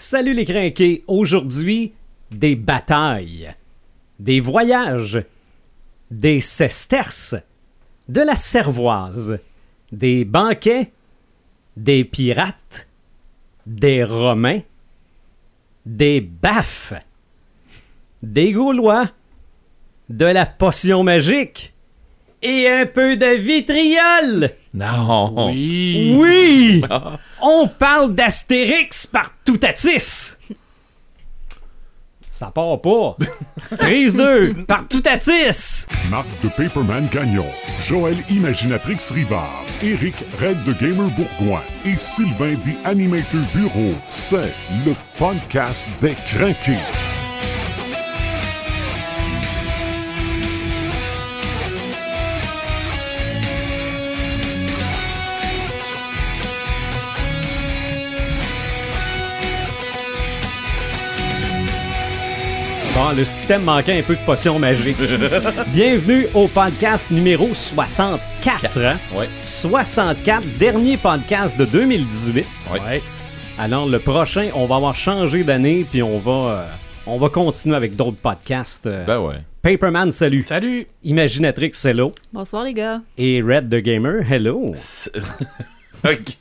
Salut les crinqués! Aujourd'hui, des batailles, des voyages, des sesterces, de la cervoise, des banquets, des pirates, des romains, des baffes, des gaulois, de la potion magique et un peu de vitriol! Non. Oui. Oui! On parle d'Astérix par Toutatis! Ça part pas! Prise 2 par Toutatis! Marc de Paperman Gagnon, Joël Imaginatrix Rivard, Eric Red de Gamer Bourgoin et Sylvain des Animator Bureau. C'est le podcast des craqués. Bon, le système manquait un peu de potion magique. Bienvenue au podcast numéro 64. hein? Ouais. 64, dernier podcast de 2018. Ouais. Alors, le prochain, on va avoir changé d'année, puis on va, euh, on va continuer avec d'autres podcasts. euh. Ben ouais. Paperman, salut. Salut. Imaginatrix, hello. Bonsoir les gars. Et Red the Gamer, hello. Ok.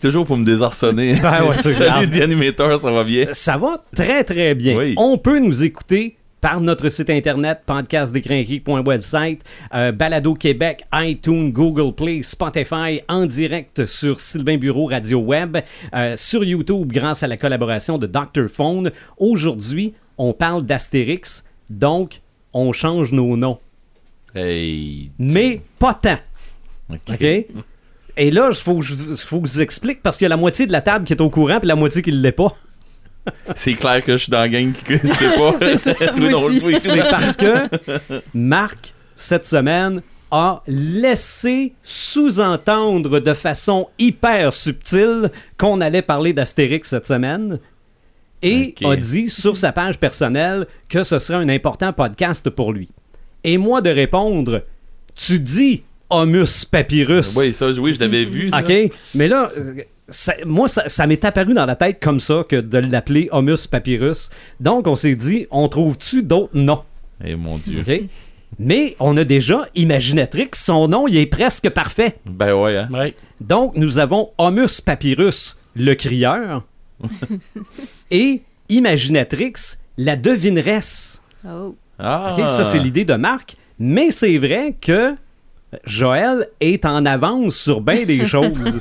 Toujours pour me désarçonner. Ben ouais, Salut. The Animator, ça va bien? Ça va très très bien. Oui. On peut nous écouter par notre site internet podcastdécrinqués.website, euh, Balado Québec, iTunes, Google Play, Spotify, en direct sur Sylvain Bureau Radio Web, euh, sur YouTube grâce à la collaboration de Dr. Phone. Aujourd'hui, on parle d'Astérix, donc on change nos noms. Hey. Mais pas tant. Ok. OK? Et là, il faut, que je- faut que je vous explique parce qu'il y a la moitié de la table qui est au courant puis la moitié qui ne l'est pas. C'est clair que je suis dans la gang qui ne sait pas. C'est parce que Marc, cette semaine, a laissé sous-entendre de façon hyper subtile qu'on allait parler d'Astérix cette semaine et a dit sur sa page personnelle que ce serait un important podcast pour lui. Et moi de répondre, tu dis Homus Papyrus. Oui, ça, oui, je l'avais vu. Ça. OK, mais là, ça- moi, ça, ça m'est apparu dans la tête comme ça que de l'appeler Homus Papyrus. Donc, on s'est dit, on trouve-tu d'autres noms? Eh mon Dieu. OK? Mais on a déjà Imaginatrix, son nom, il est presque parfait. Ben ouais, hein. Ouais. Donc, nous avons Homus Papyrus, le crieur, et Imaginatrix, la devineresse. Oh. Ah. OK? Ça, c'est l'idée de Marc. Mais c'est vrai que Joël est en avance sur bien des choses.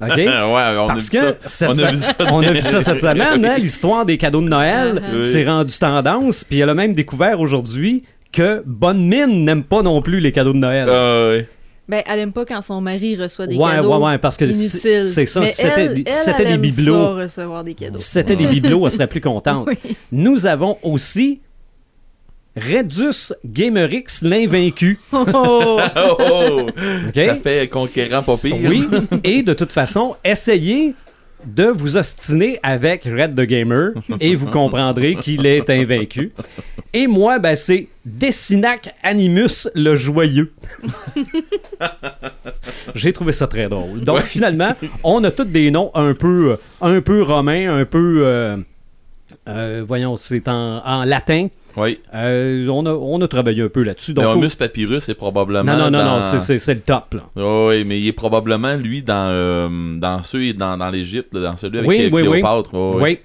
OK? ouais, on Parce a vu que ça. cette on a vu ça. on a vu ça cette semaine, hein, l'histoire des cadeaux de Noël, Uh-huh. Oui. c'est rendu tendance, puis elle a même découvert aujourd'hui que Bonne Mine n'aime pas non plus les cadeaux de Noël. Ah, ouais. Ben, elle aime pas quand son mari reçoit des ouais, cadeaux. ouais, ouais, parce que c'est ça, Mais c'était elle, des- bibelots. ça, recevoir des cadeaux. Si c'était des bibelots, elle serait plus contente. Oui. Nous avons aussi Redus Gamerix l'invaincu. Oh, Oh, oh. OK? Ça fait conquérant pas pire. Oui, et de toute façon, essayez de vous ostiner avec Red the Gamer et vous comprendrez qu'il est invaincu. Et moi, ben, c'est Dessinac Animus le Joyeux. J'ai trouvé ça très drôle. Donc, Ouais. finalement, on a tous des noms un peu, un peu romains, un peu. euh, euh, voyons, c'est en, en latin. Oui. Euh, on, a, on a travaillé un peu là-dessus. Le Donc, Homus Papyrus c'est probablement. non, non, non, dans... non, c'est- c'est c'est le top. Là. Oh, oui, mais il est probablement, lui, dans, euh, dans ceux dans, dans l'Égypte, dans celui avec Oui, oui, oui. Cléopâtre. Oh, oui. Oui,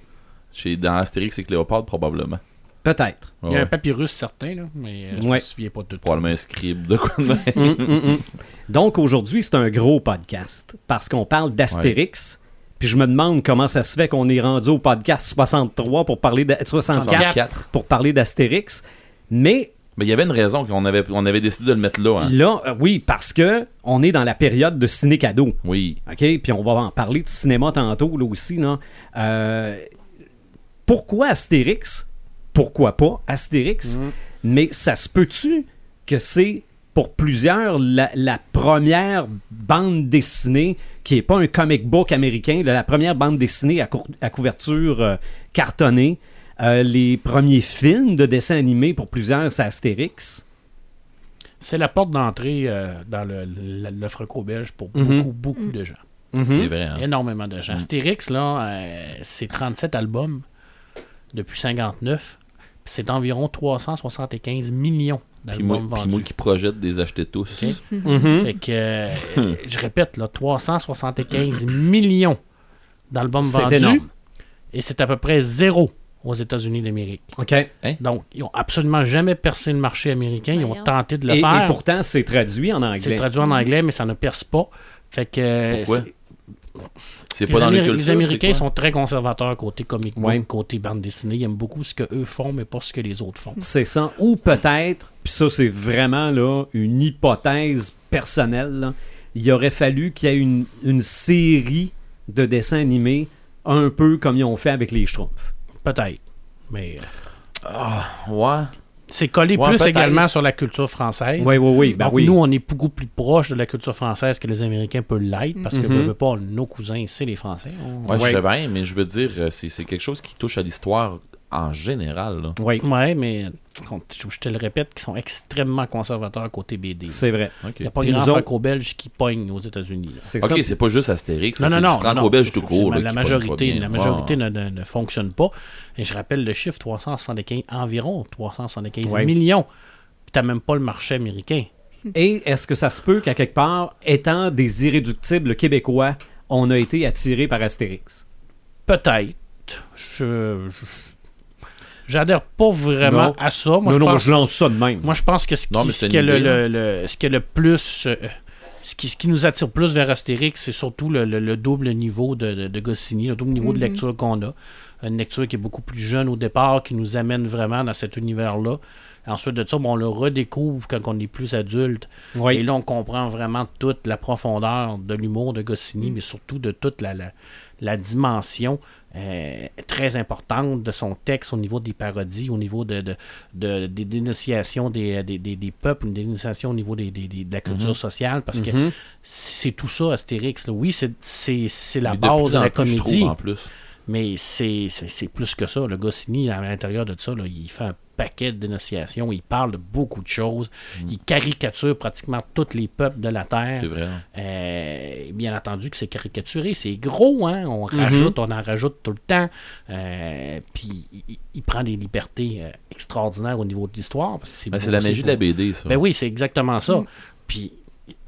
Chez, dans Astérix et Cléopâtre, probablement. peut-être. Oh, Il y a un papyrus certain, là, mais euh, je Ouais. me souviens pas de tout. Probablement un scribe de quoi de même. Hum, hum, hum. Donc aujourd'hui, c'est un gros podcast parce qu'on parle d'Astérix. Puis je me demande comment ça se fait qu'on est rendu au podcast 63 pour parler de 64 64. pour parler d'Astérix. Mais Mais il y avait une raison qu'on avait, on avait décidé de le mettre là. hein. là, euh, oui, parce que on est dans la période de ciné cadeau. Oui. OK? Puis on va en parler de cinéma tantôt, là aussi. Là. Euh, pourquoi Astérix? Pourquoi pas Astérix? Mais ça se peut-tu que c'est pour plusieurs la, la première bande dessinée qui est pas un comic book américain, la première bande dessinée à, cour- à couverture euh, cartonnée, euh, les premiers films de dessins animés pour plusieurs, c'est Astérix. C'est la porte d'entrée euh, dans le, le, le franco-belge pour Mhm. beaucoup, beaucoup de gens. Mhm. C'est vrai. hein. Énormément de gens. Astérix, là, euh, c'est 37 albums depuis 59. puis C'est environ 375 millions Puis moi, puis qui projette des acheter tous. Mhm. Fait que, euh, je répète, là, 375 millions d'albums C'est vendus. énorme. Et c'est à peu près zéro aux États-Unis d'Amérique. OK. Et, Donc, ils ont absolument jamais percé le marché américain. Ils ont tenté de le et faire. pourtant, c'est traduit en C'est anglais. traduit en anglais, mais ça ne perce pas. Fait que Pourquoi? C'est- C'est les, pas dans les cultures. Américains sont très conservateurs côté comic book, Ouais. côté bande dessinée. Ils aiment beaucoup ce que eux font, mais pas ce que les autres font. C'est ça. Ou peut-être, puis ça, c'est vraiment là, une hypothèse personnelle, là, il aurait fallu qu'il y ait une, une série de dessins animés un peu comme ils ont fait avec les Schtroumpfs. Peut-être. Mais euh, Ouais. C'est collé Ouais, plus également sur la culture française. Oui, oui, oui. Ben Donc, oui. nous, on est beaucoup plus proche de la culture française que les Américains peuvent l'être, parce que, Mhm. veut, veut pas, nos cousins, c'est les Français. On- Ouais, Ouais. je sais bien, mais je veux dire, euh, c'est c'est quelque chose qui touche à l'histoire en général. là. Oui, Ouais, mais je te le répète, qu'ils sont extrêmement conservateurs côté BD. c'est vrai. Il n'y a pas Puis grand franco-belge qui pogne aux États-unis. C'est Ok, c'est pas juste Astérix. Non, non, non. franco-belge tout court. La, qui majorité, la majorité ne, ne- ne fonctionne pas. Et je rappelle le chiffre 375, environ 375 Ouais. millions. Puis t'as même pas le marché américain. Et est-ce que ça se peut qu'à quelque part, étant des irréductibles québécois, on a été attiré par Astérix? Peut-être. Je. je- J'adhère pas vraiment Non. à ça. Moi, non, je non, moi, pense, je lance ça de même. moi, je pense que ce qui, Non, mais ce c'est qui est le, le- le- ce qui est le plus. euh, ce, qui, ce qui nous attire plus vers Astérix, c'est surtout le, le- le double niveau de, de, de Goscinny, le double niveau de Mhm. lecture qu'on a. Une lecture qui est beaucoup plus jeune au départ, qui nous amène vraiment dans cet univers-là. Ensuite de ça, bon, on le redécouvre quand on est plus adulte. Oui. Et là, on comprend vraiment toute la profondeur de l'humour de Goscinny, mais surtout de toute la, la, la dimension euh, très importante de son texte au niveau des parodies, au niveau de, de, de- des dénonciations des, des, des- des peuples, une dénonciation au niveau des, de la culture sociale, parce que Mhm. c'est tout ça, Astérix. là. Oui, c'est- la Mais base de la plus, je comédie. trouve, en plus. Mais c'est plus que ça. Le Goscinny, à l'intérieur de ça, là, il fait un paquet de dénonciations. Il parle de beaucoup de choses. Il caricature pratiquement tous les peuples de la Terre. C'est vrai. Euh, bien entendu que c'est caricaturé. C'est gros, hein? On rajoute, on en rajoute tout le temps. Euh, puis il, il prend des libertés euh, extraordinaires au niveau de l'histoire. parce que C'est beau, la magie de la. BD, ça. Ben oui, c'est exactement ça. Puis,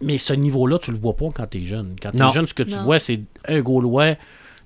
mais ce niveau-là, tu le vois pas quand tu es jeune. Quand tu Non. es jeune, ce que tu Non. vois, c'est un Gaulois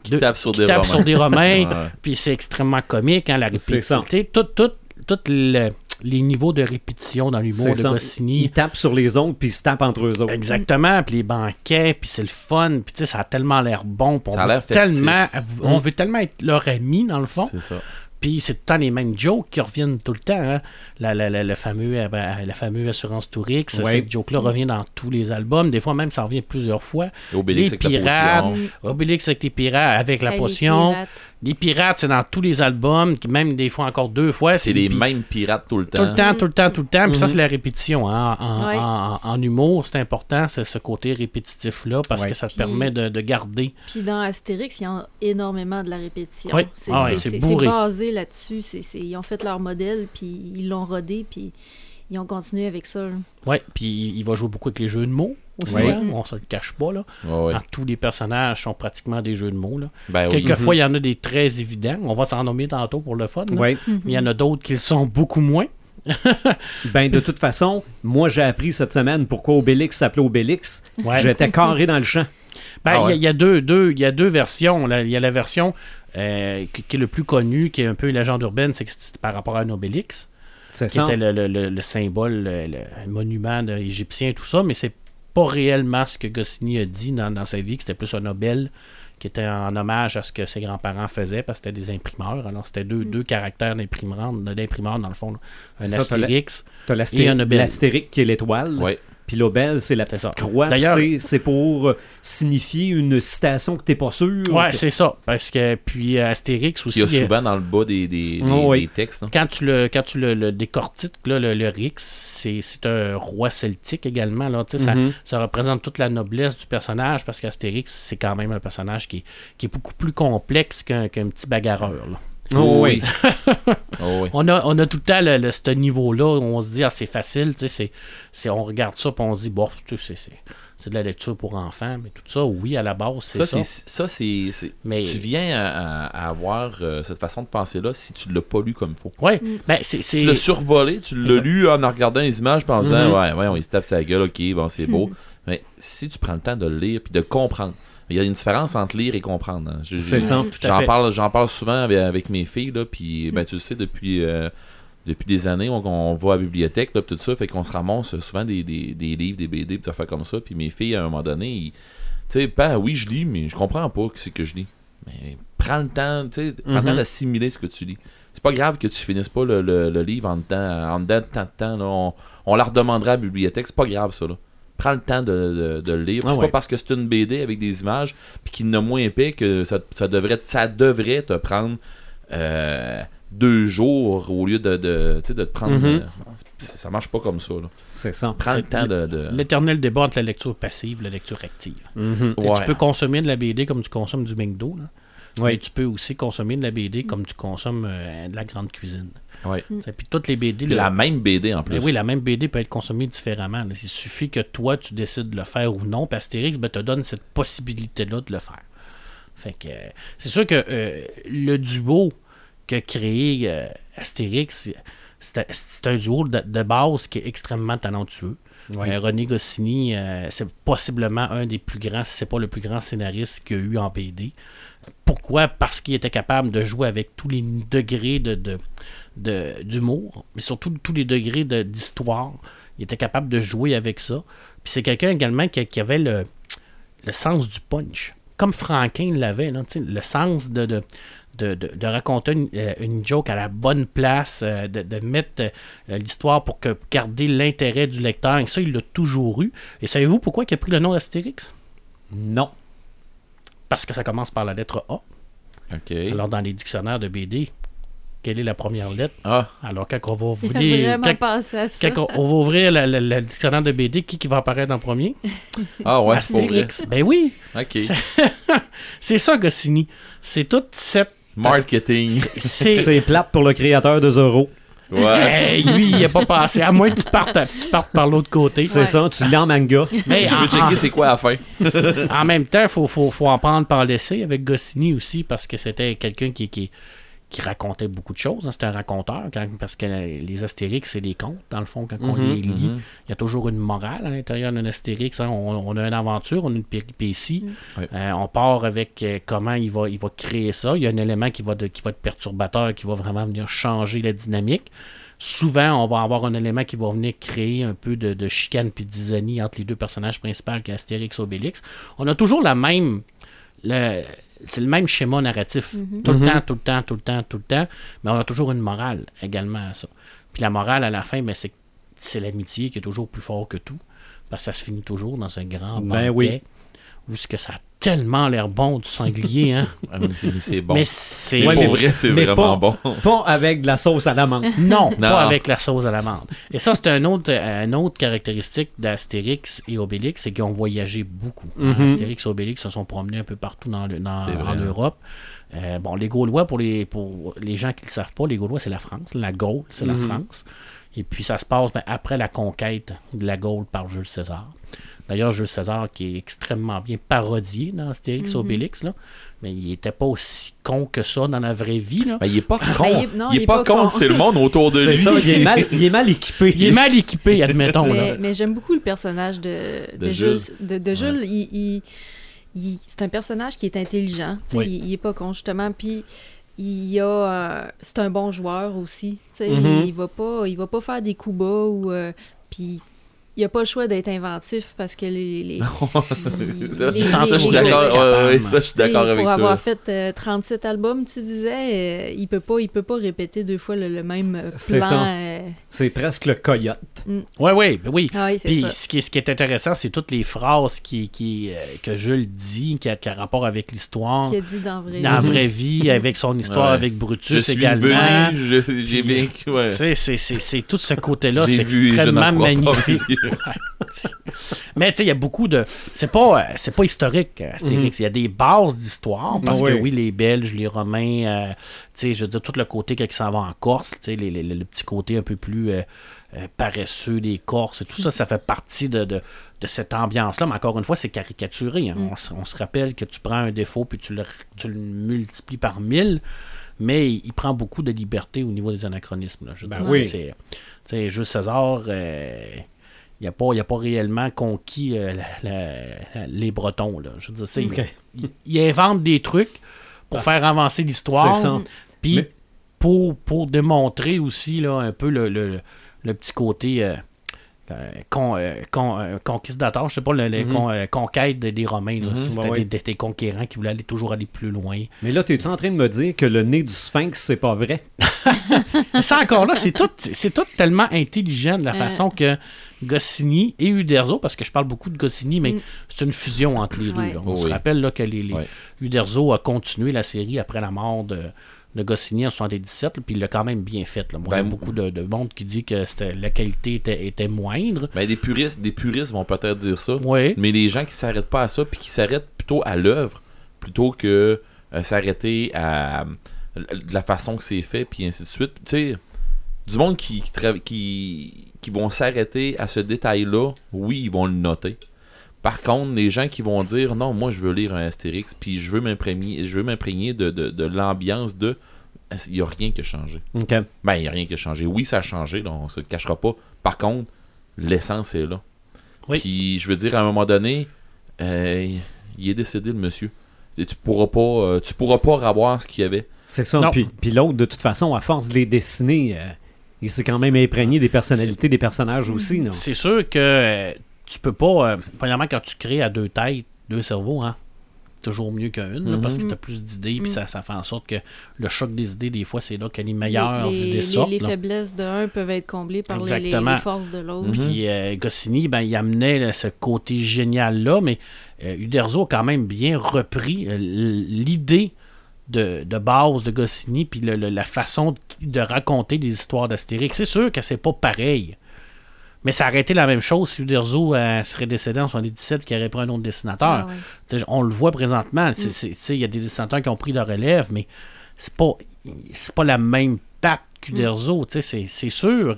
Qui tape sur qui des tape Romains. sur des Romains, Ouais. puis c'est extrêmement comique, hein, la répétitivité. Tout, tout, tout le- les niveaux de répétition dans l'humour de. Goscinny. Ils tapent sur les ongles puis ils se tapent entre eux autres. Exactement, puis les banquets, puis c'est le fun, puis tu sais, ça a tellement l'air bon, puis on Ça a veut tellement, on veut tellement être leur ami dans le fond, C'est ça. puis c'est tout le temps les mêmes jokes qui reviennent tout le temps, hein. la, la, la, le fameux, euh, ben, la fameuse assurance Tourix, Ouais. cette joke-là revient dans tous les albums, des fois même ça revient plusieurs fois. Obélix les avec la pirates, potion. Obélix avec les pirates, avec la potion. pirates. Les pirates, c'est dans tous les albums, même des fois encore deux fois. C'est les pi- mêmes pirates tout le Tout le temps. temps, tout le temps, tout le temps. Puis ça, Mhm. c'est la répétition. hein. En, Ouais. en- en humour, c'est important, c'est ce côté répétitif-là, parce Ouais. que ça te permet de, de garder. Puis dans Astérix, il y a énormément de la répétition. Oui. C'est Ah ouais, c'est- c'est basé là-dessus. Ils ont fait leur modèle, puis ils l'ont rodé, puis ils ont continué avec ça. là. Ouais, puis il va jouer beaucoup avec les jeux de mots aussi. Ouais. hein. On se le cache pas, là. Ouais, ouais. Tous les personnages sont pratiquement des jeux de mots, là. Ben oui. Quelquefois, il y en a des très évidents. On va s'en nommer tantôt pour le fun. là. Ouais. Mais il y en a d'autres qui le sont beaucoup moins. Ben, de toute façon, moi, j'ai appris cette semaine pourquoi Obélix s'appelait Obélix. Ouais. J'étais carré dans le champ. Ben, il Ah y a- ouais. il y, a deux, deux, il y a deux versions. là. Il y a la version euh, qui, qui est le plus connue, qui est un peu une légende urbaine, c'est par rapport à un obélix, qui ça. était le, le- le- le symbole, le, monument égyptien, tout ça, mais c'est pas réellement ce que Goscinny a dit dans, dans sa vie, que c'était plus un Nobel qui était en hommage à ce que ses grands-parents faisaient, parce que c'était des imprimeurs. Alors, c'était deux, deux caractères d'imprimeurs, d'imprimeurs, dans le fond. Un C'est ça, t'as la- astérix. Et un Nobel. l'astérique qui est l'étoile. Ouais. Puis l'obel, c'est la petite ça. croix. D'ailleurs- C'est- C'est pour euh, signifier une citation que t'es pas sûr. Ouais, que- c'est ça. Parce que, puis euh, Astérix aussi. Qui y a euh, souvent dans le bas des, des, des- Oh, oui. des textes. hein. quand tu le, quand tu le, le décortiques, là, le, le Rix, c'est c'est un roi celtique également. Là, sais, Mhm. ça, ça représente toute la noblesse du personnage parce qu'Astérix, c'est quand même un personnage qui est, qui est beaucoup plus complexe qu'un qu'un petit bagarreur. là. Oh, oui. Oh, oui. On, a, on a tout le temps le, le- ce niveau-là où on se dit, ah, c'est facile, tu sais, c'est, c'est, on regarde ça et on se dit, bon, tu sais, c'est- c'est- c'est de la lecture pour enfants, mais tout ça, oui, à la base, c'est Ça, ça. c'est, ça, c'est, c'est- Mais- tu viens à, avoir euh, cette façon de penser-là si tu l'as pas lu comme il faut. Ouais, ben, c'est. Tu l'as survolé, tu l'as Exact. lu en regardant les images, puis en disant, Mhm. ouais, ouais, on se tape sa gueule, ok, bon, c'est beau. Mais si tu prends le temps de le lire puis de comprendre, il y a une différence entre lire et comprendre. hein. C'est ça. Tout à J'en fait. parle, j'en parle souvent avec, avec mes filles, là, puis ben, tu le sais, depuis, euh, depuis des années, on, on va à la bibliothèque, là, tout ça, fait qu'on se ramasse souvent des, des, des livres, des BD, des affaires comme ça, puis mes filles, à un moment donné, ils- tu sais, ben oui, je lis, mais je comprends pas ce que je lis. Mais prends le temps, tu sais, prends le temps Mhm. d'assimiler ce que tu lis. C'est pas grave que tu finisses pas le, le- le livre en dedans, en dedans de tant de temps, là, on, on la redemandera à la bibliothèque, c'est pas grave ça, là. Prends le temps de, de- de le lire. Ah c'est ouais. pas parce que c'est une BD avec des images puis qu'il n'a moins épais que ça, ça devrait ça devrait te prendre euh, deux jours au lieu de, de, de te prendre. Mhm. euh, ça marche pas comme ça. C'est ça. Prends le temps de. L'éternel débat entre la lecture passive et la lecture active. Mhm. Tu Ouais. Peux consommer de la BD comme tu consommes du McDo, là. Oui. Mais tu peux aussi consommer de la BD comme tu consommes euh, de la grande cuisine. Tu sais, Puis toutes les BD. Là, La même BD en plus. Ben oui, la même BD peut être consommée différemment. là. Il suffit que toi, tu décides de le faire ou non. Puis Astérix ben, te donne cette possibilité-là de le faire. Fait que euh, c'est sûr que euh, le duo qu'a créé euh, Astérix, c'est un duo de, de base qui est extrêmement talentueux. Euh, René Goscinny, euh, c'est possiblement un des plus grands, si c'est pas le plus grand scénariste qu'il y a eu en BD. Pourquoi? Parce qu'il était capable de jouer avec tous les degrés de, de- de- d'humour, mais surtout tous les degrés de- d'histoire. Il était capable de jouer avec ça. Puis c'est quelqu'un également qui, qui avait le, le sens du punch. Comme Franquin l'avait, le sens de, de, de, de- de raconter une, euh, une joke à la bonne place, euh, de, de mettre euh, l'histoire pour que, garder l'intérêt du lecteur. Et ça, il l'a toujours eu. Et savez-vous pourquoi il a pris le nom d'Astérix? Non. Parce que ça commence par la lettre A. Ok. Alors, dans les dictionnaires de BD, quelle est la première lettre? Ah, Alors, quand on va ouvrir, quand- pensé à ça. quand on, on va ouvrir le, dictionnaire de BD, qui, qui va apparaître en premier? ah ouais. Astérix. Ben oui, Ok. c'est ça, Goscinny. C'est toute cette. Marketing. C'est. Plate pour le créateur de Zorro. Ouais. Hey, lui, il n'est pas passé. À moins que tu partes, tu partes par l'autre côté. C'est Ouais. ça, tu lis en manga. Mais Je en, veux checker c'est quoi à la fin. en- en même temps, il faut, faut, faut en prendre par l'essai avec Goscinny aussi, parce que c'était quelqu'un qui, qui, qui racontait beaucoup de choses. hein. C'était un raconteur, quand- parce que les Astérix, c'est des contes, dans le fond, quand on Mhm, les lit. Il y a toujours une morale à l'intérieur d'un Astérix. hein. On, on a une aventure, on a une péripétie. Ouais. Euh, on part avec euh, comment il va, il va créer ça. Il y a un élément qui va, de- qui va être perturbateur, qui va vraiment venir changer la dynamique. Souvent, on va avoir un élément qui va venir créer un peu de, de chicane puis d'isonie entre les deux personnages principaux, qui est Astérix et Obélix. On a toujours la même. le- c'est le même schéma narratif. Tout le temps, tout le temps, tout le temps, tout le temps. Mais on a toujours une morale également à ça. Puis la morale à la fin, ben, c'est, c'est l'amitié qui est toujours plus fort que tout. Parce que ça se finit toujours dans un grand Ben banquet. oui. Où ce que ça a tellement l'air bon du sanglier, hein? Ah, mais c'est- bon. Mais c'est. Ouais, pour vrai, c'est vraiment pas- bon. Pas avec de la sauce à la menthe. Non, Non. pas avec la sauce à l'amande. Et ça, c'est un autre, un autre caractéristique d'Astérix et Obélix, c'est qu'ils ont voyagé beaucoup. Mhm. Astérix et Obélix se sont promenés un peu partout dans, le- dans- en hein. Europe. Euh, bon, les Gaulois, pour les, pour les gens qui ne le savent pas, les Gaulois, c'est la France. La Gaule, c'est la France. Et puis, ça se passe ben, après la conquête de la Gaule par Jules César. D'ailleurs, Jules César qui est extrêmement bien parodié dans Astérix et Obélix, là. mais il était pas aussi con que ça dans la vraie vie. Là. Mais il est pas con. il est- non, il est pas con, c'est le monde autour de C'est lui. ça, il est mal, il est mal équipé. Il est mal équipé, admettons. là. Mais, mais j'aime beaucoup le personnage de, de, De Jules. Jules. De, de Jules, il- il- il- c'est un personnage qui est intelligent. Oui. Il, est pas con, justement. Puis il a, euh, c'est un bon joueur aussi. Mhm. Il va pas, il va pas faire des coups bas ou. euh, puis il a pas le choix d'être inventif parce que les. les, les- ça, les- je suis les- d'accord. ça, je suis avec pour toi. avoir fait euh, 37 albums, tu disais, euh, il peut pas, il peut pas répéter deux fois le, le même euh, C'est plan. ça. euh. C'est presque le coyote. Ouais, ouais, ben oui. Ah oui, Puis ce qui, est, ce qui est intéressant, c'est toutes les phrases qui, qui, euh, que Jules dit, qui a, qui a rapport avec l'histoire, Qui a dit dans vrai. dans la vraie vie, avec son histoire Ouais. avec Je Brutus suis également. venu, je- j'ai Puis, bien. ouais. Tu sais, c'est- c'est c'est tout ce côté-là, c'est vu et je extrêmement magnifique. Mais tu sais, il y a beaucoup de. C'est pas, euh, c'est pas historique, euh, Astérix. Il y a des bases d'histoire. Parce Oui. que oui, les Belges, les Romains, euh, tu sais, je veux dire, tout le côté ils s'en vont en Corse, tu sais, le petit côté un peu plus euh, euh, paresseux des Corses et tout ça, ça fait partie de, de, de cette ambiance-là. Mais encore une fois, c'est caricaturé. hein. On, se- on se rappelle que tu prends un défaut puis tu le, tu le multiplies par mille. Mais il, il prend beaucoup de liberté au niveau des anachronismes. là. Je Ben dire, oui. c'est- Jules César, euh, il n'a pas, pas réellement conquis euh, la- la- la- les Bretons. Là. Je veux dire, il, il invente des trucs pour faire avancer l'histoire. C'est ça. Puis Mais- pour, pour démontrer aussi là, un peu le, le- le petit côté euh, euh, con, euh, con- euh, conquistateur, je sais pas, le, Mhm. con- euh, conquête des, des Romains. là. C'était ouais. des, des- conquérants qui voulaient aller toujours aller plus loin. Mais là, t'es-tu en train de me dire que le nez du sphinx, c'est pas vrai? Mais ça encore là, c'est tout, c'est tout tellement intelligent de la façon que Goscinny et Uderzo, parce que je parle beaucoup de Goscinny, mais Mm. c'est une fusion entre les deux. Là. On Oh se oui. rappelle là, que les, les- Ouais. Uderzo a continué la série après la mort de, de Goscinny en 77, là, puis il l'a quand même bien fait. là. Moi, il y a Ben, beaucoup de, de monde qui dit que la qualité était, était moindre. Ben, des puristes, des puristes vont peut-être dire ça. Oui. Mais les gens qui s'arrêtent pas à ça, puis qui s'arrêtent plutôt à l'œuvre, plutôt que euh, s'arrêter à euh, de la façon que c'est fait, puis ainsi de suite. Tu sais, du monde qui, qui, tra- qui, qui vont s'arrêter à ce détail-là, oui, ils vont le noter. Par contre, les gens qui vont dire non, moi je veux lire un Astérix, puis je veux m'imprégner, je veux m'imprégner de, de, de l'ambiance de. Il n'y a rien qui a changé? OK. Ben, il n'y a rien qui a changé. Oui, ça a changé, là, on se le cachera pas. Par contre, l'essence est là. Oui. Puis, je veux dire, à un moment donné, euh, il est décédé, le monsieur. Et tu pourras pas, euh, tu pourras pas revoir ce qu'il y avait. C'est ça. Puis l'autre, de toute façon, à force de les dessiner, euh, il s'est quand même imprégné des personnalités des personnages aussi. Non? C'est sûr que euh, tu peux pas. euh, premièrement, quand tu crées à deux têtes, deux cerveaux, hein, toujours mieux qu'une, Mhm. parce que tu as plus d'idées, puis Mhm. ça, ça fait en sorte que le choc des idées, des fois, c'est là que les meilleures les, idées les- sortent. les faiblesses de un peuvent être comblées par les, les- Exactement. les forces de l'autre. Mhm. Puis euh, Goscinny, ben, il amenait là, ce côté génial-là, mais euh, Uderzo a quand même bien repris euh, l'idée de, de base de Goscinny, puis le- le- la façon de raconter des histoires d'Astérix. C'est sûr que c'est pas pareil. Mais ça aurait été la même chose si Uderzo euh, serait décédé en 77 et qu'il aurait pris un autre dessinateur. Ah ouais. On le voit présentement. Mm. Il y a des dessinateurs qui ont pris la relève, mais c'est pas, c'est pas la même patte qu'Uderzo. T'sais, C'est c'est sûr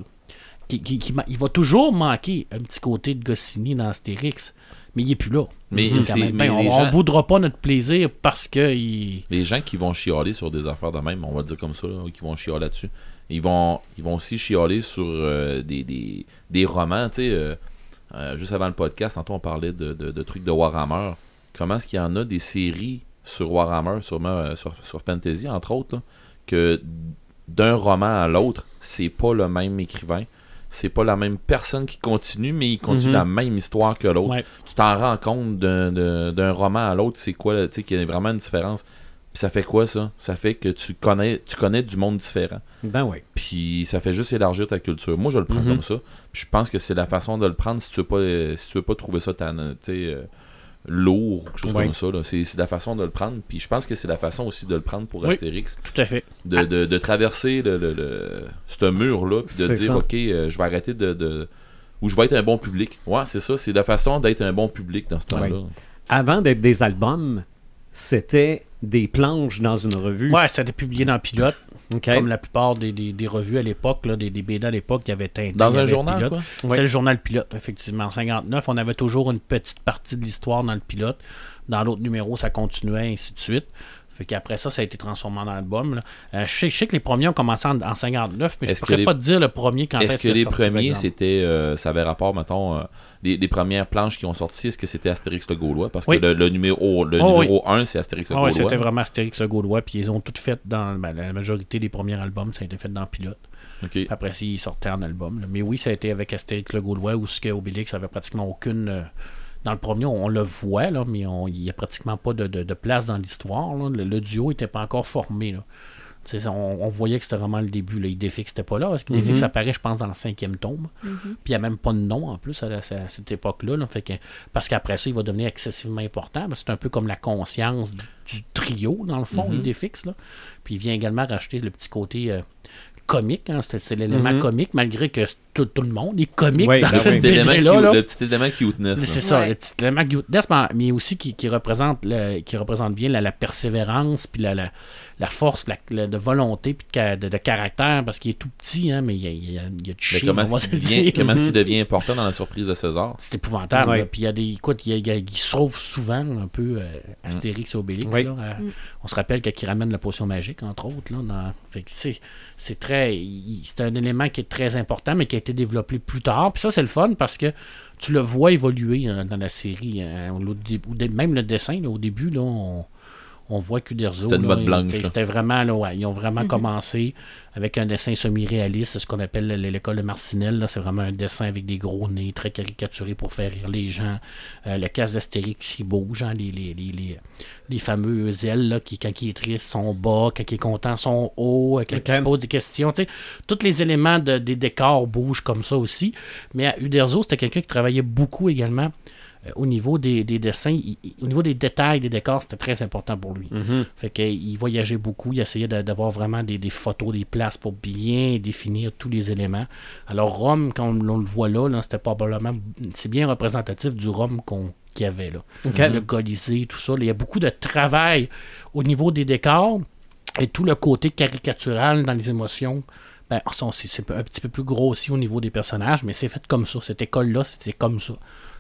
qu'il va toujours manquer un petit côté de Goscinny dans Astérix, mais il est plus là. Mais même. Ben, on, gens- boudera pas notre plaisir parce que il... Les gens qui vont chialer sur des affaires de même, on va le dire comme ça, là, qui vont chialer là-dessus, ils vont, ils vont aussi chialer sur euh, des, des, des romans. Tu sais, euh, euh, juste avant le podcast, tantôt on parlait de, de- de trucs de Warhammer. Comment est-ce qu'il y en a des séries sur Warhammer, sûrement euh, sur, sur Fantasy, entre autres, là, que d'un roman à l'autre, c'est pas le même écrivain. C'est pas la même personne qui continue, mais il continue Mhm. la même histoire que l'autre. Ouais. Tu t'en rends compte d'un- roman à l'autre, c'est quoi, tu sais, qu'il y a vraiment une différence. Puis ça fait quoi ça? Ça fait que tu connais, tu connais du monde différent. Ben oui. Puis ça fait juste élargir ta culture. Moi, je le prends Mhm. comme ça. Puis je pense que c'est la façon de le prendre si tu veux pas, si tu veux pas trouver ça tu sais, euh, lourd ou quelque chose Ouais. comme ça. là. C'est c'est la façon de le prendre. Puis je pense que c'est la façon aussi de le prendre pour Oui. Astérix. Tout à fait. De, de, de traverser le, le, le- ce mur-là. Puis de dire, ça. OK, euh, je vais arrêter de, de. Ou je vais être un bon public. Ouais, c'est ça. C'est la façon d'être un bon public dans ce temps-là. Ouais. Avant d'être des albums, c'était des planches dans une revue. Ouais, ça a été publié dans Pilote, Comme la plupart des, des- des revues à l'époque, des, des BD à l'époque, il y avait Tintin. Dans un journal, Pilote. quoi? Ouais. C'est le journal pilote, effectivement. En 59, on avait toujours une petite partie de l'histoire dans le pilote. Dans l'autre numéro, ça continuait, ainsi de suite. Fait qu'après ça, ça a été transformé en album. là. Euh, je, sais, je sais que les premiers ont commencé en, en 59, mais je Est-ce pourrais que les- pas te dire le premier quand est-ce que a les sorti, premiers, c'était, euh, ça avait rapport, mettons, euh, les, les premières planches qui ont sorti, est-ce que c'était Astérix le Gaulois? Parce que Oui. le, le numéro, le Oh, numéro 1, c'est Astérix le ouais, Gaulois. c'était vraiment Astérix le Gaulois, puis ils ont tout fait dans ben, la majorité des premiers albums, ça a été fait dans Pilote. Après, ça, ils sortaient en album. là. Mais oui, ça a été avec Astérix le Gaulois, où ce que Obélix avait pratiquement aucune. euh, dans le premier, on, le voit, là, mais il n'y a pratiquement pas de, de- de place dans l'histoire. Le, le duo n'était pas encore formé. Là. On, on voyait que c'était vraiment le début. Là. Idéfix n'était pas là. Parce qu'Idéfix Mhm. apparaît, je pense, dans le cinquième tome. Mhm. Puis il n'y a même pas de nom en plus à, la- à cette époque-là. là. Fait que, parce qu'après ça, il va devenir excessivement important. C'est un peu comme la conscience du, du trio, dans le fond, Mhm. Idéfix. Là. Puis il vient également racheter le petit côté. euh, comique, hein, c'est l'élément Mhm. comique, malgré que tout, tout le monde est comique Oui, dans ben petit élément là. le petit élément cuteness. Mais c'est ça, Ouais. le petit élément cuteness, mais- mais aussi qui, qui représente le- qui représente bien la, la persévérance, puis la, la, la force la- la- de volonté, puis de, ca- de, de caractère, parce qu'il est tout petit, hein, mais il y a, il y a, il y a du Mais chien, comment est-ce qu'il le devient, dire. comment est-ce qu'il devient important dans la surprise de César? C'est épouvantable. Ouais. Puis il y a des. Écoute, il, y a- il y a- il se sauve souvent un peu euh, Astérix et Obélix. Oui. là. Euh, Mm. On se rappelle qu'il ramène la potion magique, entre autres. Là, dans- c'est, c'est très. il- C'est un élément qui est très important, mais qui a été développé plus tard. Puis ça, c'est le fun parce que tu le vois évoluer hein, dans la série. hein. Au même le dessin, là, au début, là, on. On voit qu'Uderzo, C'était une là, mode il- blanche, t'sais, là. c'était vraiment, là, ouais, ils ont vraiment Mhm. commencé avec un dessin semi-réaliste, ce qu'on appelle l'école de Marcinelle. là. C'est vraiment un dessin avec des gros nez, très caricaturé pour faire rire les gens. Euh, le casque d'Astérix qui bouge, hein, les, les, les, les, les fameux ailes là, qui, quand il est triste, sont bas, quand il est content, sont hauts, euh, quand il se pose des questions. Tous les éléments de- des décors bougent comme ça aussi. Mais à Uderzo, c'était quelqu'un qui travaillait beaucoup également euh, au niveau des, des dessins, il- au niveau des détails des décors, c'était très important pour lui. Mhm. Fait qu'il voyageait beaucoup, il essayait d'a- d'avoir vraiment des, des photos des places pour bien définir tous les éléments. Alors Rome, quand on, on le voit là, là, c'était probablement c'est bien représentatif du Rome qu'on qu'il y avait là. Le Colisée, tout ça. là. Il y a beaucoup de travail au niveau des décors et tout le côté caricatural dans les émotions. Ben, c'est un petit peu plus gros aussi au niveau des personnages, mais c'est fait comme ça. Cette école-là, c'était comme ça.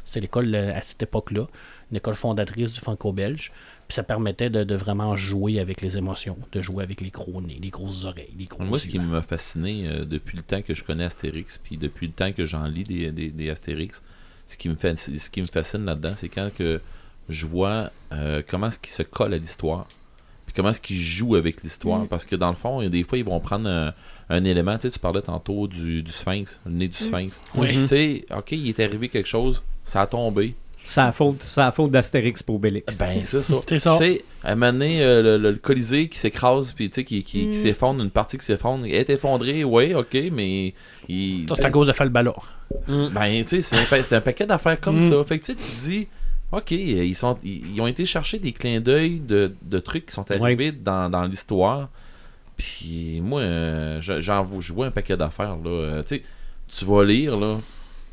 C'était l'école euh, à cette époque-là, une école fondatrice du franco-belge. Puis ça permettait de, de vraiment jouer avec les émotions, de jouer avec les gros nez, les grosses oreilles, les gros Moi, ce qui m'a fasciné euh, depuis le temps que je connais Astérix, puis depuis le temps que j'en lis des, des, des Astérix, ce qui me, fait, ce qui me fascine là-dedans, c'est quand que je vois euh, comment est-ce qu'ils se collent à l'histoire, puis comment est-ce qu'ils jouent avec l'histoire. Mm. Parce que dans le fond, des fois, ils vont prendre un, un élément, tu sais, tu parlais tantôt du, du sphinx, le nez du sphinx. Oui. Tu sais, ok, il est arrivé quelque chose, ça a tombé. C'est la faute, faute d'Astérix pour Obélix. Ben, c'est ça. C'est ça. Tu sais, à un moment donné, euh, le, le- le Colisée qui s'écrase, puis tu sais, qui, qui, qui Mm. s'effondre, une partie qui s'effondre, est effondrée, ouais, ok, mais. Il... Ça, c'est à cause de Falbala. Ben, tu sais, c'est un, un paquet d'affaires comme Mm. ça. Fait que tu sais, tu te dis, ok, ils, sont, ils, ils ont été chercher des clins d'œil de, de trucs qui sont arrivés dans, dans l'histoire. Puis moi, euh, je- j'en vois- je vois un paquet d'affaires, là. Euh, tu sais, tu vas lire, là.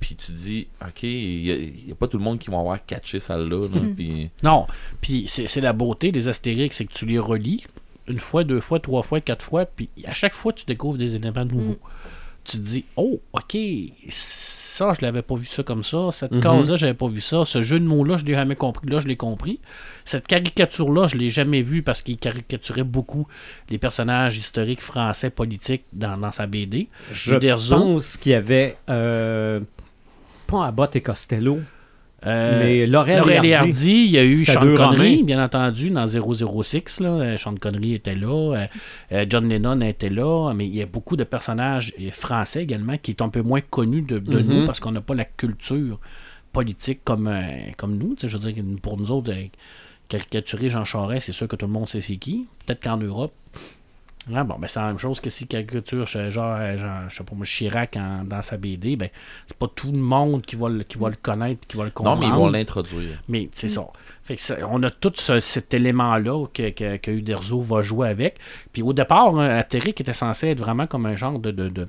Puis tu dis, ok, il n'y a, pas tout le monde qui va avoir catché celle-là. là, puis- Non, puis c'est c'est la beauté des Astérix, c'est que tu les relis une fois, deux fois, trois fois, quatre fois, puis à chaque fois, tu découvres des éléments nouveaux. Tu te dis, oh, ok, ça, je l'avais pas vu ça comme ça, cette Mhm. case-là, j'avais pas vu ça, ce jeu de mots-là, je l'ai jamais compris, là, je l'ai compris. Cette caricature-là, je l'ai jamais vue parce qu'il caricaturait beaucoup les personnages historiques français politiques dans, dans sa BD. Je Uderzo. pense qu'il y avait euh, pas et Costello, Euh, mais Laurel, Laurel et Hardy. Hardy, il y a eu Sean Connery, bien entendu, dans 006. Là. Euh, Sean Connery était là. euh, John Lennon était là. Mais il y a beaucoup de personnages français également qui sont un peu moins connus de, de Mhm. nous parce qu'on n'a pas la culture politique comme, euh, comme nous. Je veux dire, que pour nous autres, caricaturer Jean Charest, c'est sûr que tout le monde sait c'est qui. Peut-être qu'en Europe. Ah, bon, ben c'est la même chose que si caricature je- genre, euh, genre, je sais pas moi, Chirac en- dans sa BD, ben c'est pas tout le monde qui va le, qui va le connaître qui va le Non, comprendre. mais ils vont l'introduire. Mais c'est ça. Fait que ça- On a tout ce- cet élément-là que, que, que Uderzo va jouer avec. Puis au départ, hein, était censé être vraiment comme un genre de, de, de,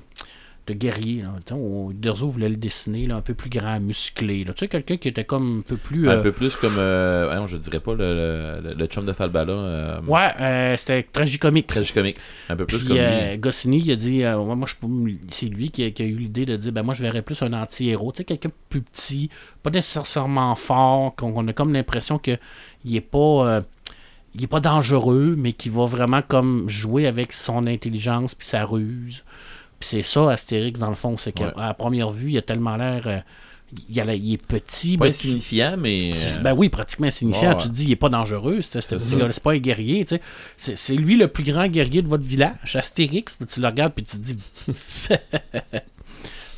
de guerrier. Là. Uderzo voulait le dessiner là, un peu plus grand, musclé. là. Tu sais, quelqu'un qui était comme un peu plus. Un euh, peu plus comme, euh, ouais, je dirais pas le, le, le chum de Falbala. Euh, Ouais, euh, c'était tragicomique. Tragicomics. Un peu plus Puis comme lui. Goscinny, il a dit, moi, je, c'est lui qui a, qui a eu l'idée de dire, ben moi, je verrais plus un anti-héros, tu sais, quelqu'un plus petit, pas nécessairement fort, qu'on a comme l'impression que il est pas, il est pas dangereux, mais qui va vraiment comme jouer avec son intelligence puis sa ruse. Puis c'est ça, Astérix, dans le fond, c'est qu'à Ouais. à première vue, il a tellement l'air, euh, il, a la- il est petit, Pas mais insignifiant, mais. euh, Ben oui, pratiquement insignifiant. Ouais. Tu te dis, il est pas dangereux. C'est pas un guerrier. tu sais. C'est c'est lui le plus grand guerrier de votre village, Astérix. Puis tu le regardes puis tu te dis.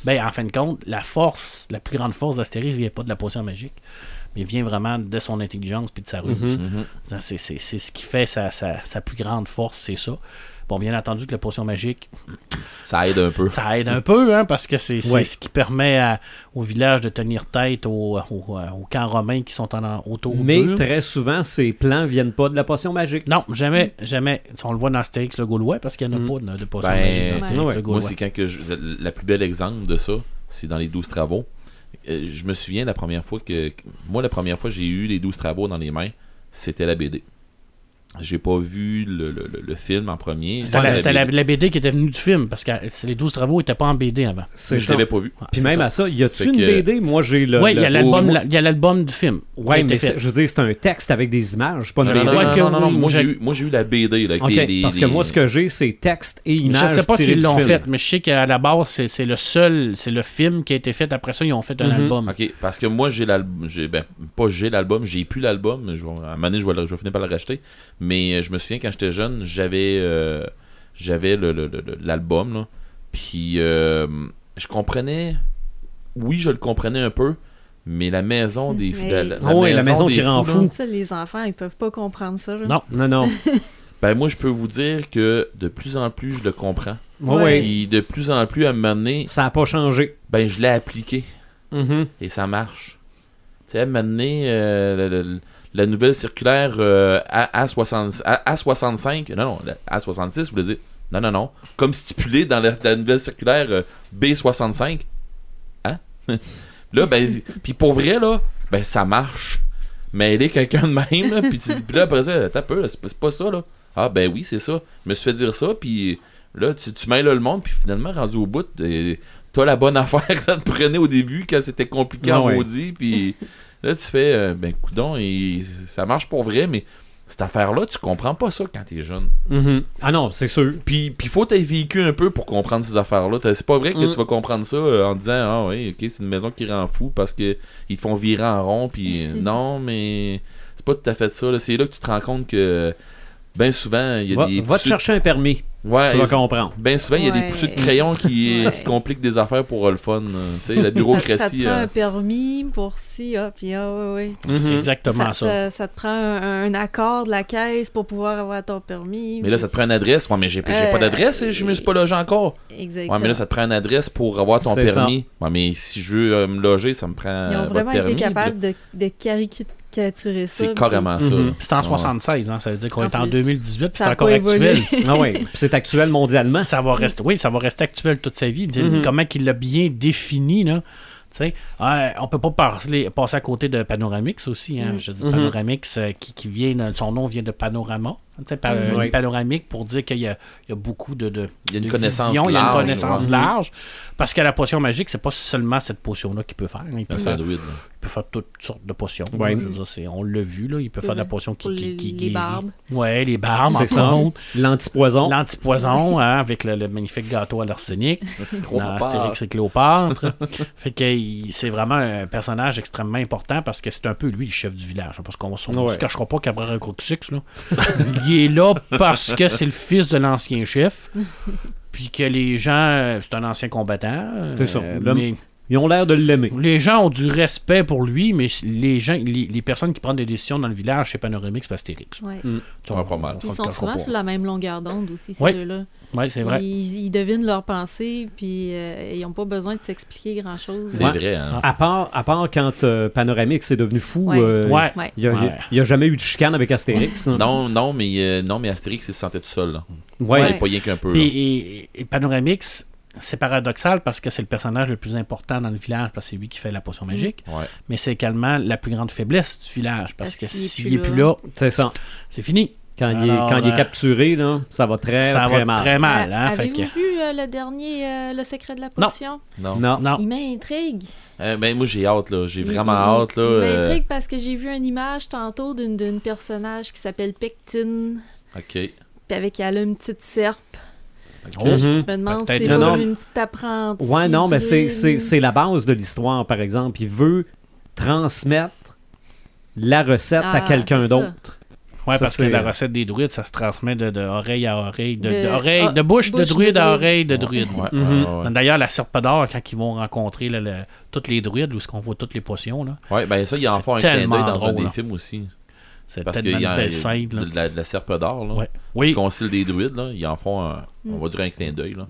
ben, en fin de compte, la force, la plus grande force d'Astérix vient pas de la potion magique, mais vient vraiment de son intelligence puis de sa ruse. mhm. C'est c'est- c'est ce qui fait sa, sa- sa plus grande force, c'est ça. Bon, bien entendu que la potion magique, Ça aide un peu. ça aide un peu, hein, parce que c'est Ouais. ce qui permet à- au village de tenir tête aux, aux- aux camps romains qui sont en, autour Mais d'eux. très souvent, ces plans viennent pas de la potion magique. Non, jamais, jamais. On le voit dans Astérix le Gaulois, parce qu'il n'y en a Mm. pas de, de potion Ben, magique dans Astérix ouais. le Moi, c'est quand que je, la plus belle exemple de ça, c'est dans les 12 travaux. Euh, je me souviens la première fois que. que- Moi, la première fois que j'ai eu les 12 travaux dans les mains, c'était la BD. J'ai pas vu le, le- le- le film en premier. C'était la, BD. la BD qui était venue du film, parce que c'est- les 12 travaux n'étaient pas en BD avant. C'est je l'avais pas vu. Puis C'est même ça. à ça, y a-tu une que- BD Moi, j'ai le. Oui, il y le- a l'album moi- la- il y a l'album du film. été mais je veux dire, c'est un texte avec des images, pas une Je Non, BD. non, non, non, que non, non, oui, moi, j'ai eu, moi, j'ai eu la BD. Là, les- parce que les- moi, ce que j'ai, c'est texte et Je images. sais pas s'ils l'ont fait, mais je sais qu'à la base, c'est c'est le seul, c'est le film qui a été fait. Après ça, ils ont fait un Mhm. album. Ok, parce que moi, j'ai l'album. j'ai- Ben, pas j'ai l'album, j'ai plus l'album. Je À un moment donné, je je vais finir par le racheter. Mais euh, je me souviens, quand j'étais jeune, j'avais euh, j'avais le- le- le- le- l'album. là. Puis, euh, je comprenais. Oui, je le comprenais un peu. Mais la maison des Hey. la, la- Ah ouais, la maison des qui rend fous, fou. là, Ça, les enfants, ils peuvent pas comprendre ça. là. Non. Non, non. Ben, moi, je peux vous dire que de plus en plus, je le comprends. Ouais. Puis, de plus en plus, à un moment donné, Ça n'a pas changé. ben, je l'ai appliqué. Mhm. et ça marche. Tu sais, à un moment donné, euh, la nouvelle circulaire euh, A, 60 A, 65 non, non, la A66, vous voulez dire, non, non, non, comme stipulé dans la, la nouvelle circulaire euh, B65, hein? là, ben, puis pour vrai, là, ben, ça marche. Mais elle est quelqu'un de même, puis là, après ça, t'as peu, c'est pas- ça, là. Ah, ben oui, c'est ça. Je me suis fait dire ça, puis là, tu, tu mêles le monde, puis finalement, rendu au bout, toi, la bonne affaire que ça te prenait au début, quand c'était compliqué Ah en ouais. maudit, puis là, tu fais, euh, ben, coudon, et ça marche pour vrai, mais cette affaire-là, tu comprends pas ça quand t'es jeune. Mhm. Ah non, c'est sûr. Puis, puis faut t'être vécu un peu pour comprendre ces affaires-là. C'est pas vrai que Mm. tu vas comprendre ça euh, en disant Ah oui, ok, c'est une maison qui rend fou parce que ils te font virer en rond. Puis euh, non, mais c'est pas tout à fait ça. C'est là que tu te rends compte que ben souvent, il y a Va, des. va te chercher un permis. Ouais, tu vas comprendre. ben souvent, il y a des poussées de crayon qui, Ouais. qui compliquent des affaires pour euh, le fun. euh, Tu sais, la Ça, ça te bureaucratie. prend euh, un permis pour ci, ah, puis ah. C'est Mhm. exactement Ça, ça. ça- ça te prend un, un accord de la caisse pour pouvoir avoir ton permis. Mais là, ça te prend une adresse. Ouais, mais j'ai j'ai pas Euh, d'adresse et je me suis pas logé encore. Exactement. Ouais, mais là, ça te prend une adresse pour avoir ton C'est ça. permis. Ouais, mais si je veux euh, me loger, ça me prend. Ils ont vraiment permis. été capables de, de caricaturer ça. C'est carrément ça. Mhm. là. C'est en Ouais. 76, hein, ça veut dire qu'on En est en plus, 2018, puis ça c'est a encore actuel. Ah ouais. Puis c'est actuel mondialement. Ça va rester, oui, ça va rester actuel toute sa vie. Mhm. Comment qu'il l'a bien défini, là. Tu sais, ouais, on peut pas parler, passer à côté de Panoramix aussi. Hein. Mm. Je dis Mhm. Panoramix euh, qui, qui vient, de- son nom vient de panorama. Tu sais, pa- Mm. euh, Oui. panoramique pour dire qu'il y a, il y a beaucoup de, de, Il y a une de connaissance vision, il y a une large, connaissance ouais. large. Parce que la potion magique, c'est pas seulement cette potion-là qu'il peut faire. Il peut, Un faire, il peut faire toutes sortes de potions. Ouais. là. Je veux dire, c'est- on l'a vu, là. Il peut faire de la potion qui, qui, les, qui les guérit. barbes. Ouais, les barbes, C'est ça. L'antipoison. L'antipoison, hein, avec le, le magnifique gâteau à l'arsenic dans. Astérix et Cléopâtre. fait que c'est vraiment un personnage extrêmement important parce que c'est un peu lui le chef du village. hein, Parce qu'on ne se cachera pas qu'Abraham Cruxix, là, il est là parce que c'est le fils de l'ancien chef. Puis que les gens, euh, c'est un ancien combattant. C'est ça. euh, mais Ils ont l'air de l'aimer. les gens ont du respect pour lui, mais les gens, les, les personnes qui prennent des décisions dans le village chez Panoramix, c'est Astérix. Ouais. Ça, Ouais, pas mal. Ils sont souvent sur la même longueur d'onde aussi, ces Ouais. deux-là. Ouais, c'est vrai. Ils, ils devinent leurs pensées, puis euh, ils n'ont pas besoin de s'expliquer grand-chose. C'est Ouais. vrai, hein. À part, à part quand euh, Panoramix est devenu fou, Ouais. euh, Ouais. Il n'y a, Ouais. il y a jamais eu de chicane avec Astérix. là. Non, non, mais, euh, non, mais Astérix, il se sentait tout seul. Là. Ouais. Il est pas rien qu'un peu. Et, et Panoramix, c'est paradoxal parce que c'est le personnage le plus important dans le village parce que c'est lui qui fait la potion magique, Ouais. mais c'est également la plus grande faiblesse du village parce, Parce que s'il plus est plus là. là, C'est ça. c'est fini. Quand, il, est, il euh, capturé, là, ça va très, ça très va mal. très mal. A- Hein, Avez-vous que- vu euh, le dernier, euh, Le secret de la potion? Non. Non. Non. Il m'intrigue. Euh, ben, moi, j'ai hâte, là. J'ai Il- vraiment il- hâte, là. Il euh, m'intrigue parce que j'ai vu une image tantôt d'une d'une personnage qui s'appelle Pectine, Ok. puis avec elle a une petite serpe. Oh, Mhm. Je me demande si Peut-être c'est pas une petite apprentie. Ouais, non, mais c'est- c'est druide. c'est la base de l'histoire, par exemple. Il veut transmettre la recette à Ah, quelqu'un d'autre. Ouais, Ça, parce que la recette des druides, ça se transmet de, de oreille à oreille, de, De- de oreille, ah, de bouche, de bouche de druide à oreille de druide. Ouais, Mhm. ouais, ouais, ouais. D'ailleurs, la serpe d'or, quand ils vont rencontrer là, le- toutes les druides, où est-ce qu'on voit toutes les potions, là, Ouais, ben ça, il y a encore un clin d'œil dans un des là. films aussi. C'est tellement y a belle scène. là. de la, de la serpe d'or, là. Ouais. Du Oui, concile des druides, là. Ils en font un, on Mm. va dire un clin d'œil, là.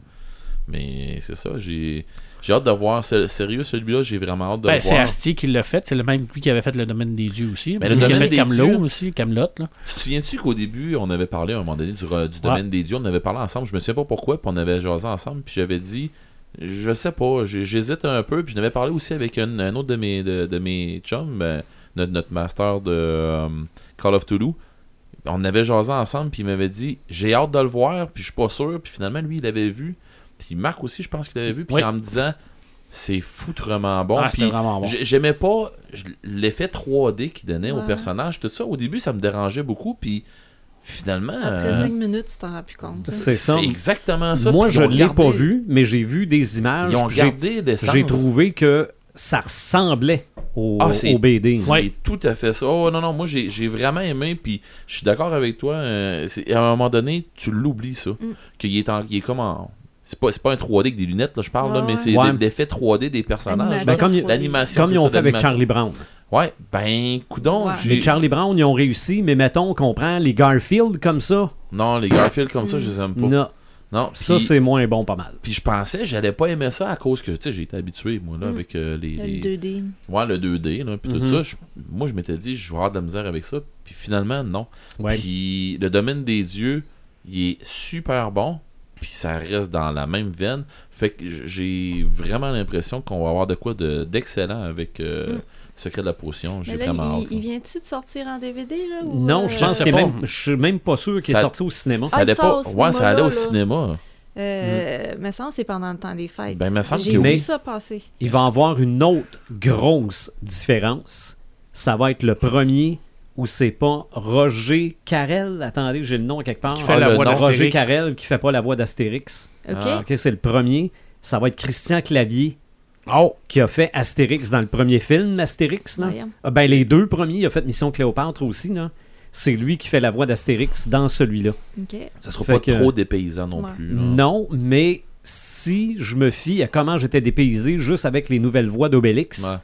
Mais c'est ça, j'ai j'ai hâte de voir. Sérieux, celui-là, j'ai vraiment hâte de ben, le c'est voir. Astier qui l'a fait. C'est le même lui qui avait fait le domaine des dieux aussi. Mais le Lui qui a domaine fait des Camelot dieux- aussi, Camelot. Là. Tu te souviens-tu qu'au début, on avait parlé à un moment donné du, du domaine des dieux, on avait parlé ensemble, je me souviens pas pourquoi, puis on avait jasé ensemble, puis j'avais dit, je sais pas, j'hésite un peu, puis je n'avais parlé aussi avec un, un autre de mes, de, de mes chums, ben, notre, notre master de euh, Call of Toulouse. On avait jasé ensemble, puis il m'avait dit, j'ai hâte de le voir, puis je suis pas sûr, puis finalement, lui, il l'avait vu, puis Marc aussi, je pense qu'il l'avait vu, puis Oui. en me disant, c'est foutrement bon, ah, puis vraiment bon. j'ai- J'aimais pas l'effet 3D qu'il donnait au personnage. Tout ça, au début, ça me dérangeait beaucoup. Puis finalement, Après euh, 5 minutes, tu t'en rends plus compte. C'est ça. c'est exactement ça. Moi, je ne l'ai gardé- pas vu, mais j'ai vu des images. Ils ont gardé l'essence. J'ai trouvé que ça ressemblait au, Ah, au BD. C'est tout à fait ça. Oh non, non, moi j'ai vraiment aimé, puis je suis d'accord avec toi. euh, à un moment donné, tu l'oublies ça. Mm. Qu'il est, en, il est comme en. C'est pas, c'est pas un 3D avec des lunettes, là, je parle, là, mais c'est Ouais. l'effet 3D des personnages. Ben, comme il- 3D. L'animation. Comme ils ont ça, fait avec. Charlie Brown. Ouais, ben, coudon, Ouais. Les Charlie Brown, ils ont réussi, mais mettons qu'on prend les Garfield comme ça. Non, les Garfield comme ça, je les aime pas. Non, Non, ça, c'est moins bon pas mal. Puis je pensais, j'allais pas aimer ça à cause que, tu sais, j'ai été habitué, moi, là, Mm. avec euh, les, Le les- 2D. Ouais, le 2D, là, puis tout Mhm. ça. je- moi, je m'étais dit, je vais avoir de la misère avec ça. Puis finalement, non. Puis le domaine des dieux, il est super bon. Puis ça reste dans la même veine. Fait que j'ai vraiment l'impression qu'on va avoir de quoi de- d'excellent avec euh, Mm. Secret de la potion. J'ai vraiment il, hâte. il vient-tu de sortir en DVD, là? ou, Non, euh, je pense qu'il même. Je suis même pas sûr qu'il est Ça- sorti au cinéma. Ça Ah, il allait pas. au Ouais, ça cinéma, allait au là. cinéma. Euh, me semble que c'est pendant le temps des fêtes. Ben, me semble J'ai vu ça passer. Il va avoir une autre grosse différence. Ça va être le premier où c'est pas Roger Carrel? Attendez, j'ai le nom quelque part. Qui fait Ah, la le voix nom. Roger. Carrel qui fait pas la voix d'Astérix. OK? Ah. Ok, c'est le premier. Ça va être Christian Clavier Oh, qui a fait Astérix dans le premier film, Astérix. Là. Voyons. Ah, ben, les deux premiers, il a fait Mission Cléopâtre aussi. là. C'est lui qui fait la voix d'Astérix dans celui-là. OK. Ça sera Fait pas que- trop dépaysant non Ouais. plus. là. Non, mais si je me fie à comment j'étais dépaysé juste avec les nouvelles voix d'Obélix, Ouais.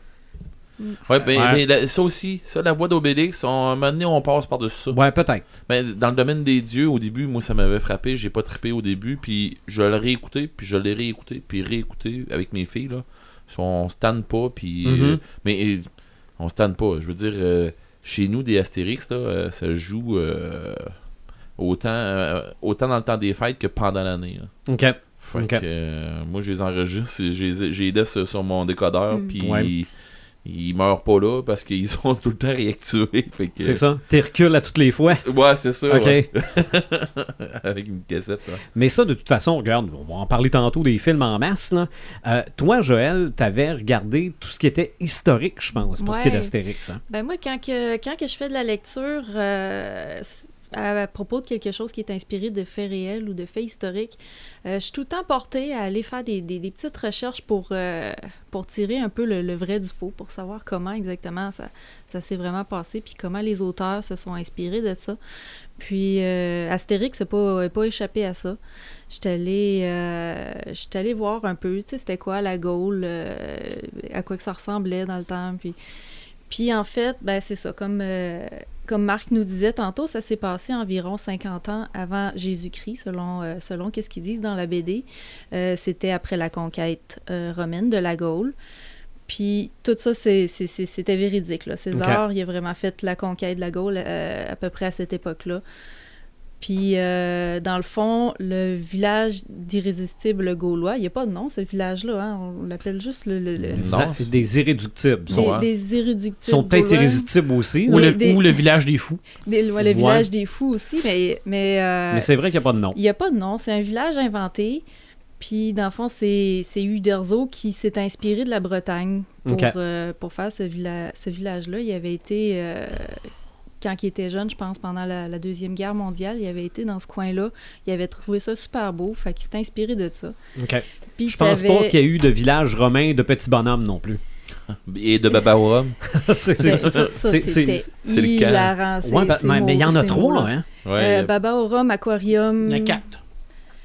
Mm. Ouais, ben, Ouais. mais la- ça aussi, ça, la voix d'Obélix, on, à un moment donné, on passe par-dessus ça. ouais, peut-être. Ben, dans le domaine des dieux, au début, moi, ça m'avait frappé. J'ai pas trippé au début. Puis je l'ai réécouté. Puis je l'ai réécouté. Puis réécouté avec mes filles. Là. On se tanne pas. Puis, euh, mais euh, on se tanne pas. Je veux dire, euh, chez nous, des Astérix, là, euh, ça joue euh, autant, euh, autant dans le temps des fêtes que pendant l'année. là. OK. Fait que, euh, moi, je les enregistre. J'ai j'ai les laisse sur mon décodeur. Mm. Puis Ouais. Ils, meurent pas là parce qu'ils sont tout le temps réactivés. Que, C'est ça. T'es recul à toutes les fois. Ouais, c'est ça. OK. ouais. Avec une cassette. ouais. Mais ça, de toute façon, regarde, on va en parler tantôt des films en masse. Là. Euh, toi, Joël, t'avais regardé tout ce qui était historique, je pense, pour ce qui est Ouais. d'Astérix. Hein? Ben moi, quand que, quand que je fais de la lecture euh, à, propos de quelque chose qui est inspiré de faits réels ou de faits historiques, euh, je suis tout le temps portée à aller faire des, petites recherches pour, euh, pour tirer un peu le, vrai du faux, pour savoir comment exactement ça, ça s'est vraiment passé, puis comment les auteurs se sont inspirés de ça. Puis euh, Astérix n'a pas, pas échappé à ça. J'étais allée, allée voir un peu, tu sais, c'était quoi la Gaule, à quoi que ça ressemblait dans le temps, puis... Puis en fait, ben c'est ça, comme, comme Marc nous disait tantôt, ça s'est passé environ 50 ans avant Jésus-Christ, selon, euh, selon qu'est-ce qu'ils disent dans la BD. Euh, C'était après la conquête euh, romaine de la Gaule. Puis tout ça, c'est- c'est- c'est- c'était véridique. Là. César, il a vraiment fait la conquête de la Gaule à peu près à cette époque-là. Puis, euh, dans le fond, le village d'irrésistibles gaulois, il n'y a pas de nom, ce village-là. hein, On l'appelle juste le, le- le- Non. Des- irréductibles. Des, sont, ouais. des irréductibles. ils sont peut-être irrésistibles aussi. ou, le, des- ou le village des fous. Des- ouais, le Ouais. village des fous aussi, mais, mais, euh, Mais c'est vrai qu'il n'y a pas de nom. il n'y a pas de nom. C'est un village inventé. Puis, dans le fond, c'est c'est Uderzo qui s'est inspiré de la Bretagne pour, euh, pour faire ce, villa- ce village-là. Il avait été, euh, quand il était jeune, je pense, pendant la, la Deuxième Guerre mondiale, il avait été dans ce coin-là. Il avait trouvé ça super beau. Fait qu'il s'est inspiré de ça. OK. Puis, Je pense pas qu'il y a eu de village romain de petits bonhommes non plus. Et de Baba Rome. c'est Ben, ça. ça, ça, C'est- le. C'est- Ouais, ces mais il y en a trois, hein? Ouais, Euh, Baba au Rhum, Aquarium. Il y en a quatre.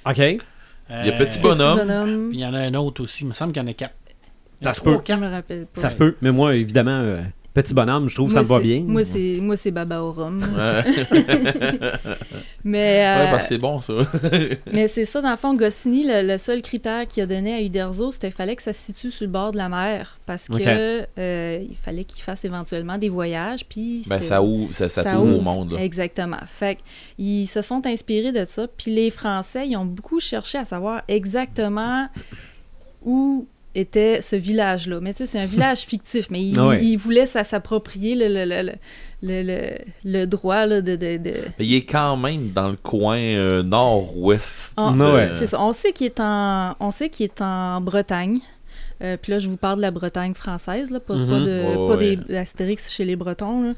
OK. Il y a Petit Petit Bonhomme. Puis il y en a un autre aussi. Il me semble qu'il y en a quatre. Ça se peut. Je me rappelle pas. Ça se peut. Mais moi, évidemment, euh, Petit bonhomme, je trouve que ça me va bien. Moi, c'est moi c'est Baba au rhum. Ouais, Mais, euh, Ouais, parce que c'est bon, ça. mais c'est ça, dans le fond, Goscinny, le, le seul critère qu'il a donné à Uderzo, c'était qu'il fallait que ça se situe sur le bord de la mer. Parce que euh, il fallait qu'il fasse éventuellement des voyages. Puis ben, ça ouvre, ça, ça au monde. là. Exactement. Fait ils se sont inspirés de ça. Puis les Français, ils ont beaucoup cherché à savoir exactement où était ce village-là. Mais tu sais, c'est un village fictif, mais ils, Ah ouais. ça s'approprier le, le, le, le, le- le droit là, de... de, de- Mais il est quand même dans le coin euh, nord-ouest. Ah, ouais. C'est ça. On sait qu'il est en, on sait qu'il est en Bretagne. Euh, puis là, je vous parle de la Bretagne française, là, pas, pas Mhm. de, pas ouais. des Astérix chez les Bretons. là.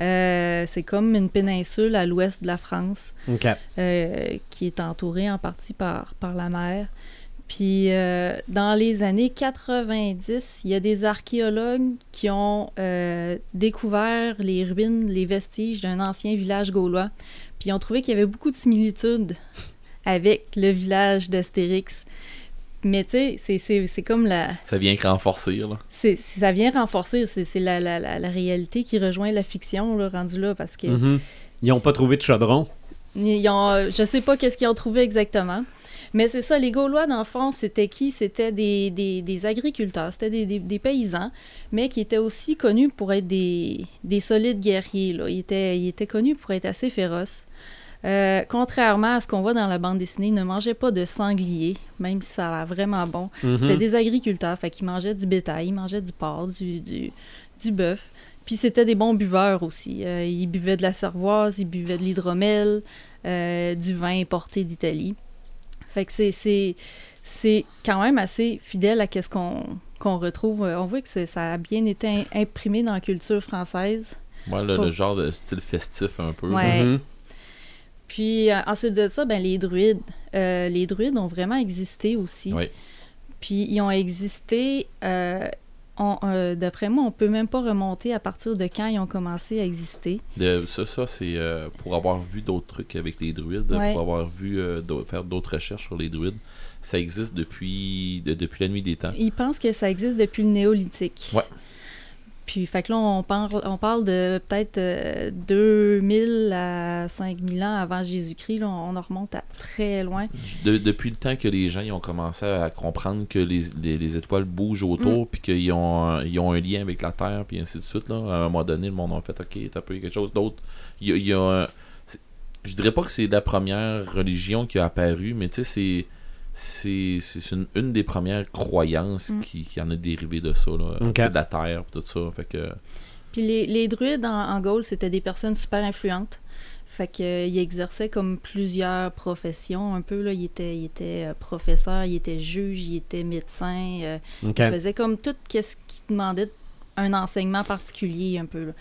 Euh, c'est comme une péninsule à l'ouest de la France. Euh, qui est entouré en partie par, par la mer. Puis euh, dans les années 90, il y a des archéologues qui ont euh, découvert les ruines, les vestiges d'un ancien village gaulois. Puis ils ont trouvé qu'il y avait beaucoup de similitudes avec le village d'Astérix. Mais tu sais, c'est- c'est c'est comme la, Ça vient renforcer, là. c'est c'est- ça vient renforcer, c'est c'est la, la, la, la réalité qui rejoint la fiction, là, rendu là, parce que Mhm. Ils n'ont pas trouvé de chaudron? ils ont, je sais pas qu'est-ce qu'ils ont trouvé exactement. Mais c'est ça, les Gaulois, dans le fond, c'était qui? C'était des, des, des agriculteurs, c'était des, paysans, mais qui étaient aussi connus pour être des, des solides guerriers. Là. Ils, étaient, ils étaient connus pour être assez féroces. Euh, contrairement à ce qu'on voit dans la bande dessinée, ils ne mangeaient pas de sanglier, même si ça a l'air vraiment bon. Mhm. C'était des agriculteurs, fait qu'ils mangeaient du bétail, ils mangeaient du porc, du, du, du bœuf. Puis c'était des bons buveurs aussi. Euh, ils buvaient de la cervoise, ils buvaient de l'hydromel, euh, du vin importé d'Italie. Fait que c'est, c'est, c'est quand même assez fidèle à ce qu'on, qu'on retrouve. Euh, On voit que ça a bien été im- imprimé dans la culture française. Moi, le, le genre de style festif un peu. Ouais. Mhm. Puis euh, ensuite de ça, ben, les druides. Euh, les druides ont vraiment existé aussi. Oui. Puis ils ont existé, euh, euh, d'après moi, on peut même pas remonter à partir de quand ils ont commencé à exister. De- ça, ça c'est euh, pour avoir vu d'autres trucs avec les druides, Ouais. pour avoir vu euh, faire d'autres recherches sur les druides. Ça existe depuis, de- depuis la nuit des temps. Ils pensent que ça existe depuis le néolithique. Ouais. Puis, fait que là, on parle, on parle de peut-être euh, 2000 à 5000 ans avant Jésus-Christ. Là, on en remonte à très loin. De- depuis le temps que les gens ils ont commencé à comprendre que les, les- les étoiles bougent autour, Mm. puis qu'ils ont, un- ils ont un lien avec la Terre, puis ainsi de suite, là, à un moment donné, le monde a fait OK, t'as quelque chose d'autre. Il y a, il y a je dirais pas que c'est la première religion qui a apparu, mais tu sais, c'est. C'est c'est une, une des premières croyances Mm. qui, qui en a dérivé de ça, là. De la Terre, puis tout ça. Fait que. Puis les, les druides en, en Gaule, c'était des personnes super influentes. Fait que, euh, ils exerçaient comme plusieurs professions un peu. Là. Ils étaient, ils étaient euh, professeurs, ils étaient juges, ils étaient médecins. euh, OK. Ils faisaient comme tout ce qui demandait un enseignement particulier un peu. là.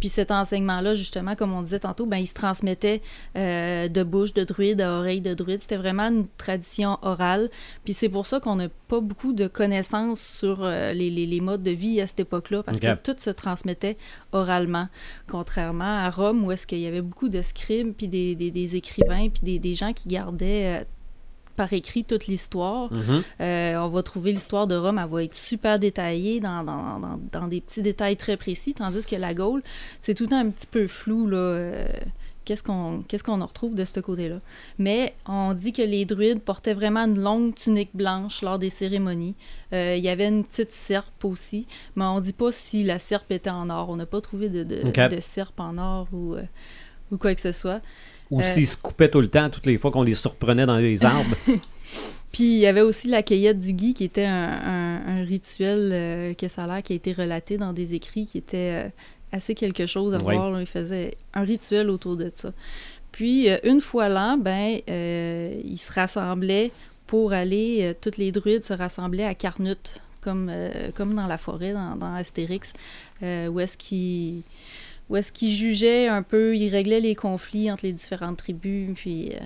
Puis cet enseignement-là, justement, comme on disait tantôt, ben, il se transmettait euh, de bouche de druide à oreille de druide. C'était vraiment une tradition orale. Puis c'est pour ça qu'on n'a pas beaucoup de connaissances sur euh, les, les- les modes de vie à cette époque-là, parce que tout se transmettait oralement, contrairement à Rome, où est-ce qu'il y avait beaucoup de scribes, puis des, des- des écrivains, puis des, des gens qui gardaient... euh, par écrit toute l'histoire. Mhm. Euh, on va trouver l'histoire de Rome, elle va être super détaillée dans, dans, dans- dans des petits détails très précis, tandis que la Gaule, c'est tout le temps un petit peu flou, là. euh, Qu'est-ce qu'on qu'est-ce qu'on en retrouve de ce côté-là? Mais on dit que les druides portaient vraiment une longue tunique blanche lors des cérémonies. Euh, Il y avait une petite serpe aussi, mais on dit pas si la serpe était en or. On n'a pas trouvé de, de, Ok. de serpe en or ou, ou quoi que ce soit. Ou Euh, s'ils se coupaient tout le temps, toutes les fois qu'on les surprenait dans les arbres. Puis il y avait aussi la cueillette du gui qui était un, un- un rituel euh, que ça a l'air qui a été relaté dans des écrits qui était euh, assez quelque chose à Oui. voir. là. Il faisait un rituel autour de ça. Puis une fois l'an, ben, ils se rassemblaient pour aller, toutes les druides se rassemblaient à Carnut, comme, comme dans la forêt, dans, dans Astérix, où est-ce qu'ils où est-ce qu'ils jugeaient un peu, ils réglaient les conflits entre les différentes tribus, puis... euh,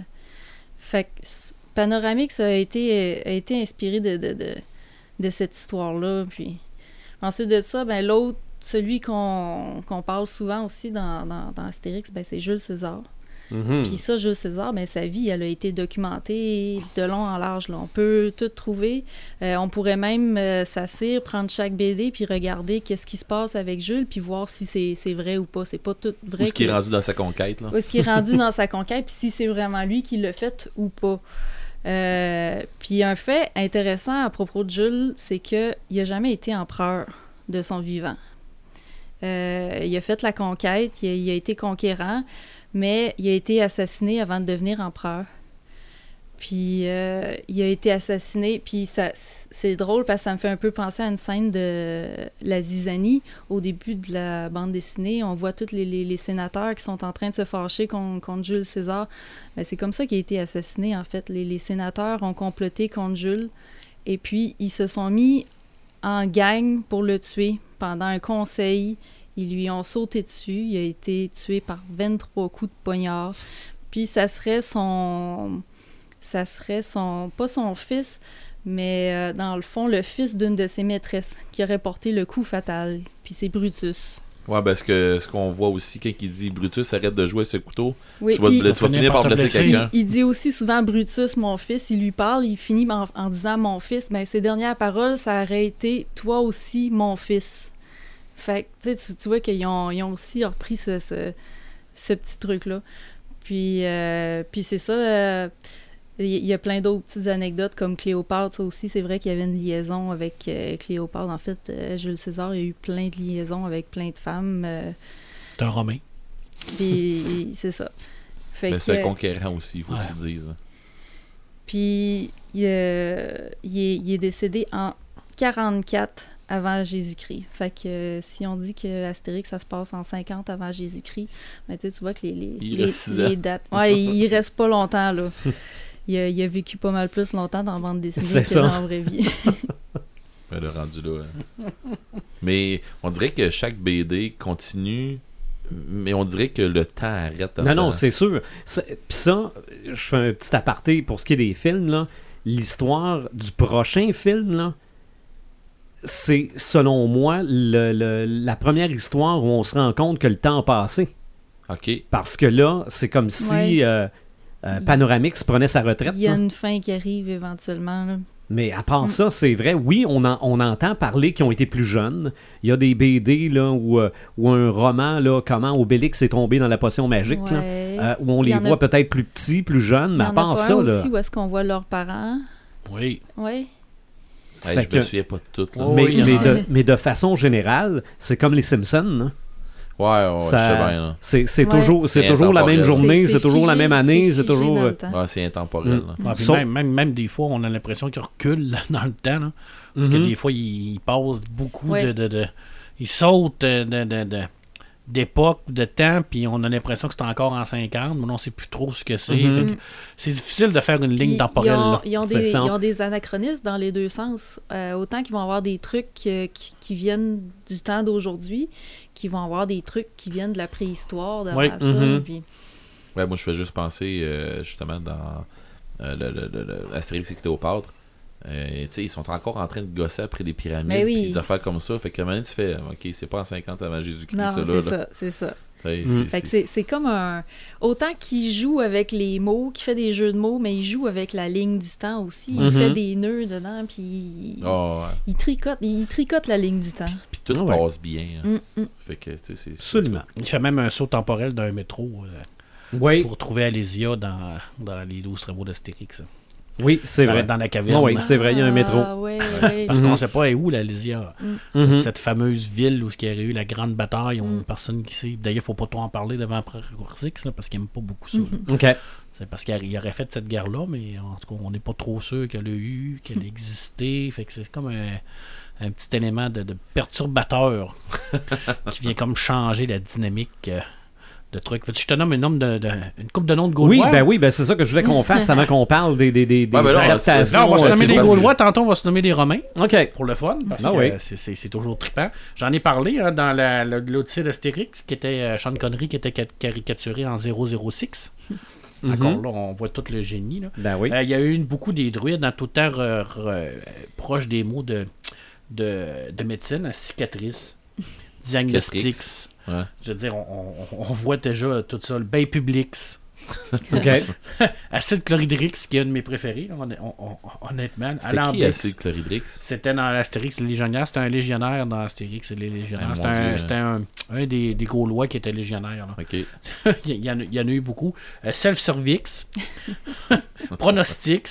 fait que a été, a été inspiré de, de, de, cette histoire-là. Puis ensuite de ça, ben, l'autre, celui qu'on qu'on parle souvent aussi dans, dans, dans Astérix, ben, c'est Jules César. Mhm. Puis ça, Jules César, ben, sa vie, elle a été documentée de long en large. Là. On peut tout trouver. Euh, on pourrait même euh, s'asseoir, prendre chaque BD, puis regarder qu'est-ce qui se passe avec Jules, puis voir si c'est c'est vrai ou pas. C'est pas tout vrai. ce qui est rendu dans sa conquête, là. est-ce qu'il est rendu dans sa conquête, puis si c'est vraiment lui qui l'a fait ou pas. Euh, puis un fait intéressant à propos de Jules, c'est qu'il n'a jamais été empereur de son vivant. Euh, il a fait la conquête, il a, il a été conquérant, mais il a été assassiné avant de devenir empereur. Puis euh, il a été assassiné, puis ça, c'est drôle parce que ça me fait un peu penser à une scène de la zizanie au début de la bande dessinée. On voit tous les, sénateurs qui sont en train de se fâcher con- contre, Jules César. Ben, c'est comme ça qu'il a été assassiné en fait. Les sénateurs ont comploté contre Jules et puis ils se sont mis en gang pour le tuer pendant un conseil. Ils lui ont sauté dessus. Il a été tué par 23 coups de poignard. Puis ça serait son ça serait son pas son fils mais euh, dans le fond le fils d'une de ses maîtresses qui aurait porté le coup fatal puis c'est Brutus Ouais, parce que ce qu'on voit aussi quand il dit Brutus arrête de jouer ce couteau, oui tu vas, tu finir par blesser puis quelqu'un. il dit aussi souvent Brutus mon fils il lui parle il finit en, en disant mon fils mais ses dernières paroles ça aurait été toi aussi mon fils fait que tu tu, vois qu'ils ont, ils ont aussi repris ce, ce, ce petit truc là puis euh, puis c'est ça euh, il y- a plein d'autres petites anecdotes comme Cléopâtre, ça aussi, c'est vrai qu'il y avait une liaison avec euh, Cléopâtre. En fait, euh, Jules César, il y a eu plein de liaisons avec plein de femmes. euh, C'est un Romain. puis c'est ça. Fait Mais c'est un conquérant aussi, il faut Ouais. que tu le dises. puis il, euh, il est, il est décédé en 44 avant Jésus-Christ. Fait que euh, si on dit que Astérix, ça se passe en 50 avant Jésus-Christ, ben, tu vois que les, les, Il dates... Ouais, il, reste pas longtemps, là. Il a, il a vécu pas mal plus longtemps dans la bande dessinée que dans la vraie vie. Ouais, le rendu là. hein. mais on dirait que chaque BD continue, mais on dirait que le temps arrête. Non, non, c'est sûr. C'est- Puis ça, je fais un petit aparté pour ce qui est des films, là. L'histoire du prochain film, là, c'est, selon moi, le- le- la première histoire où on se rend compte que le temps a passé. Ok. Parce que là, c'est comme si Ouais. euh, euh, Panoramix prenait sa retraite. Il y a une fin qui arrive éventuellement. là. Mais à part Mm. ça, c'est vrai, oui, on, en- on entend parler qu'ils ont été plus jeunes. Il y a des BD là, où, euh, où un roman, là, comment Obélix est tombé dans la potion magique, là, euh, où on les a- voit peut-être plus petits, plus jeunes, Il y mais à en a part pas ça, un là. aussi où est-ce qu'on voit leurs parents. Oui. Ouais. Hey, je que- me souviens pas de tout. Là. Oh, mais, oui, mais a. de, mais de façon générale, c'est comme les Simpsons. hein. Ouais, Ça-. C'est c'est Ouais. toujours, c'est C'est toujours la même journée, C'est- c'est c'est toujours la même année, c'est toujours. euh. Ouais, c'est intemporel. Mm. Ah, même, même, même des fois, on a l'impression qu'il recule dans le temps. là. Parce que Mhm. des fois, il, il passe beaucoup Ouais. de, de, de- Il saute euh, de, de, de- d'époque, de temps, puis on a l'impression que c'est encore en 50, mais on ne sait plus trop ce que c'est. Mhm. C'est difficile de faire une ligne Puis, temporelle. Ils ont, là. ils ont des, ça. ils ont des anachronismes dans les deux sens. Euh, autant qu'ils vont avoir des trucs euh, qui, qui viennent du temps d'aujourd'hui, qu'ils vont avoir des trucs qui viennent de la préhistoire, d'avant Oui. ça. Mhm. puis- Ouais, moi, je fais juste penser, euh, justement, dans euh, le, le, le- le- Astérix et Cléopâtre. Euh, ils sont encore en train de gosser après les pyramides, Mais oui. puis des affaires comme ça. Fait que maintenant, tu fais, ok, c'est pas en 50 avant Jésus-Christ, Non, c'est ça, c'est ça. Fait, Mm. c'est- Fait que c'est- c'est c'est comme un... Autant qu'il joue avec les mots, qu'il fait des jeux de mots, mais il joue avec la ligne du temps aussi. Il Mhm. fait des nœuds dedans, puis il, Ah, ouais. il tricote, il tricote la ligne du temps. Puis tout ouais. passe bien. hein. Mm, mm. Fait que, tu sais, c'est... Absolument. Il fait même un saut temporel d'un métro euh, Oui, pour trouver Alésia dans, dans les 12 travaux d'Astérix. Oui, c'est vrai. dans la caverne. Oui, c'est vrai, il y a un métro. Ah, ouais, ouais. Parce Mhm. qu'on ne sait pas est où l'Alésia. Mhm. Cette- Cette fameuse ville où il y aurait eu la grande bataille, on, Mm. personne qui sait. D'ailleurs, il faut pas trop en parler devant là, parce qu'il n'aime pas beaucoup ça. Mhm. OK. C'est parce qu'il il aurait fait cette guerre-là, mais en tout cas, on n'est pas trop sûr qu'elle a eu, qu'elle a existé. Fait que c'est comme un, un petit élément de, de perturbateur qui vient comme changer la dynamique euh, de trucs. Que je te nomme un nombre de, de- une coupe de noms de Oui, Gaulois. ben oui, ben c'est ça que je voulais qu'on fasse avant qu'on parle des, des, des, des ben là, adaptations. Là, on va se Ouais, nommer que- Gaulois, tantôt on va se nommer les Romains OK. pour le fun, parce Ah que oui. c'est- toujours trippant. J'en ai parlé hein, dans l'Odyssée d'Astérix, qui était euh, Sean Connery, qui était ca- caricaturé en 006. Mhm. Encore là, on voit tout le génie. là. Ben oui. Euh, Il y a eu une- beaucoup des druides en tout temps re- proches des mots de, de, de médecine, à cicatrice, diagnostics. Ouais. Je veux dire, on, on- on voit déjà tout ça, le bain public. OK. Acide chlorhydrique, qui est un de mes préférés, là, honnêtement. C'était qui acide chlorhydrique? C'était dans l'Astérix et les Légionnaires. C'était un légionnaire dans Astérix et les Légionnaires. Ah, C'était mon un, un, un des, des Gaulois qui était légionnaire. là. Ok. il, y en a, il y en a eu beaucoup. Euh, Self-Cervix. Pronostics.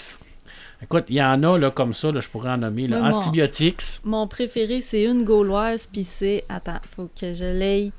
Écoute, il y en a là, comme ça, là, je pourrais en nommer. là. Antibiotics. Mon préféré, c'est une gauloise, puis c'est. Attends, faut que je l'aie.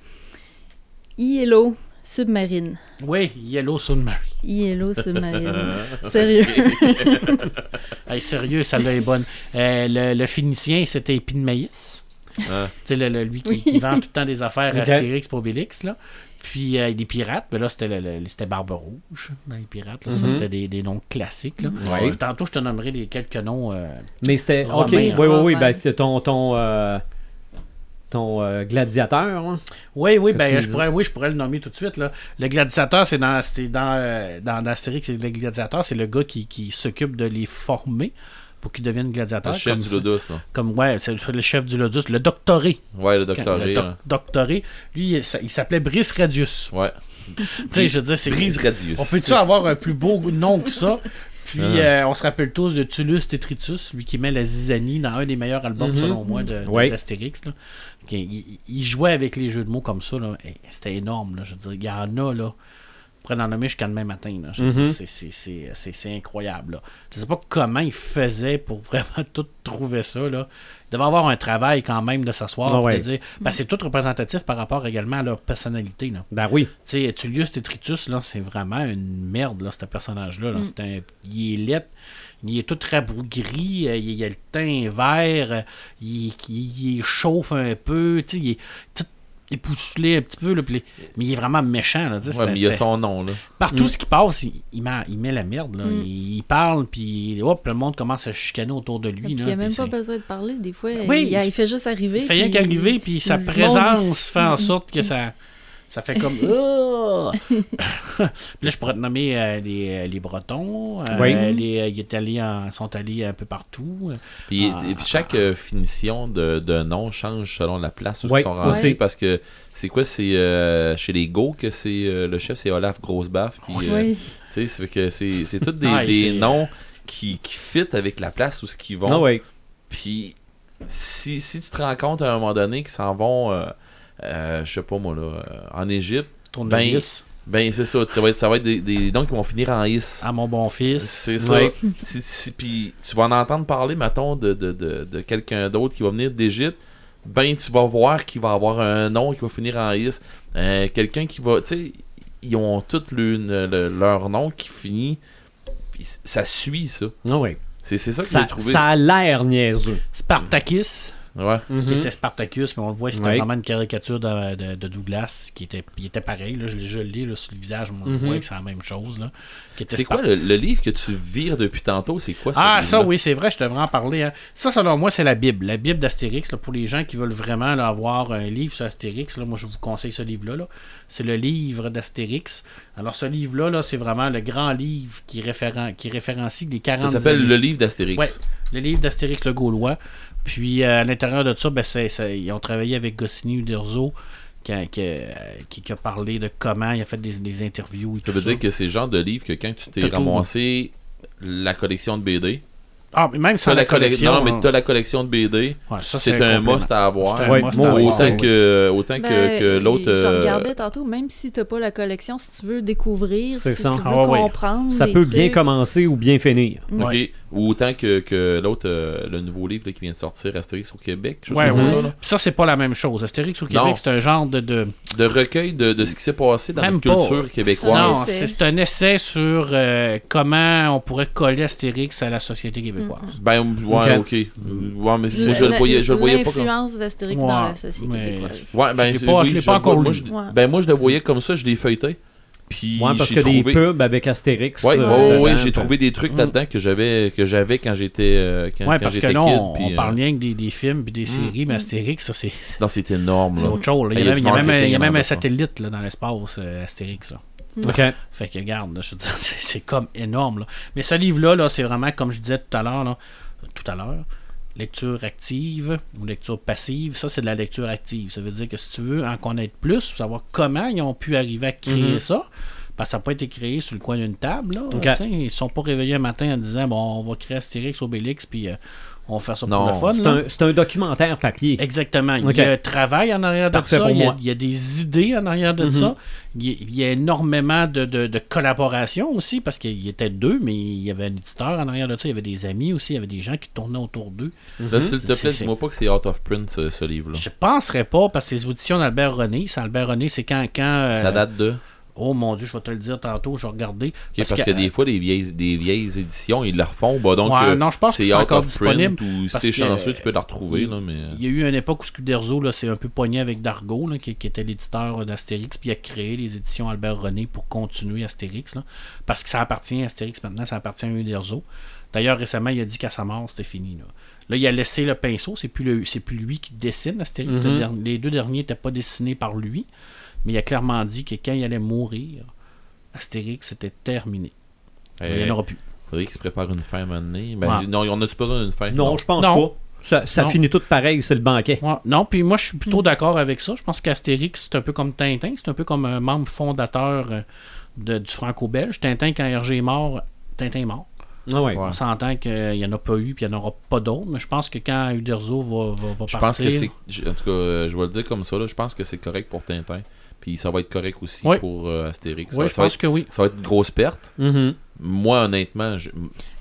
Yellow Submarine. Oui, Yellow Submarine. Yellow Submarine. Sérieux? Hey, sérieux, celle-là est bonne. Euh, le, le Phénicien, c'était Épi de Maïs. Ah. Tu sais, le, le- lui qui, Oui. qui vend tout le temps des affaires Ok. Astérix pour Obélix, là. Puis euh, des pirates, mais là, c'était, le, le- c'était Barbe Rouge, dans les pirates. là. Ça, Mhm. c'était des, des noms classiques. Là. Ouais. Tantôt, je te nommerai des, quelques noms. euh, Mais c'était. OK. Oui, oui, oui. Ben, c'était ton. ton euh, ton euh, gladiateur. hein? Oui, oui, ben, je pourrais, oui, je pourrais le nommer tout de suite. Là. Le gladiateur, c'est dans, c'est dans, euh, dans, dans Astérix, c'est le gladiateur, c'est le gars qui, qui s'occupe de les former pour qu'ils deviennent Le gladiateurs. chef comme du. Lodus, là. Comme, ouais, c'est le chef du Lodus, le doctoré. Ouais, le docteur Le doc- là. doctoré, lui, il, s'a- il s'appelait Brice Radius. Ouais. Tu sais, je veux dire, c'est. Brise Radius. On peut-tu avoir un plus beau nom que ça? Puis, Ah. euh, on se rappelle tous de Tullus Tetritus, lui qui met la zizanie dans un des meilleurs albums, Mhm. selon moi, de, de- Ouais. d'Astérix. Qui- Il, il jouait avec les jeux de mots comme ça. C'était énorme. Là. Je veux dire, il y en a, là. Pourrait en nommer jusqu'à demain matin. Mhm. dire, c'est, c'est, c'est, c'est- c'est incroyable. Là. Je sais pas comment il faisait pour vraiment tout trouver ça. Là. Il devait avoir un travail quand même de s'asseoir Ah ouais. dire. Ben, c'est tout représentatif par rapport également à leur personnalité. Là. Ben oui. Tu sais, Tullius Tetritus, là, c'est vraiment une merde, là, ce personnage-là. Là. C'est un... Il est laid, il est tout rabougri, euh, il, a le teint vert, euh, il, il, il chauffe un peu, tu sais, il est tout épousselé un petit peu, là, puis les- mais il est vraiment méchant. Là, tu sais, Ouais, mais il y a son nom, là. Partout Mm. ce qui passe, il, il met, il met la merde. Là. Mm. Il, il parle, puis hop, le monde commence à chicaner autour de lui. Là, il n'y a même pas besoin de parler. Des fois, Oui. il, il fait juste arriver. Il fait rien puis- qu'arriver, puis sa présence fait en sorte que ça, ça fait comme. Ah! Puis là, je pourrais te nommer euh, les, euh, les Bretons. euh, Oui. les, ils en- sont allés un peu partout. Puis, Ah. et puis chaque finition de, de nom change selon la place où ils sont rentrés. ouais. Parce que c'est quoi C'est euh, chez les Go que c'est euh, le chef, c'est Olaf Grossbaff. Puis, euh, Oui. tu sais, que c'est c'est tous des, Ah, des c'est- noms qui, qui fit avec la place où ce qu'ils vont. Ah oui. Puis si, si tu te rends compte à un moment donné qu'ils s'en vont, euh, je sais pas moi là, euh, en Égypte, Tournevis. ben c'est ça, ça va être, ça va être des, des noms qui vont finir en is. À mon bon fils. C'est ça. Ouais. Si- si- Puis tu vas en entendre parler, mettons, de, de, de, de quelqu'un d'autre qui va venir d'Égypte, ben tu vas voir qu'il va avoir un nom qui va finir en is. Euh, quelqu'un qui va, tu sais, ils ont tous le- le- leur nom qui finit, puis ça suit ça. Ah oui. C'est ça que Ça, j'ai trouvé. ça a l'air niaiseux. Spartacus. Ouais. qui Mhm. était Spartacus, mais on le voit, c'était Ouais. vraiment une caricature de, de- de Douglas qui était, il était pareil. Là, je l'ai je l'ai là, sur le visage, on le Mhm. voit que c'est la même chose. Là, C'est quoi le, le livre que tu vires depuis tantôt? C'est quoi ce Ah, ça oui, c'est vrai, je devrais en parler. hein. Ça, selon moi, c'est la Bible. La Bible d'Astérix, là, pour les gens qui veulent vraiment là, avoir un livre sur Astérix, là, moi je vous conseille ce livre-là. là. C'est le livre d'Astérix. Alors, ce livre-là, là, c'est vraiment le grand livre qui, référen- qui référencie les 40 Ça s'appelle. Le livre d'Astérix. Ouais, le livre d'Astérix le Gaulois. Puis euh, à l'intérieur de ça, ben, ils ont travaillé avec Goscinny Uderzo qui a, qui, a- qui a parlé de comment il a fait des, des interviews et Ça tout veut dire que c'est le genre de livre que quand tu t'es ramassé la collection de BD, Ah, mais même sans la la collection, non, mais hein. t'as la collection de BD, Ouais, c'est un must à avoir. C'est un Ouais, must moi, à avoir. Autant que, autant que, Ben, que l'autre. Je euh, regardais tantôt, même si t'as pas la collection, si tu veux découvrir, si ça. tu veux Ah ouais. comprendre. Ça peut bien commencer ou bien finir. Mm. ok. Ouais. Ou autant que, que l'autre, euh, le nouveau livre là, qui vient de sortir, Astérix au Québec. Ouais, comme ouais. ça, là. Ça, c'est pas la même chose. Astérix au Québec, c'est un genre de. de... De recueil de, de ce qui s'est passé dans Même la culture pas. québécoise. Non, c'est un essai sur euh, comment on pourrait coller Astérix à la société québécoise. Ben, ouais, ok. Ouais, mais La- je le voyais, je le voyais pas comme. L'influence d'Astérix Ouais, dans la société mais- québécoise. Ouais, ben, Je l'ai c'est- pas- oui, je l'ai le pas encore moi, lu. je- Ouais. Ben, moi, je le voyais comme ça, je l'ai feuilleté. Puis, Ouais, parce que des trouvé- pubs avec Astérix. Ouais, euh, ouais, ouais, j'ai trouvé des trucs Mm. là-dedans que j'avais que j'avais quand j'étais euh, quand, Ouais, quand parce que là, kid. on, puis, on euh, parle rien que des, des films et des séries, mais Astérix, ça, c'est c'est Non, c'est énorme. là. autre chose. là. Ben, Il y a même, il y a même- il y a même un satellite là, dans l'espace, euh, Astérix. Là. OK. Fait que, regarde, là, je veux dire, c'est comme énorme. Là. Mais ce livre-là, là, c'est vraiment, comme je disais tout à l'heure, tout à l'heure, lecture active ou lecture passive, ça, c'est de la lecture active. Ça veut dire que si tu veux en connaître plus, savoir comment ils ont pu arriver à créer Mhm. ça, Parce que ça n'a pas été créé sur le coin d'une table. Là, Ils ne sont pas réveillés un matin en disant bon, on va créer Astérix, Obélix, puis euh, on va faire ça pour le fun. C'est un, documentaire papier. Exactement. Il y a un travail en arrière de Parfait ça. pour Il y, a, moi. il y a des idées en arrière de Mhm. ça. Il y, a, il y a énormément de, de, de collaboration aussi, parce qu'il y était deux, mais il y avait un éditeur en arrière de ça. Il y avait des amis aussi. Il y avait des gens qui tournaient autour d'eux. Là, s'il te plaît, c'est- dis-moi pas que c'est out of print, ce, ce livre-là. Je penserais pas, parce que c'est les auditions d'Albert René. C'est Albert René, c'est quand. quand euh, Ça date de? Oh mon dieu, je vais te le dire tantôt, je vais regarder. Parce, que, des fois, des vieilles, des vieilles éditions, ils la refont. Bah, donc, Ouais, euh, non, je pense que c'est encore disponible. ou si t'es chanceux, tu peux la retrouver. il- Là, mais... Il y a eu une époque où Scuderzo là, c'est un peu poigné avec Dargo, là, qui, qui était l'éditeur d'Astérix, puis il a créé les éditions Albert René pour continuer Astérix. là, parce que ça appartient à Astérix maintenant, ça appartient à Uderzo. D'ailleurs, récemment, il a dit qu'à sa mort, c'était fini. Là. Là, il a laissé le pinceau, c'est plus, le- plus lui qui dessine Astérix. Mhm. Les deux derniers n'étaient pas dessinés par lui, mais il a clairement dit que quand il allait mourir, Astérix c'était terminé. Il n'y en aura plus. faudrait qu'ils se préparent une fin maintenant. Ben, Ouais. Non, on a-tu besoin d'une fin? Non, je pense Non. pas. Ça, ça Non. finit tout pareil, c'est le banquet. Ouais, non, puis moi je suis plutôt d'accord avec ça. Je pense qu'Astérix, c'est un peu comme Tintin, c'est un peu comme un membre fondateur euh, de- du franco-belge. Tintin, quand Hergé est mort, Tintin est mort. Ah ouais. Ouais. On s'entend qu'il n'y en a pas eu, puis il n'y en aura pas d'autres, mais je pense que quand Uderzo va, va, va Je pense partir... que c'est. je- En tout cas, euh, je vais le dire comme ça. Là, je pense que c'est correct pour Tintin. Puis ça va être correct aussi Oui. pour euh, Astérix. Oui, ça, je ça pense être, que oui. ça va être une grosse perte. Mhm. Moi, honnêtement, je-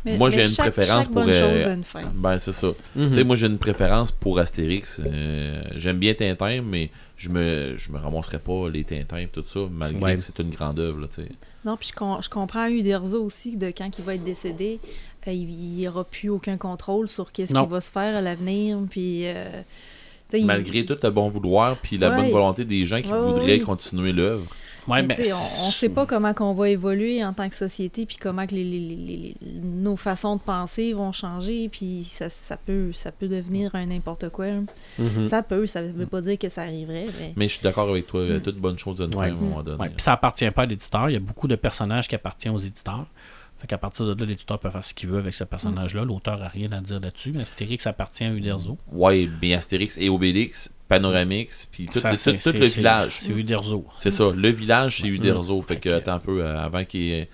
Mais- moi j'ai une préférence chaque pour. bonne euh, chose a une fin. Ben, c'est ça. Mhm. Tu sais, moi, j'ai une préférence pour Astérix. Euh, J'aime bien Tintin, mais je me, je me ramasserai pas les Tintins et tout ça, malgré Ouais. que c'est une grande œuvre. Là, tu sais. Non, puis je, com- je comprends Uderzo aussi de quand il va être décédé, euh, il n'y aura plus aucun contrôle sur qu'est-ce Non. qui va se faire à l'avenir. Puis, euh, il- Malgré tout le bon vouloir puis la Ouais. bonne volonté des gens qui Ouais, voudraient ouais. continuer l'œuvre. Ouais, mais ben, on ne sait pas comment qu'on va évoluer en tant que société, puis comment que les, les- les- les- les- nos façons de penser vont changer, puis ça, ça peut, ça peut devenir un n'importe quoi. Mhm. Ça peut, ça veut pas dire que ça arriverait, mais... Mais je suis d'accord avec toi, Mm. euh, toute bonne chose à Ouais. à un moment donné. Ouais, puis ça appartient pas à l'éditeur. Il y a beaucoup de personnages qui appartiennent aux éditeurs. Fait qu'à partir de là, l'éditeur peut faire ce qu'il veut avec ce personnage-là. L'auteur a rien à dire là-dessus. Mais Astérix appartient à Uderzo. Ouais, bien Astérix et Obélix, Panoramix, puis tout, Ça, le, tout- tout village. C'est Uderzo. C'est ça, le village, c'est Uderzo. Fait que, attends un peu, euh, avant qu'il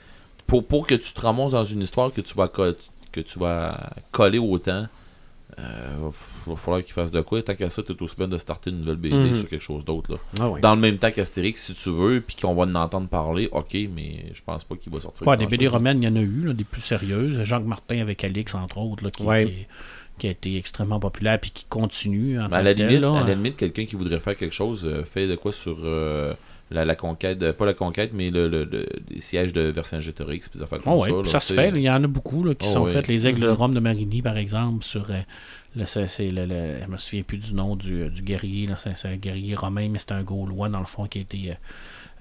Pour, pour que tu te ramasses dans une histoire que tu vas, que tu vas coller autant, euh, va, va falloir qu'il fasse de quoi. Tant qu'à ça, t'es aussi bien de starter une nouvelle BD Mhm. sur quelque chose d'autre. là. Ah. Dans le même temps qu'Astérix, si tu veux, puis qu'on va en entendre parler, ok, mais je pense pas qu'il va sortir. Ouais, des. BD romaines, il y en a eu, là, des plus sérieuses. Jacques Martin avec Alix, entre autres, là, qui, Ouais. qui- qui a été extrêmement populaire puis qui continue. En à la limite, là. à la limite, quelqu'un qui voudrait faire quelque chose euh, fait de quoi sur euh, la, la conquête, euh, pas la conquête, mais le, le, le- les sièges de Vercingétorix, puis des affaires comme Oh ouais, ça. là, ça se fait. Il y en a beaucoup là, qui Oh sont ouais. faits. Les aigles de Mhm. Rome de Marigny, par exemple, sur. euh, le, c'est, le, le- je me souviens plus du nom du, du guerrier. C'est, c'est un guerrier romain, mais c'est un Gaulois, dans le fond, qui a été.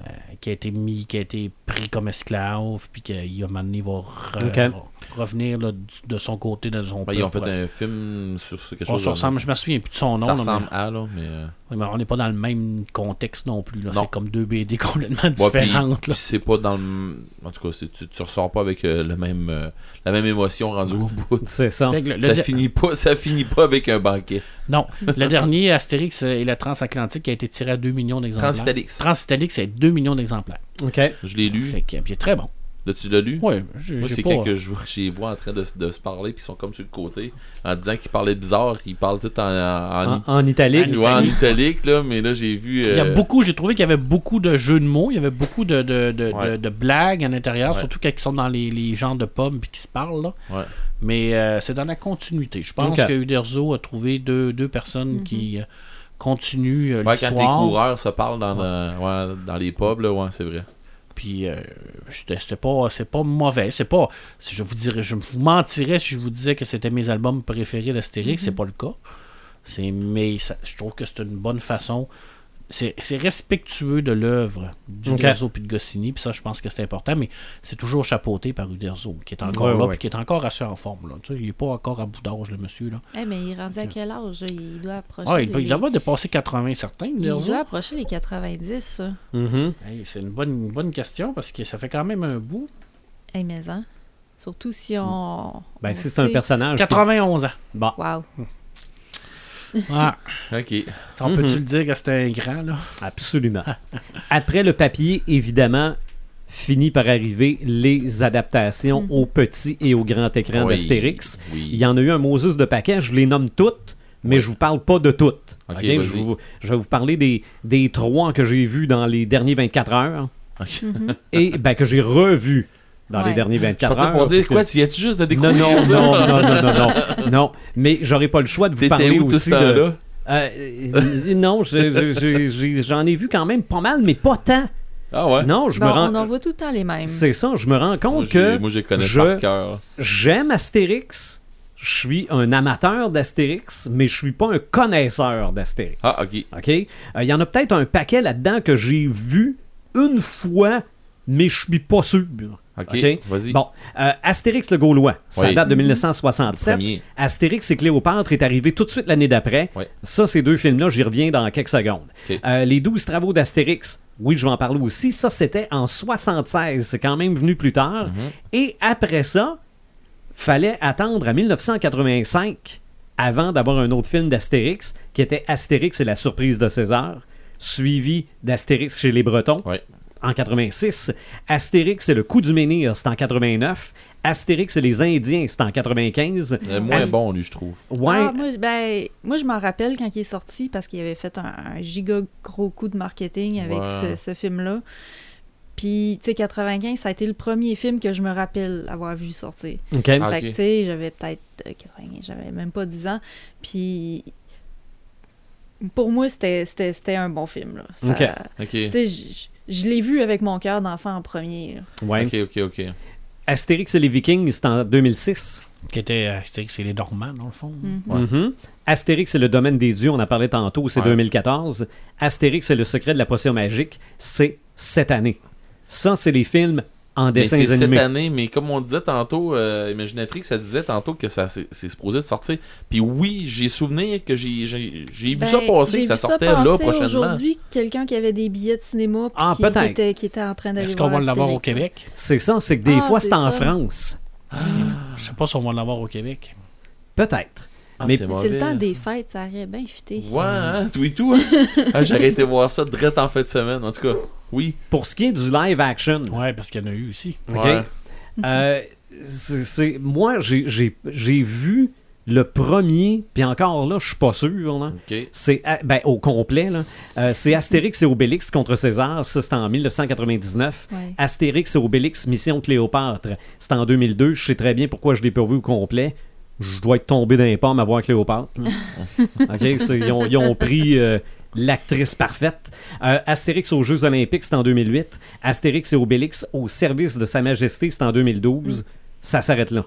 Euh, qui a été mis, qui a été pris comme esclave, puis qu'il a un moment donné, va re- revenir là, de son côté, de son Ouais, ils ont fait un film sur ce- quelque On chose. se ressemble, je me souviens plus de son nom. ça là, mais- ressemble à, là, mais. euh, Oui, mais on n'est pas dans le même contexte non plus. C'est comme deux BD complètement différentes. c'est pas dans le. En tout cas, tu, tu ressors pas avec euh, le même, euh, la même émotion rendue au bout. C'est ça. Le- le ça, de- finit pas, ça finit pas avec un banquet. Non, le dernier, Astérix et la Transatlantique, qui a été tiré à 2 millions d'exemplaires. Transitalix. Transitalique, c'est 2 millions d'exemplaires. OK. Je l'ai lu. Fait que, puis il est très bon. Là, tu l'as lu? Ouais, j'ai Moi, c'est pas... quand que je vois, j'y vois en train de, de se parler, puis ils sont comme sur le côté, en disant qu'ils parlaient bizarre, ils parlent tout en, en, En, en italique. En Ouais, en italique. là, mais là, j'ai vu. Il y a euh, beaucoup, j'ai trouvé qu'il y avait beaucoup de jeux de mots, il y avait beaucoup de, de, de, Ouais. de- de blagues à l'intérieur, Ouais. surtout quand ils sont dans les, les genres de pommes puis qui se parlent. Là. Ouais. Mais euh, c'est dans la continuité. Je pense que Uderzo a trouvé deux, deux personnes qui euh, continuent euh, Ouais, quand les coureurs se parlent dans, le- ouais, dans les pubs, là, ouais, c'est vrai. Puis euh, c'était pas c'est pas mauvais, c'est pas si je vous dirais je vous mentirais si je vous disais que c'était mes albums préférés d'Astérix, c'est pas le cas. C'est mais ça- je trouve que c'est une bonne façon c'est respectueux de l'œuvre d'Uderzo puis de Goscinny, puis ça je pense que c'est important, mais c'est toujours chapeauté par Uderzo, qui est encore Ouais, là, puis qui est encore assez en forme. Là. Tu sais, il est pas encore à bout d'âge, le monsieur. Là. Eh, mais il est rendu à quel âge? Il doit approcher Ah, il, les... il doit dépasser 80 certains, il doit approcher les 90, ça. Mhm. Hey, c'est une bonne, une bonne question, parce que ça fait quand même un bout. Eh, mais hein? Surtout si on... Ben, on si c'est un personnage. qui- 91 ans. Bon. Wow. Ah, Ok. on peut-tu Mhm. le dire que c'était un grand, là? Absolument. Après le papier, évidemment, finit par arriver les adaptations Mhm. au petit et au grand écran Oui, d'Astérix. Oui. Il y en a eu un Moses de paquet, je les nomme toutes, mais je vous parle pas de toutes. Je, vous- je vais vous parler des, des trois que j'ai vus dans les derniers 24 heures Ok. et ben, que j'ai revus dans les derniers 24 Partais heures. pour dire quoi, tu viens-tu juste de non, découvrir non, ça? non, non, non, non, non, non. Mais j'aurais pas le choix de vous parler où tout aussi ce de. temps-là? Euh, euh, non, je- je- je- j'ai- j'en ai vu quand même pas mal, mais pas tant. Ah ouais? Non, je Bon, me rends. on en voit tout le temps les mêmes. C'est ça, je me rends compte que moi, je les connais je- par cœur. j'aime Astérix. Je suis un amateur d'Astérix, mais je suis pas un connaisseur d'Astérix. Ah, ok. OK? Euh, Il y en a peut-être un paquet là-dedans que j'ai vu une fois, mais je suis pas sûr. Ok, vas-y. Bon, euh, Astérix le Gaulois, ça Oui. date de 1967. Premier. Astérix et Cléopâtre est arrivé tout de suite l'année d'après. Ça, ces deux films-là, j'y reviens dans quelques secondes. Euh, les 12 travaux d'Astérix, oui, je vais en parler aussi. Ça, c'était en 76. C'est quand même venu plus tard. Mhm. Et après ça, fallait attendre à 1985 avant d'avoir un autre film d'Astérix qui était Astérix et la surprise de César, suivi d'Astérix chez les Bretons Ouais. En 86. Astérix et le coup du menhir, c'est en 89. Astérix et les Indiens, c'est en 95. Euh, moins Ast- bon, lui, je trouve. Ouais, Ah, moi, ben, moi, je m'en rappelle quand il est sorti parce qu'il avait fait un, un giga gros coup de marketing avec Ouais. ce, ce film-là. Puis, tu sais, 95, ça a été le premier film que je me rappelle avoir vu sortir. ok. Ah, fait ok. que, tu sais, j'avais peut-être euh, 95, j'avais même pas 10 ans. Puis, pour moi, c'était- c'était c'était un bon film. Là. Ça- Ok. Ok. Tu sais, je- l'ai vu avec mon cœur d'enfant en premier. là. Ouais. Ok, ok, ok. Astérix et les Vikings, c'est en 2006. Qui était euh, Astérix et les Normands, dans le fond. Mhm. Ouais. Mhm. Astérix et le domaine des dieux, on en parlait tantôt, c'est Ouais. 2014. Astérix et le secret de la potion magique, c'est cette année. Ça, c'est les films en Mais dessins c'est cette année, mais comme on disait tantôt, euh, Imaginatrix, ça disait tantôt que ça c'est supposé de sortir. Puis oui, j'ai souvenir que j'ai vu Ben, ça passer, j'ai que ça sortait passer là prochainement. aujourd'hui, quelqu'un qui avait des billets de cinéma puis Ah, qui, était, qui était en train d'aller Est-ce qu'on va l'avoir au. Québec? C'est ça, c'est que des Ah, fois, c'est en. France. Je sais pas si on va l'avoir au Québec. Peut-être. Ah, Mais c'est le temps ça. des fêtes, ça aurait bien fité. Ouais, hein, tout et tout. hein. Ah, J'aurais été voir ça direct en fin de semaine. En tout cas, oui. Pour ce qui est du live action, Ouais, parce qu'il y en a eu aussi. OK? Ouais. Euh, c'est, moi, j'ai, j'ai- j'ai vu le premier, puis encore là, je suis pas sûr. là. Ok. C'est ah, ben, au complet. là. Euh, c'est Astérix et Obélix contre César. Ça, c'est en 1999. Ouais. Astérix et Obélix, Mission Cléopâtre. C'est en 2002. Je sais très bien pourquoi je l'ai pas vu au complet. Je dois être tombé d'un pomme à voir Cléopâtre. là. OK? c'est- ils, ont, ils ont pris euh, l'actrice parfaite. Euh, Astérix aux Jeux Olympiques, c'est en 2008. Astérix et Obélix au service de Sa Majesté, c'est en 2012. Ça s'arrête là.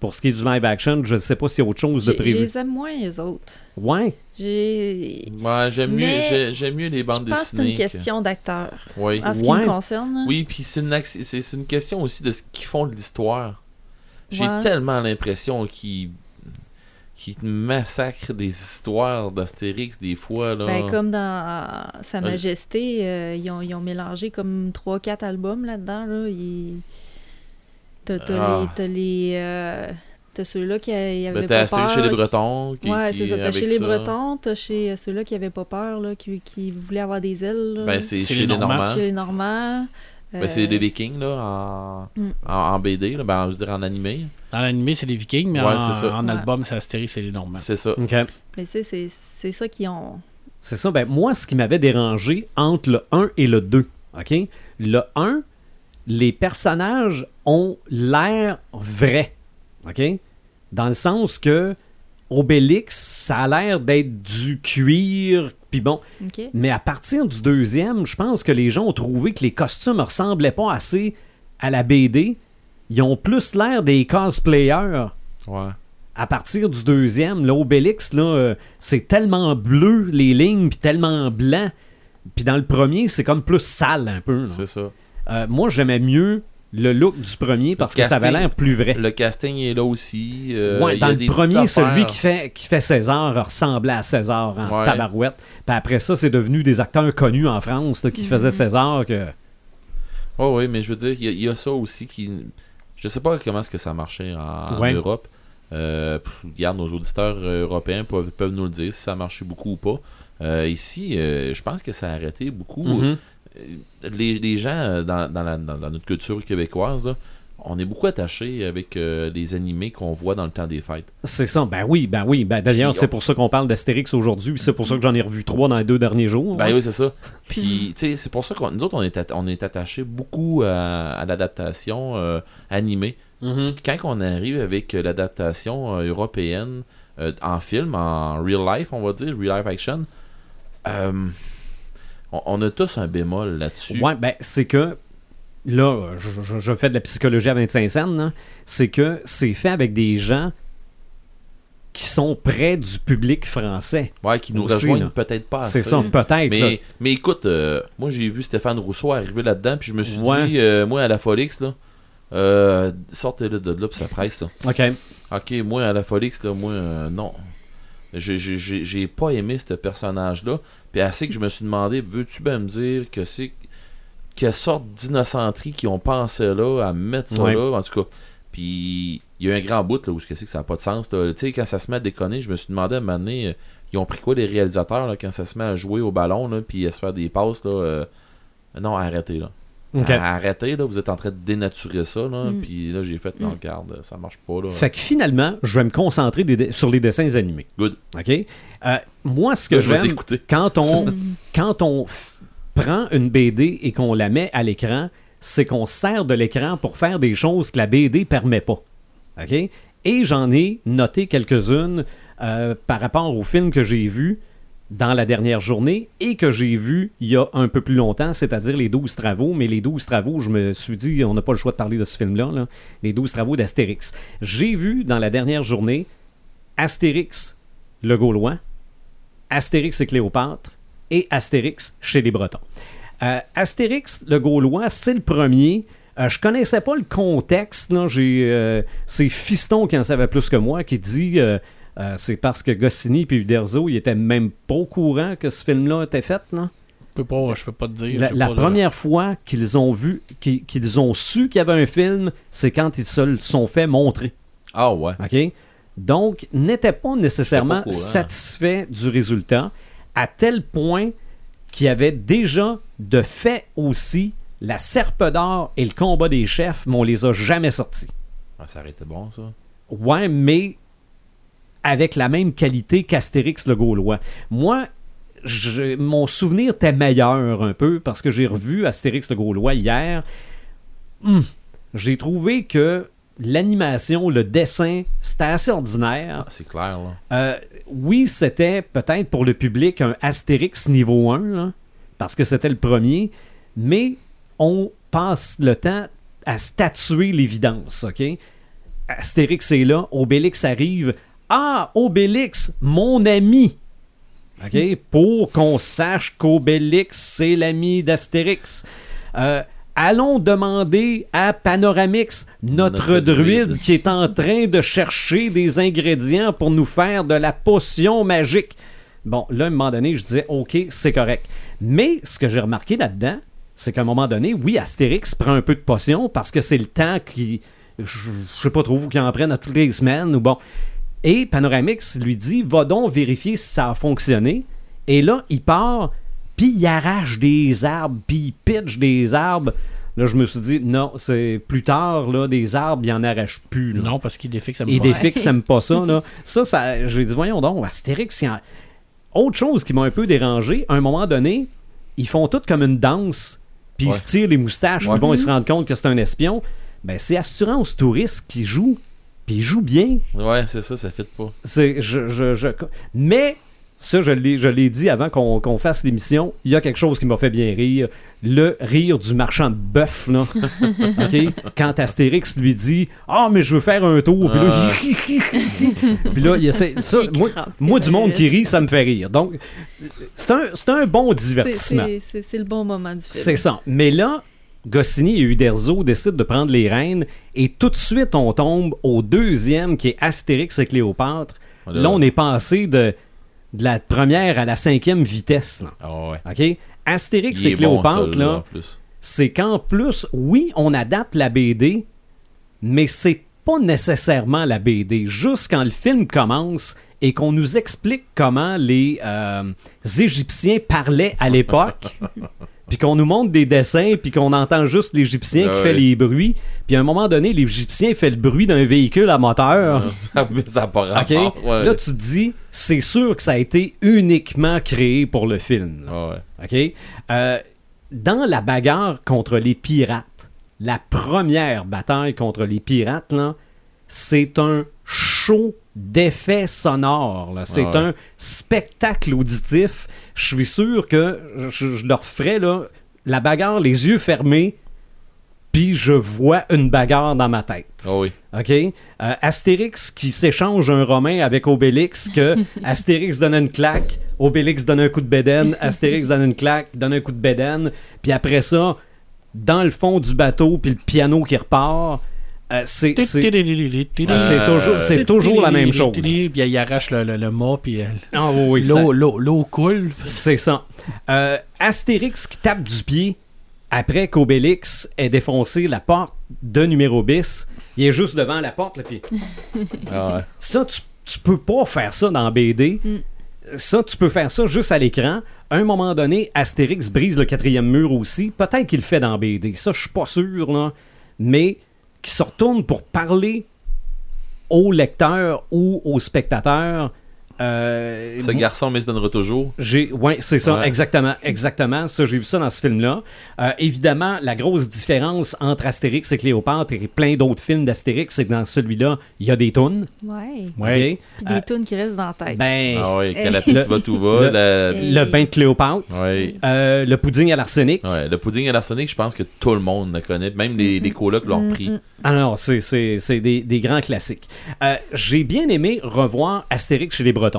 Pour ce qui est du live action, je ne sais pas s'il y a autre chose de J'ai- Je prévu. les aime moins, eux autres. Ouais. J'ai... Ouais, j'aime mieux, j'aime mieux les Je bandes pense que c'est une que- question d'acteur. Oui. En ce Ouais. qui me concerne. Oui, puis c'est une, ac- c'est c'est une question aussi de ce qu'ils font de l'histoire. J'ai Ouais. tellement l'impression qu'ils qu'ils massacrent des histoires d'Astérix des fois. Là. Ben, comme dans euh, Sa. Majesté, euh, ils, ont, ils ont mélangé comme 3-4 albums là-dedans. Là. Ils- T'as t'as Ah. les. T'as les, euh, t'as ceux-là qui a- y avaient Ben, pas t'as Astérix peur. chez les qui- Bretons. Qui, ouais, qui- c'est ça. T'as chez les. Bretons, t'as chez ceux-là qui avaient pas peur, là, qui, qui voulaient avoir des ailes. là. Ben, c'est C'est chez les les Normands. Normands. chez les Normands. Ben, c'est euh, les Vikings, là, en, Mm. en, en BD, là, ben, je veux dire en animé. Dans l'animé, c'est les Vikings, mais Ouais, en, en album, c'est Astérix et les Normands. C'est ça. Mais c'est, c'est, c'est ça qu'ils ont. C'est ça. Ben, moi, ce qui m'avait dérangé entre le 1 et le 2, OK? Le 1, les personnages ont l'air vrais, OK? Dans le sens que Obélix, ça a l'air d'être du cuir, puis bon. Mais à partir du deuxième, je pense que les gens ont trouvé que les costumes ne ressemblaient pas assez à la BD. Ils ont plus l'air des cosplayers Ouais. à partir du deuxième, là, Obélix, là, euh, c'est tellement bleu, les lignes, puis tellement blanc. Puis dans le premier, c'est comme plus sale un peu. là. C'est ça. Euh, moi, j'aimais mieux le look du premier parce que ça avait l'air plus vrai. Le casting est là aussi. euh, Ouais, il y dans a le des premier, celui qui fait, qui fait César ressemblait à César en Ouais. tabarouette. Puis après ça, c'est devenu des acteurs connus en France là, qui Mhm. faisaient César. Que... Oui, oui, mais je veux dire, il y, a- il y a ça aussi qui. Je sais pas comment est-ce que ça marchait en, en. Europe. Euh, regarde, nos auditeurs euh, européens peuvent, peuvent nous le dire si ça marchait beaucoup ou pas. Euh, ici, euh, je pense que ça a arrêté beaucoup. Mhm. Les, les gens euh, dans, dans, la- dans- dans notre culture québécoise, là, on est beaucoup attaché avec euh, les animés qu'on voit dans le temps des fêtes. C'est ça. Ben oui, ben oui. Ben, D'ailleurs, Puis c'est pour ça qu'on parle d'Astérix aujourd'hui. C'est pour ça que j'en ai revu trois dans les deux derniers jours. Ben oui, c'est ça. Puis, tu sais, c'est pour ça que nous autres, on est, at- on est attaché beaucoup à, à l'adaptation euh, animée. Mhm. Puis quand on arrive avec l'adaptation euh, européenne en film, en real life, on va dire, real life action, euh, on, on a tous un bémol là-dessus. Ouais, ben c'est que là, je, je- je fais de la psychologie à 25 cents, là. c'est que c'est fait avec des gens qui sont près du public français. Ouais, qui nous Aussi, rejoignent peut-être pas c'est ça, peut-être. Mais, mais écoute, euh, moi j'ai vu Stéphane Rousseau arriver là-dedans, puis je me suis Ouais. dit, euh, moi à la Folix, là, euh, sortez-le de là, puis ça presse, là. OK. Ok, moi à la Folix, là, moi, euh, non. J'ai- pas aimé ce personnage-là. Puis assez que je me suis demandé, veux-tu bien me dire que c'est. Quelle sorte d'innocenterie qu'ils ont pensé là, à mettre ça là, en tout cas. Puis il y a un grand bout là où c'est que ça n'a pas de sens. Tu sais, quand ça se met à déconner, je me suis demandé à un moment donné, euh, ils ont pris quoi les réalisateurs là, quand ça se met à jouer au ballon, là, puis à se faire des passes, là. euh, Non, arrêtez là. Arrêtez là, vous êtes en train de dénaturer ça, là. Mm. Puis là, j'ai fait, non, Mm. regarde, ça marche pas, là. Fait que finalement, je vais me concentrer des sur les dessins animés. Good. OK? Euh, moi, ce que j'aime, quand on, quand on prend une BD et qu'on la met à l'écran, c'est qu'on sert de l'écran pour faire des choses que la BD permet pas. OK? Et j'en ai noté quelques-unes euh, par rapport au film que j'ai vu dans la dernière journée et que j'ai vu il y a un peu plus longtemps, c'est-à-dire les 12 travaux. Mais les 12 travaux, je me suis dit, on n'a pas le choix de parler de ce film-là, là. les 12 travaux d'Astérix. J'ai vu dans la dernière journée Astérix, le Gaulois, Astérix et Cléopâtre et Astérix chez les Bretons. Euh, Astérix, le Gaulois, c'est le premier. Euh, je connaissais pas le contexte. euh, c'est Fiston qui en savait plus que moi qui dit euh, c'est parce que Goscinny et Uderzo ils étaient même pas au courant que ce film-là était fait. Là. Je peux pas, je peux pas te dire. La, j'ai la pas le- première fois qu'ils ont vu, qu'ils, ont su qu'il y avait un film, c'est quand ils se sont fait montrer. Ah ouais. OK? Donc, n'était pas nécessairement J'étais pas au courant. satisfait du résultat, à tel point qu'il y avait déjà de fait aussi la serpe d'or et le combat des chefs, mais on les a jamais sortis. Ah, ça aurait été bon, ça. Ouais, mais avec la même qualité qu'Astérix le Gaulois. Moi, je- mon souvenir était meilleur un peu parce que j'ai revu Astérix le Gaulois hier. Hum, j'ai trouvé que l'animation, le dessin, c'était assez ordinaire. Ah, c'est clair, là. Euh, oui, c'était peut-être pour le public un Astérix niveau 1, là, parce que c'était le premier, mais on passe le temps à statuer l'évidence, OK? Astérix est là, Obélix arrive. Ah, Obélix, mon ami! OK? Pour qu'on sache qu'Obélix, c'est l'ami d'Astérix. Euh, allons demander à Panoramix, notre, Notre druide, druide. qui est en train de chercher des ingrédients pour nous faire de la potion magique. Bon, là, à un moment donné, je disais, OK, c'est correct. Mais ce que j'ai remarqué là-dedans, c'est qu'à un moment donné, oui, Astérix prend un peu de potion parce que c'est le temps qui. Je je sais pas trop, vous qui en prennent à toutes les semaines ou bon. Et Panoramix lui dit Va donc vérifier si ça a fonctionné. Et là, il part, puis il arrache des arbres, puis il pitch des arbres. Là, je me suis dit Non, c'est plus tard, là, des arbres, il en arrache plus. là. Non, parce qu'il défie que ça me Et va. des fixes n'aiment pas ça. Là. Ça, ça j'ai dit, voyons donc, Astérix, il y a- autre chose qui m'a un peu dérangé, à un moment donné, ils font tout comme une danse, puis ils se tirent les moustaches, puis bon, ils se rendent compte que c'est un espion. Ben, c'est Assurance Touriste qui joue, puis il joue bien. Ouais, c'est ça, ça fit pas. C'est, je, je- je- mais, ça, je l'ai, je l'ai dit avant qu'on, qu'on fasse l'émission, il y a quelque chose qui m'a fait bien rire. Le rire du marchand de bœuf, là. OK? Quand Astérix lui dit Ah, mais je veux faire un tour. Puis là, il- Puis là, il essaie. Ça, Il moi, moi, du monde qui rit, ça me fait rire. Donc, c'est un, c'est un bon C'est- divertissement. C'est c'est- c'est le bon moment du film. C'est ça. Mais là, Goscinny et Uderzo décident de prendre les rênes et tout de suite, on tombe au deuxième qui est Astérix et Cléopâtre. Là- Là, on est passé de, de la première à la cinquième vitesse. Là. Ah ouais. Astérix et bon, Cléopâtre, c'est qu'en plus, oui, on adapte la BD, mais c'est pas nécessairement la BD. Juste quand le film commence et qu'on nous explique comment les euh, Égyptiens parlaient à l'époque, puis qu'on nous montre des dessins, puis qu'on entend juste l'Égyptien qui Ouais. fait les bruits, puis à un moment donné, l'Égyptien fait le bruit d'un véhicule à moteur. ça n'a pas ouais. Là, tu te dis, c'est sûr que ça a été uniquement créé pour le film. Ouais. OK? Euh, dans la bagarre contre les pirates, la première bataille contre les pirates, là, c'est un show d'effets sonores. C'est un spectacle auditif. Je suis sûr que je, je leur ferais là, la bagarre les yeux fermés, puis je vois une bagarre dans ma tête. Ah oui. OK? Euh, Astérix qui s'échange un romain avec Obélix, que Astérix donne une claque, Obélix donne un coup de bédaine, Astérix donne une claque, donne un coup de bédaine, puis après ça, dans le fond du bateau, puis le piano qui repart, euh, c'est... c'est toujours, c'est toujours la même chose. Puis il arrache le, le, le mât, puis euh, Ah oui, l'eau, l'eau, l'eau coule. c'est ça. Euh, Astérix qui tape du pied après qu'Obélix ait défoncé la porte de numéro bis. Il est juste devant la porte, là, puis Ah ouais. Ça, tu, tu peux pas faire ça dans BD. Ça, tu peux faire ça juste à l'écran. À un moment donné, Astérix brise le quatrième mur aussi. Peut-être qu'il le fait dans BD. Ça, je suis pas sûr, là. Mais qui se retourne pour parler au lecteur ou au spectateur. Euh, Ce garçon me se donnera toujours. j'ai, ouais, c'est ça, Ouais. exactement, exactement. Ça, j'ai vu ça dans ce film-là. Euh, évidemment, la grosse différence entre Astérix et Cléopâtre et plein d'autres films d'Astérix, c'est que dans celui-là, il y a des tunes. Ouais. Ouais. Puis des Euh, tunes qui restent dans la tête. Ben, Ah que la petite va tout va. Le- la- le bain de Cléopâtre, Ouais. euh, le pudding à l'arsenic. Ouais, le pudding à l'arsenic, je pense que tout le monde le connaît. Même les, les colocs l'ont pris. Ah non, c'est, des, des grands classiques. Euh, j'ai bien aimé revoir Astérix chez les Bretons.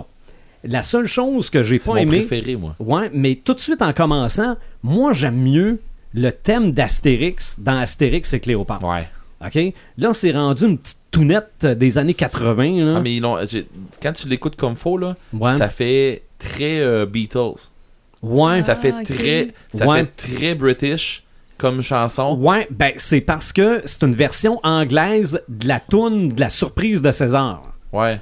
La seule chose que j'ai pas mon aimé, préféré, moi. ouais, mais tout de suite en commençant, moi j'aime mieux le thème d'Astérix dans Astérix et Cléopâtre. Ouais. OK? Là, c'est rendu une petite tounette des années 80. Là. Ah, mais ils l'ont- j'ai- quand tu l'écoutes comme faux, là, Ouais. ça fait très euh, Beatles. Ouais. Ça fait ok. très ça Ouais. fait très British comme chanson. Ouais, ben c'est parce que c'est une version anglaise de la toune de la surprise de César. Ouais.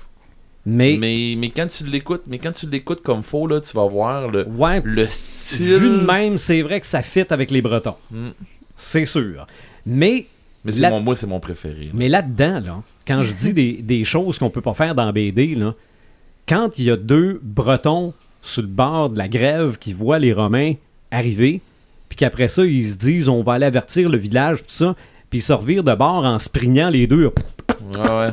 Mais, Mais, mais quand tu l'écoutes, mais quand tu l'écoutes comme faux, là, tu vas voir le, ouais, le style. vu de même, c'est vrai que ça fit avec les Bretons. Mm. C'est sûr. Mais, Mais c'est mon, moi, c'est mon préféré. là. mais là-dedans, là, quand je dis des, des choses qu'on peut pas faire dans BD, là, quand il y a deux Bretons sur le bord de la grève qui voient les Romains arriver, puis qu'après ça, ils se disent on va aller avertir le village, tout ça, puis ils se revirent de bord en se prignant les deux. Ouais, ouais.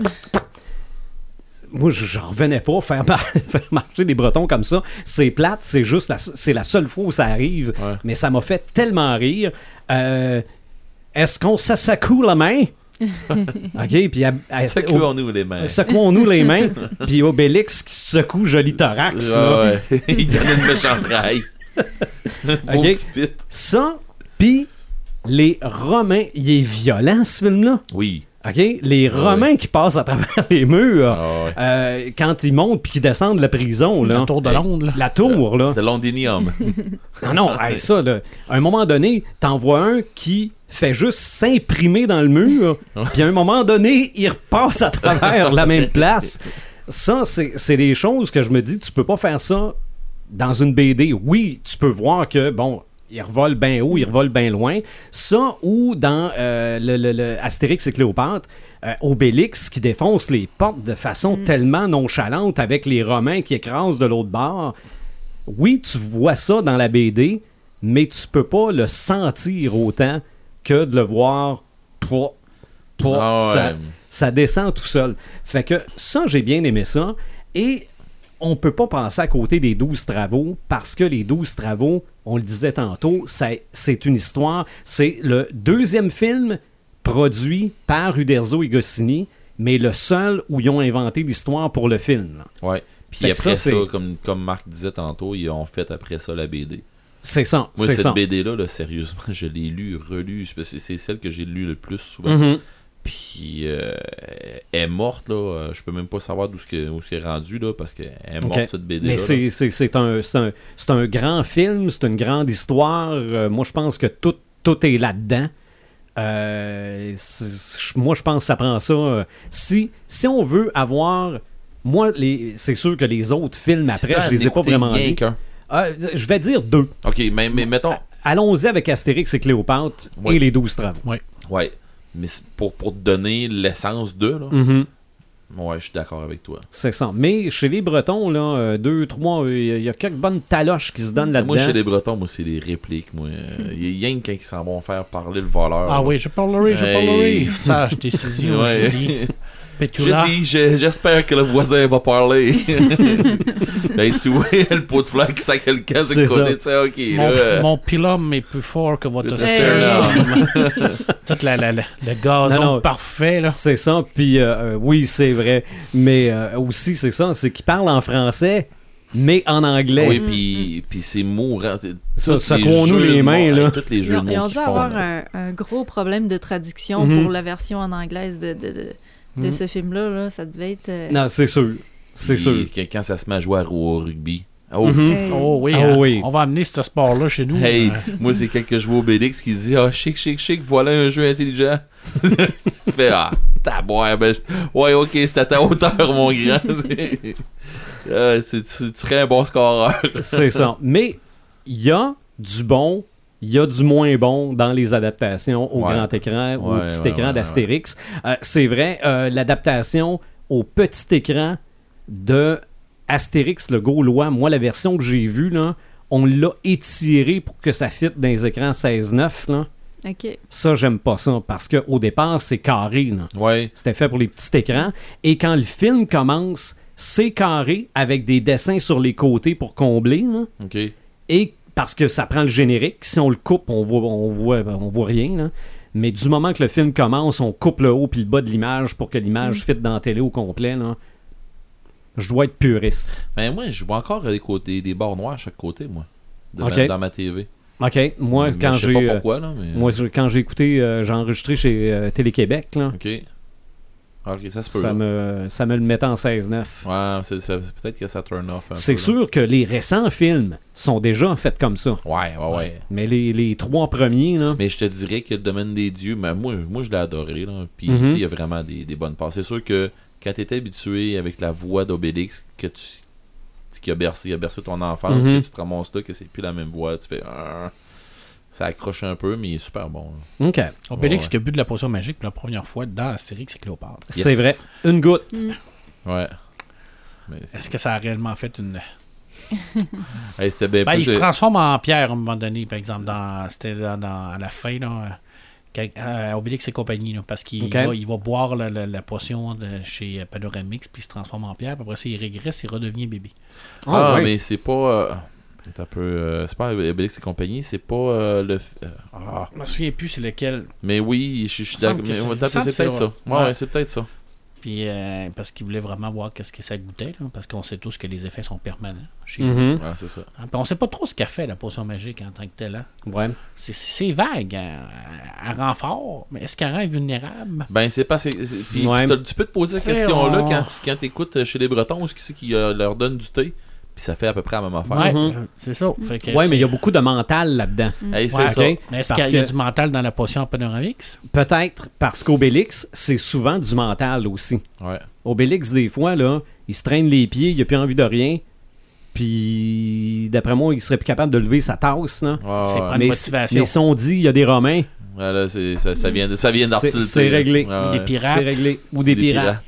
Moi, je- j'en revenais pas faire, mar- faire marcher des Bretons comme ça. C'est plate, c'est juste la, c'est la seule fois où ça arrive. Ouais. Mais ça m'a fait tellement rire. Euh, Est-ce qu'on se secoue la main? OK, puis... Secouons-nous les mains. Secouons-nous les mains, puis Obélix qui se secoue joli thorax. Ouais. Il donne une méchante raille. Ok. Ça, puis les Romains, il est violent ce film-là? Oui. OK? Les Romains qui passent à travers les murs Ah ouais. euh, quand ils montent puis qu'ils descendent de la prison. Là. La tour de Londres, là. La tour, là. De Londinium. Non, non, hey, ça, là, à un moment donné, t'en vois un qui fait juste s'imprimer dans le mur, puis à un moment donné, il repasse à travers la même place. Ça, c'est c'est des choses que je me dis, tu peux pas faire ça dans une BD. Oui, tu peux voir que, bon, il revole bien haut, il revole bien loin. Ça, ou dans euh, le, le- le Astérix et Cléopâtre, euh, Obélix qui défonce les portes de façon tellement nonchalante avec les Romains qui écrasent de l'autre bord. Oui, tu vois ça dans la BD, mais tu peux pas le sentir autant que de le voir pas. pas Ah ouais. ça, ça descend tout seul. Fait que ça, j'ai bien aimé ça. Et on peut pas passer à côté des 12 travaux parce que les 12 travaux, on le disait tantôt, c'est une histoire. C'est le deuxième film produit par Uderzo et Goscinny, mais le seul où ils ont inventé l'histoire pour le film. Ouais. Puis après ça, comme, comme Marc disait tantôt, ils ont fait après ça la BD. C'est ça, Moi, cette. BD-là, là, sérieusement, je l'ai lu, relu. C'est celle que j'ai lue le plus souvent. Mhm. Puis euh, elle est morte, là. Euh, Je peux même pas savoir d'où ce c'est rendu, là, parce qu'elle est morte, Ok. cette BD-là. Mais là. c'est, c'est, c'est un, c'est, un, c'est un grand film, c'est une grande histoire. Euh, moi, je pense que tout, tout est là-dedans. Euh, moi, je pense que ça prend ça. euh, si, si on veut avoir. Moi, les, c'est sûr que les autres films après, t'as je les ai pas vraiment vus. qu'un. Euh, je vais dire deux. Ok, mais, mais mettons. allons-y avec Astérix et Cléopâtre Ouais. et les 12 travaux. Ouais. Mais pour, pour te donner l'essence de, là. Mhm. Ouais, je suis d'accord avec toi. C'est ça. Mais chez les Bretons, là, euh, deux, trois, euh, il y a quelques bonnes taloches qui se donnent là-dedans. Moi, chez les Bretons, moi, c'est les répliques. Moi, Euh, il y a rien qu'un qui s'en vont faire parler le voleur. Ah là. oui, je parlerai, je Hey. parlerai. Sage décision, Ouais. Je dis. Je j'espère que le voisin va parler. ben, tu vois, le pot de fleurs qui sac le C'est de côté, ça. tu sais, ok. Mon, là, mon pilum est plus fort que votre sternum. Tout la, la- la- le gazon Non, non. parfait, là. C'est ça. Puis euh, euh, oui, c'est vrai. Mais euh, aussi, c'est ça. C'est qu'ils parlent en français, mais en anglais. Oui, puis, puis c'est mourant. Ça, les secouons-nous les mains, là. Tous les Ils ont, ils mots ont qu'ils dû font, avoir un, un gros problème de traduction Mhm. pour la version en anglaise de, de, de, de Mhm. ce film-là. Là. Ça devait être. euh, Non, c'est sûr. C'est Puis, sûr. que- Quand ça se met à jouer au rugby. Oh, Mhm. hey. Oh oui, Ah hein. oui. on va amener ce sport-là chez nous. Hey, Euh, moi, c'est quand que je vois au Bélix qui dit Ah, chic, chic, chic, voilà un jeu intelligent. tu fais Ah, taboire, ben, ouais, ok, c'est à ta hauteur, mon grand. Ah, tu, tu- tu serais un bon scoreur. C'est ça. Mais il y a du bon, il y a du moins bon dans les adaptations au Ouais. grand écran ou au petit ouais, écran ouais, d'Astérix. Euh, c'est vrai, euh, l'adaptation au petit écran de Astérix le Gaulois, moi, la version que j'ai vue, là, on l'a étiré pour que ça fitte dans les écrans 16-9. là. Ok. Ça, j'aime pas ça parce qu'au départ, c'est carré. là. Ouais. C'était fait pour les petits écrans. Et quand le film commence, c'est carré avec des dessins sur les côtés pour combler. là. Ok. Et parce que ça prend le générique. Si on le coupe, on voit, on voit, on voit rien. là. Mais du moment que le film commence, on coupe le haut puis le bas de l'image pour que l'image fitte dans la télé au complet. là. Je dois être puriste. Mais moi, je vois encore des, côtés, des bords noirs à chaque côté, moi. de ma- Ok. dans ma TV. OK. Moi, Mais quand je sais j'ai. pas euh, pourquoi, là, mais. Moi, quand j'ai écouté, euh, j'ai enregistré chez euh, Télé-Québec, là, Ok. Ah, ça me, ça me le mettait en 16-9. Ouais, peut-être que ça turn off. C'est sûr que les récents films sont déjà faits comme ça. Ouais, ouais, ouais. Mais les, les trois premiers, là. Mais je te dirais que le domaine des dieux, mais moi, moi je l'ai adoré. Là. Puis Mhm. il y a vraiment des, des bonnes passes. C'est sûr que quand tu étais habitué avec la voix d'Obélix, que tu qui a bercé, a bercé ton enfance, Mhm. que tu te ramasses là, que c'est plus la même voix, tu fais. Ah, ça accroche un peu, mais il est super bon. là. OK. Obélix Ouais. qui a bu de la potion magique pour la première fois dans Astérix et Cléopâtre. C'est Yes. vrai. Une goutte. Ouais. Mais, Est-ce que ça a réellement fait une. hey, c'était bien Ben, plus. il se transforme en pierre à un moment donné, par exemple, dans, c'était dans, dans- à la fin, là, euh, quand- euh, Obélix et compagnie, là, parce qu'il va, il va boire la, la- la potion de chez euh, Panoramix, puis il se transforme en pierre, puis après ça, il régresse, il redevient bébé. Ah, ouais. mais c'est pas. euh, un peu. euh, c'est pas Obélix et compagnie, c'est pas euh, le. euh, ah. Je me souviens plus c'est lequel, Mais oui, je je suis d'accord. c'est- peut-être c'est c'est ça. Ouais, c'est peut-être ça. puis euh, parce qu'il voulait vraiment voir qu'est-ce que ça goûtait, là, parce qu'on sait tous que les effets sont permanents chez nous. Ouais, c'est ça. Hein, puis on sait pas trop ce qu'a fait la potion magique en tant que tel. hein. Ouais. C'est, c'est vague, hein. elle rend fort, mais est-ce qu'elle rend vulnérable? Ben, c'est pas. c'est- c'est- puis Ouais. tu peux te poser cette C'est question-là on- quand, tu- quand t'écoutes chez les Bretons ou qui c'est qui euh, leur donne du thé, puis ça fait à peu près la même affaire. Ouais, Mhm. euh, c'est ça. Fait que Ouais, mais il y a beaucoup de mental là-dedans. Hey, c'est Ouais, ça. ok. Mais est-ce Parce qu'il y a que- du mental dans la potion Panoramix? Peut-être parce qu'Obélix, c'est souvent du mental aussi. Ouais. Obélix, des fois, là, il se traîne les pieds, il a plus envie de rien. Puis, d'après moi, il serait plus capable de lever sa tasse. Là. Ouais, mais, motivation. mais si on dit il y a des Romains, Ouais, là, c'est- ça, ça vient, de- ça vient C'est- réglé. Ouais, ouais. Des pirates. c'est réglé. Ou des, Des pirates.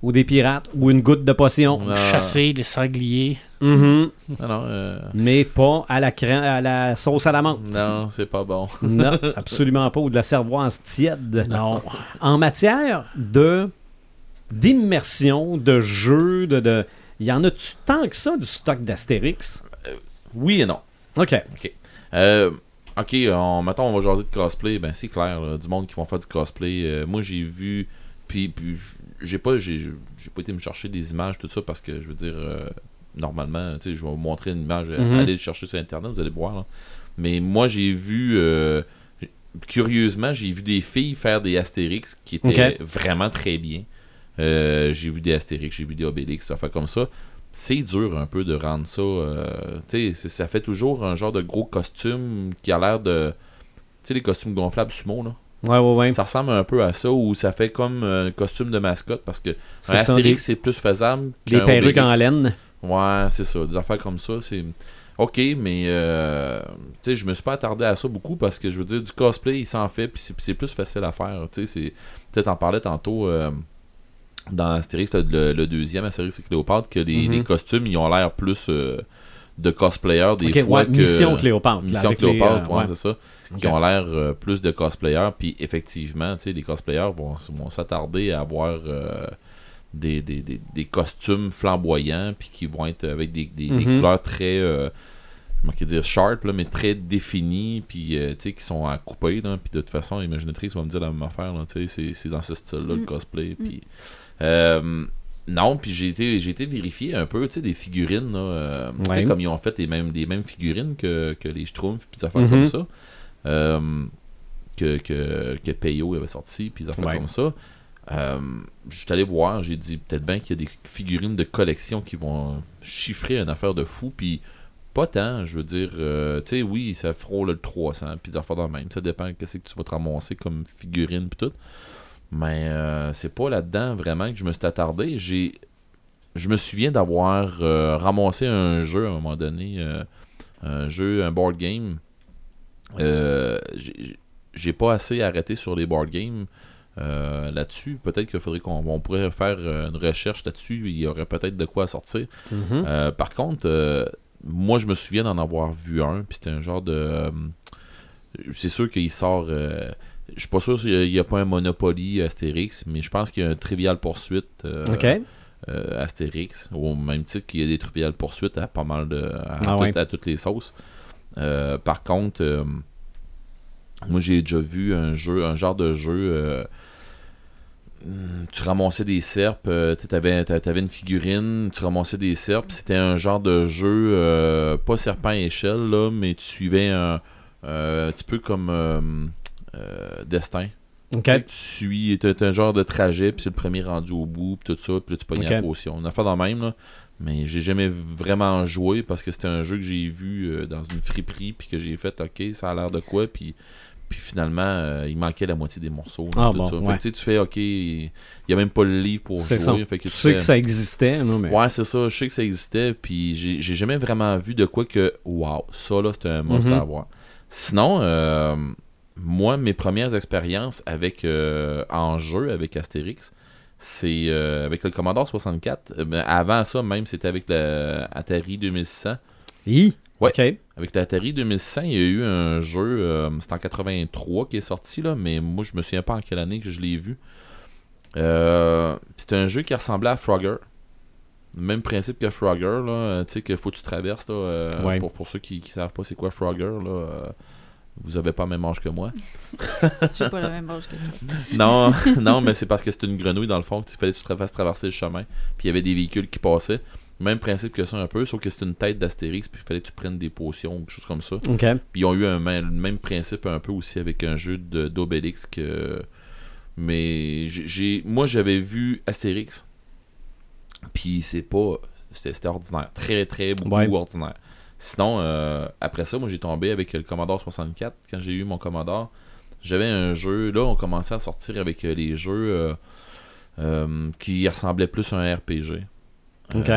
Ou des pirates. Ou une goutte de potion. Ouais. Chasser les sangliers. Mhm. Non, non, euh, Mais pas à la, cran- à la sauce à la menthe. non, c'est pas bon. Non, absolument pas. Ou de la cervoise tiède. Non. En matière de d'immersion, de jeu, de, de... y en a-tu tant que ça du stock d'Astérix? Oui et non. OK. Euh, ok, on, mettons, on va jaser de cosplay. Ben, c'est clair, là, du monde qui vont faire du cosplay. Euh, moi, j'ai vu. Puis, puis j'ai pas, j'ai, j'ai pas été me chercher des images, tout ça, parce que je veux dire, euh, normalement, tu sais, je vais vous montrer une image, euh, Mhm. allez le chercher sur Internet, vous allez voir. là. Mais moi, j'ai vu. euh, curieusement, j'ai vu des filles faire des Astérix qui étaient vraiment très bien. Euh, j'ai vu des Astérix, j'ai vu des Obélix, ça fait comme ça. C'est dur un peu de rendre ça. euh, tu sais, c'est- ça fait toujours un genre de gros costume qui a l'air de. Tu sais, les costumes gonflables sumo, là. Ouais, ouais, ouais. Ça ressemble un peu à ça, où ça fait comme un costume de mascotte, parce que un Astérix, des, c'est plus faisable. des perruques en laine. Ouais, c'est ça. Des affaires comme ça, c'est. ok, mais euh, tu sais, je me suis pas attardé à ça beaucoup parce que je veux dire, du cosplay, il s'en fait, puis c'est- plus facile à faire. Tu sais, peut-être en parlais tantôt euh, dans Astérix, le, le deuxième Astérix et Cléopâtre, que les, Mhm. les costumes, ils ont l'air plus euh, de cosplayers des Ok, fois ouais, que. Mission Cléopâtre. Mission Cléopâtre, euh, ouais, ouais. c'est ça. Ok. Qui ont l'air euh, plus de cosplayers. Puis effectivement, tu sais, les cosplayers vont, vont s'attarder à avoir des, des, des, des costumes flamboyants. Puis qui vont être avec des, des, des Mhm. couleurs très. Euh, dire sharp, là, mais très définies. Puis euh, tu sais, qui sont à couper. Là, puis de toute façon, Imaginatrix va me dire la même affaire. Là, tu sais, c'est, c'est dans ce style-là, le Mm. cosplay. Puis. euh, non, puis j'ai été, j'ai été vérifier un peu, tu sais, des figurines, là, euh, tu sais, Ouais. comme ils ont fait les mêmes, les mêmes figurines que, que les Schtroumpfs, puis des affaires Mhm. comme ça, euh, que, que, que Peyo avait sorti, puis des affaires Ouais. comme ça. Euh, J'étais allé voir, j'ai dit peut-être bien qu'il y a des figurines de collection qui vont chiffrer une affaire de fou, puis pas tant, je veux dire, euh, tu sais, oui, ça frôle le 300, puis des affaires de même, ça dépend qu'est-ce que tu vas te ramasser comme figurine, puis tout. Mais euh, c'est pas là-dedans vraiment que je me suis attardé. J'ai, je me souviens d'avoir euh, ramassé un jeu à un moment donné, euh, un jeu, un board game. Euh, j'ai pas assez arrêté sur les board games euh, là-dessus. Peut-être qu'il faudrait qu'on on pourrait faire euh, une recherche là-dessus. Il y aurait peut-être de quoi sortir. Mhm. Euh, par contre, euh, moi, je me souviens d'en avoir vu un, puis c'était un genre de. c'est sûr qu'il sort. je suis pas sûr qu'il n'y a, pas un Monopoly Astérix, mais je pense qu'il y a un Trivial Poursuite Astérix, au même titre qu'il y a des Trivial Poursuite à pas mal de. à, Ah tout- ouais. à toutes les sauces. Par contre, moi j'ai déjà vu un jeu, un genre de jeu. Hum, tu ramassais des serpes, euh, tu avais, avais une figurine, tu ramassais des serpes. C'était un genre de jeu, euh, pas serpent à échelle, là, mais tu suivais un, euh, un petit peu comme euh, Destin. Ok. Tu suis, t'as un genre de trajet, puis c'est le premier rendu au bout, puis tout ça, puis là, tu pognes la potion. On a fait dans le même, là. Mais j'ai jamais vraiment joué parce que c'était un jeu que j'ai vu dans une friperie, puis que j'ai fait, ok, ça a l'air de quoi, puis, puis finalement, euh, il manquait la moitié des morceaux. Ah bon, ça. Fait que, ouais. tu fais, ok, il n'y a même pas le livre pour jouer. ça. Fait que Tu tu sais fais- que ça existait, non, mais. Ouais, c'est ça. Je sais que ça existait. Puis j'ai jamais vraiment vu de quoi que. Waouh, ça là, c'était un must Mhm. à avoir. Sinon, euh, moi, mes premières expériences avec euh, en jeu avec Astérix, c'est euh, avec le Commodore 64. Euh, ben, avant ça, même, c'était avec le Atari 2600. Hi. Ouais. Ok. Avec l'Atari 2600, il y a eu un jeu, euh, c'est en 83 qui est sorti, là, mais moi je me souviens pas en quelle année que je l'ai vu. Euh, C'était un jeu qui ressemblait à Frogger. Même principe que Frogger, là, euh, tu sais, qu'il faut que tu traverses, là, euh, Ouais. pour, pour ceux qui, qui savent pas c'est quoi Frogger, là, euh, vous avez pas le même âge que moi. J'ai pas le même âge que toi. non, non, mais c'est parce que c'est une grenouille dans le fond, qu'il fallait que tu te fasses traverser le chemin, puis il y avait des véhicules qui passaient. Même principe que ça un peu, sauf que c'est une tête d'Astérix, puis il fallait que tu prennes des potions ou quelque chose comme ça. Puis ils ont eu un même, le même principe un peu aussi avec un jeu d'Obélix que. Mais j'ai- moi j'avais vu Astérix. Puis c'est pas. C'était ordinaire. Très très beaucoup Ouais. ordinaire. Sinon, euh, après ça, moi j'ai tombé avec le Commodore 64 quand j'ai eu mon Commodore. J'avais un jeu. Là, on commençait à sortir avec euh, les jeux euh, euh, qui ressemblaient plus à un RPG.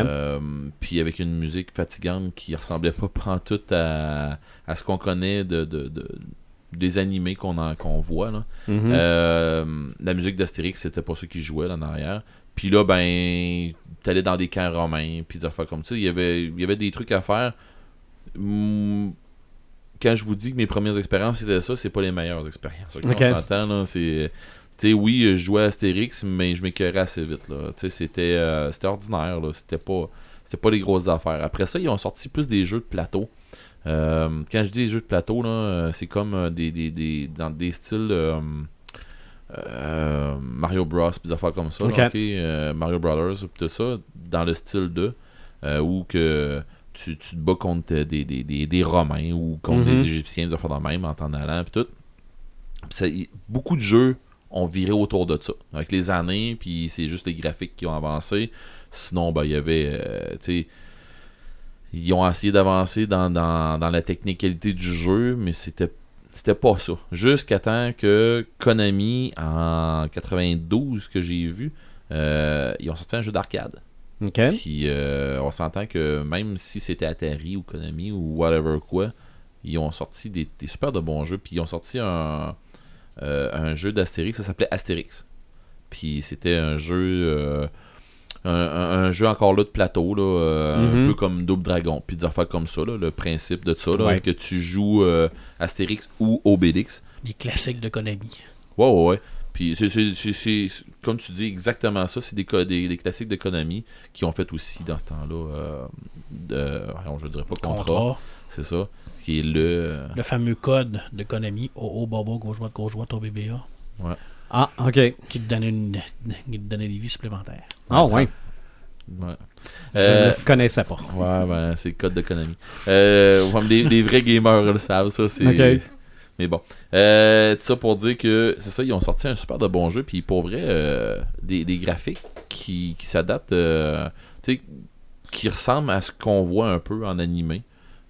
Euh, puis avec une musique fatigante qui ressemblait pas tout à, à ce qu'on connaît de, de- de- des animés qu'on voit. Là. Mhm. Euh, la musique d'Astérix, c'était pas ça qui jouait là en arrière. Puis là, ben, t'allais dans des camps romains, puis des affaires comme ça. Il y avait, il y avait des trucs à faire. Hum, Quand je vous dis que mes premières expériences c'était ça, c'est pas les meilleures expériences. ok, Ok. On s'entend, là. C'est. Tu sais, oui, je jouais à Astérix, mais je m'écœurais assez vite, là. C'était, euh, c'était ordinaire, là. C'était pas, c'était pas des grosses affaires. Après ça, ils ont sorti plus des jeux de plateau. Euh, quand je dis jeux de plateau, là, euh, c'est comme des, des, des- dans des styles euh, Mario Bros, des affaires comme ça. là, Ok. ok, euh, Mario Brothers, tout ça, dans le style de euh, où que tu, tu te bats contre des, des, des, des Romains ou contre Mhm. des Égyptiens, des affaires de même, en t'en allant, pis tout. Pis ça- y- beaucoup de jeux ont viré autour de ça. Avec les années, puis c'est juste les graphiques qui ont avancé. Sinon, ben, il y avait, euh, tu sais, ils ont essayé d'avancer dans, dans, dans la technicalité du jeu, mais c'était c'était pas ça. Jusqu'à temps que Konami, en 92, que j'ai vu, euh, ils ont sorti un jeu d'arcade. Puis euh, on s'entend que même si c'était Atari ou Konami ou whatever quoi, ils ont sorti des, des super de bons jeux. Puis ils ont sorti un, un jeu d'Astérix, ça s'appelait Astérix. Puis c'était un jeu. euh, un, jeu encore là de plateau, là, euh, Mhm. un peu comme Double Dragon, puis des affaires comme ça, là, le principe de ça, là, Ouais. que tu joues euh, Astérix ou Obélix? Les classiques de Konami. Ouais, ouais, ouais. Puis c'est, comme tu dis exactement ça, c'est des, des, des classiques de Konami qui ont fait aussi dans ce temps-là, euh, je dirais pas contrat, Contrat. c'est ça, qui est le... Le fameux code de Konami. Oh, oh, Bobo, gauche droite, gauche droite, au BBA. Ah, OK. Qui te donnait, une, qui te donnait des vies supplémentaires. Ah, ouais. Ouais. Je Euh, ne le connaissais pas. Ouais, ben, c'est le code de Konami. Euh, ouais, les, les vrais gamers le savent, ça, c'est... Ok. Mais bon. Euh, tout ça pour dire que, c'est ça, ils ont sorti un super de bon jeu, puis pour vrai, euh, des, des graphiques qui, qui s'adaptent, euh, tu sais, qui ressemblent à ce qu'on voit un peu en animé.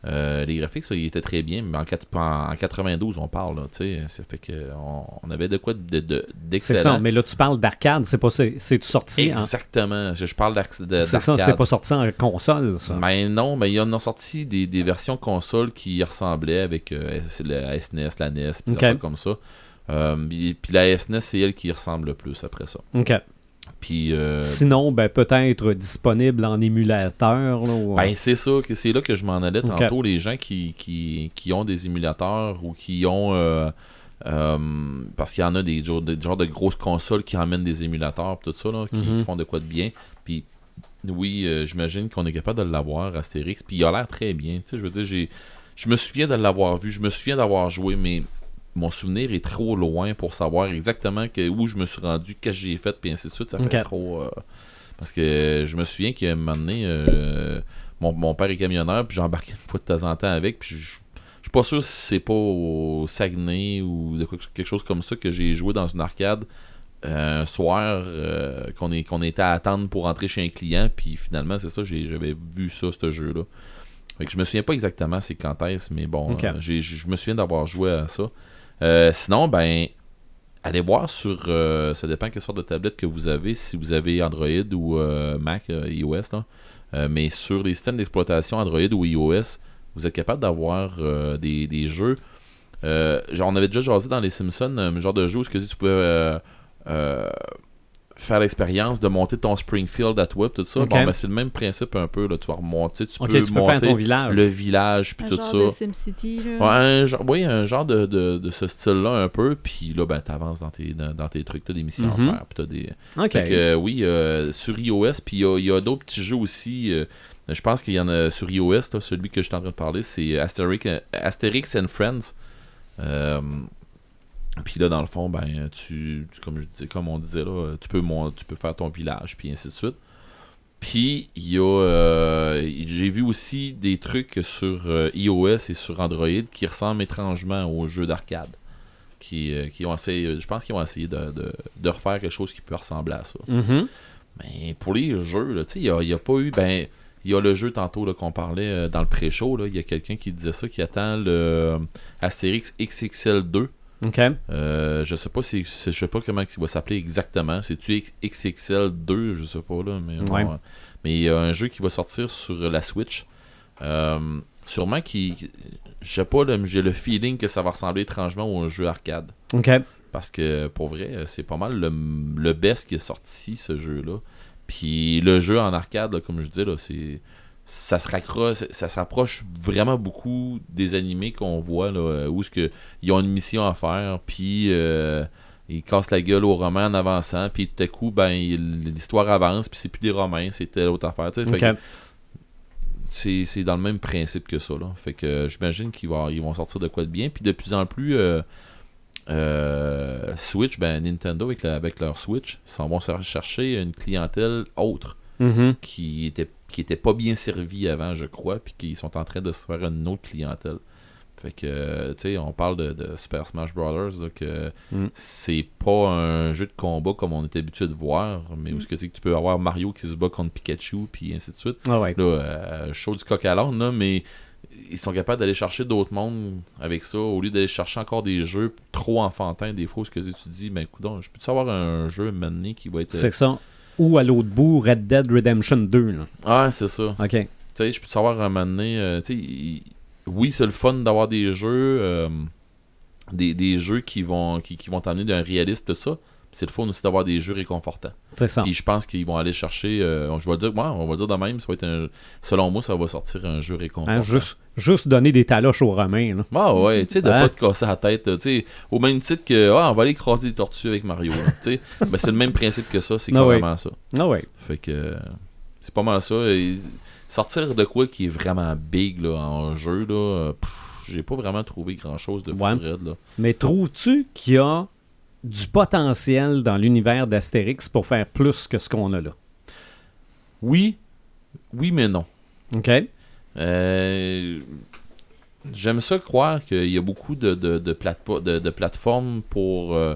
Euh, les graphiques, ça, ils étaient très bien, mais en, quat- en 92, on parle, là, tu sais, ça fait que on, on avait de quoi de- de- C'est d'excellent. ça, mais là, tu parles d'arcade, c'est pas c'est c'est sorti en... Exactement. Je, je parle d'arc- de- C'est ça, d'arcade. c'est pas sorti en console, ça. Mais non, mais ils en ont sorti des, des versions console qui y ressemblaient avec euh, la SNES, la NES, puis Ok. des affaires comme ça. Euh, puis la SNES, c'est elle qui y ressemble le plus après ça. OK. Puis, euh, Sinon, ben, peut-être disponible en émulateur. Là, ou- ben, c'est ça, que c'est là que je m'en allais tantôt. Les gens qui, qui, qui ont des émulateurs ou qui ont. euh, euh, parce qu'il y en a des, genres- des genres de grosses consoles qui emmènent des émulateurs, tout ça, là, qui Mhm. font de quoi de bien. Puis, oui, euh, j'imagine qu'on est capable de l'avoir, Astérix. Puis, il a l'air très bien. Tu sais, je veux dire, j'ai, je me souviens de l'avoir vu, je me souviens d'avoir joué, mais mon souvenir est trop loin pour savoir exactement que, où je me suis rendu, qu'est-ce que j'ai fait, puis ainsi de suite. Ça fait trop. euh, parce que je me souviens qu'à un moment donné, euh, mon, mon père est camionneur, puis j'embarquais une fois de temps en temps avec, puis je, je suis pas sûr si c'est pas au Saguenay ou de quoi- quelque chose comme ça que j'ai joué dans une arcade euh, un soir qu'on est qu'on était à attendre pour rentrer chez un client, puis finalement c'est ça, j'avais vu ça, ce jeu-là. Fait que je me souviens pas exactement c'est quand est-ce, mais bon, euh, je me souviens d'avoir joué à ça. Euh, sinon, ben, allez voir sur. euh, ça dépend quelle sorte de tablette que vous avez, si vous avez Android ou euh, Mac, iOS. mais sur les systèmes d'exploitation Android ou iOS, vous êtes capable d'avoir des, jeux. genre, on avait déjà jasé dans les Simpsons, un genre de jeu où ce que tu pouvais faire l'expérience de monter ton Springfield à toi, tout ça. Bon, ben, c'est le même principe un peu. Là. Tu vas remonter, tu Ok, peux tu peux faire monter ton village. le village, puis Un tout genre ça. de SimCity, là. Ouais, un genre, oui, un genre de, de, de ce style-là un peu, puis là, ben, t'avances dans tes, dans, dans tes trucs, t'as des missions Mhm. à faire, puis t'as des... OK. Fait que, euh, oui, euh, sur iOS, puis il y a, il y a d'autres petits jeux aussi, euh, je pense qu'il y en a sur iOS, là, celui que je suis en train de parler, c'est Asterix, Asterix and Friends. Puis là, dans le fond, ben, tu, tu- comme, je disais, comme on disait, là, tu peux, mon- tu peux faire ton village, puis ainsi de suite. Puis, il y a. euh, j'ai vu aussi des trucs sur euh, iOS et sur Android qui ressemblent étrangement aux jeux d'arcade. Qui, euh, qui ont essayé, je pense qu'ils ont essayé de, de- de refaire quelque chose qui peut ressembler à ça. Mhm. Mais pour les jeux, il n'y a, y a pas eu. Ben, il y a le jeu tantôt là, qu'on parlait dans le pré-show. Il y a quelqu'un qui disait ça, qui attend le Astérix XXL 2. OK. Euh, je sais pas si je sais pas comment il va s'appeler exactement. C'est-tu XXL 2, je sais pas là, mais Ouais. mais il y a un jeu qui va sortir sur la Switch. Euh, sûrement qui je sais pas, là, j'ai le feeling que ça va ressembler étrangement à un jeu arcade. OK. Parce que pour vrai, c'est pas mal le, le best qui est sorti ce jeu-là. Puis le jeu en arcade, là, comme je dis, là, c'est. Ça se raccroche, ça s'approche vraiment beaucoup des animés qu'on voit là, où que ils ont une mission à faire, puis euh, ils cassent la gueule aux Romains en avançant, puis tout à coup, ben l'histoire avance, puis c'est plus des Romains, c'est telle autre affaire. tu sais. Fait OK. que c'est dans le même principe que ça. Là. Fait que euh, j'imagine qu'ils vont, ils vont sortir de quoi de bien. Puis de plus en plus, euh, euh, Switch, ben Nintendo avec, la- avec leur Switch, s'en vont cher- chercher une clientèle autre Mhm. qui était qui était pas bien servie avant, je crois, puis qui sont en train de se faire une autre clientèle. Fait que, euh, tu sais, on parle de, de Super Smash Bros. que Mm. c'est pas un jeu de combat comme on est habitué de voir, mais où ce que c'est que tu peux avoir Mario qui se bat contre Pikachu, puis ainsi de suite. Ah ouais. Là, euh, chaud du coq à l'âne, là, mais ils sont capables d'aller chercher d'autres mondes avec ça, au lieu d'aller chercher encore des jeux trop enfantins, des fois, où ce que tu dis, ben, coudonc, je peux-tu avoir un jeu maintenant qui va être. C'est ça. Ou à l'autre bout, Red Dead Redemption 2. Là. Ah, c'est ça. OK. Tu sais, je peux te savoir un moment donné, euh, oui, c'est le fun d'avoir des jeux, euh, des, des jeux qui vont qui, qui vont t'amener d'un réaliste, tout ça. C'est le fun aussi d'avoir des jeux réconfortants. C'est ça. Et je pense qu'ils vont aller chercher, euh, je vais le dire, moi, on va le dire de même, ça va être un, selon moi, ça va sortir un jeu réconfortant. Hein, juste, juste donner des taloches aux Romains. Là. Ah ouais, tu sais, de Hein? pas te casser la tête, tu sais, au même titre que, ah, on va aller écraser des tortues avec Mario, sais. Ben, c'est le même principe que ça, c'est Ah ouais. carrément ça. Ah ouais. Fait que c'est pas mal ça. Et sortir de quoi qui est vraiment big là, en jeu, là, j'ai pas vraiment trouvé grand chose de Ouais. raide, là. Mais trouves-tu qu'il y a du potentiel dans l'univers d'Astérix pour faire plus que ce qu'on a là? Oui, oui, mais non. OK? Euh, J'aime ça croire qu'il y a beaucoup de, de, de, plate- de- plateformes pour, euh,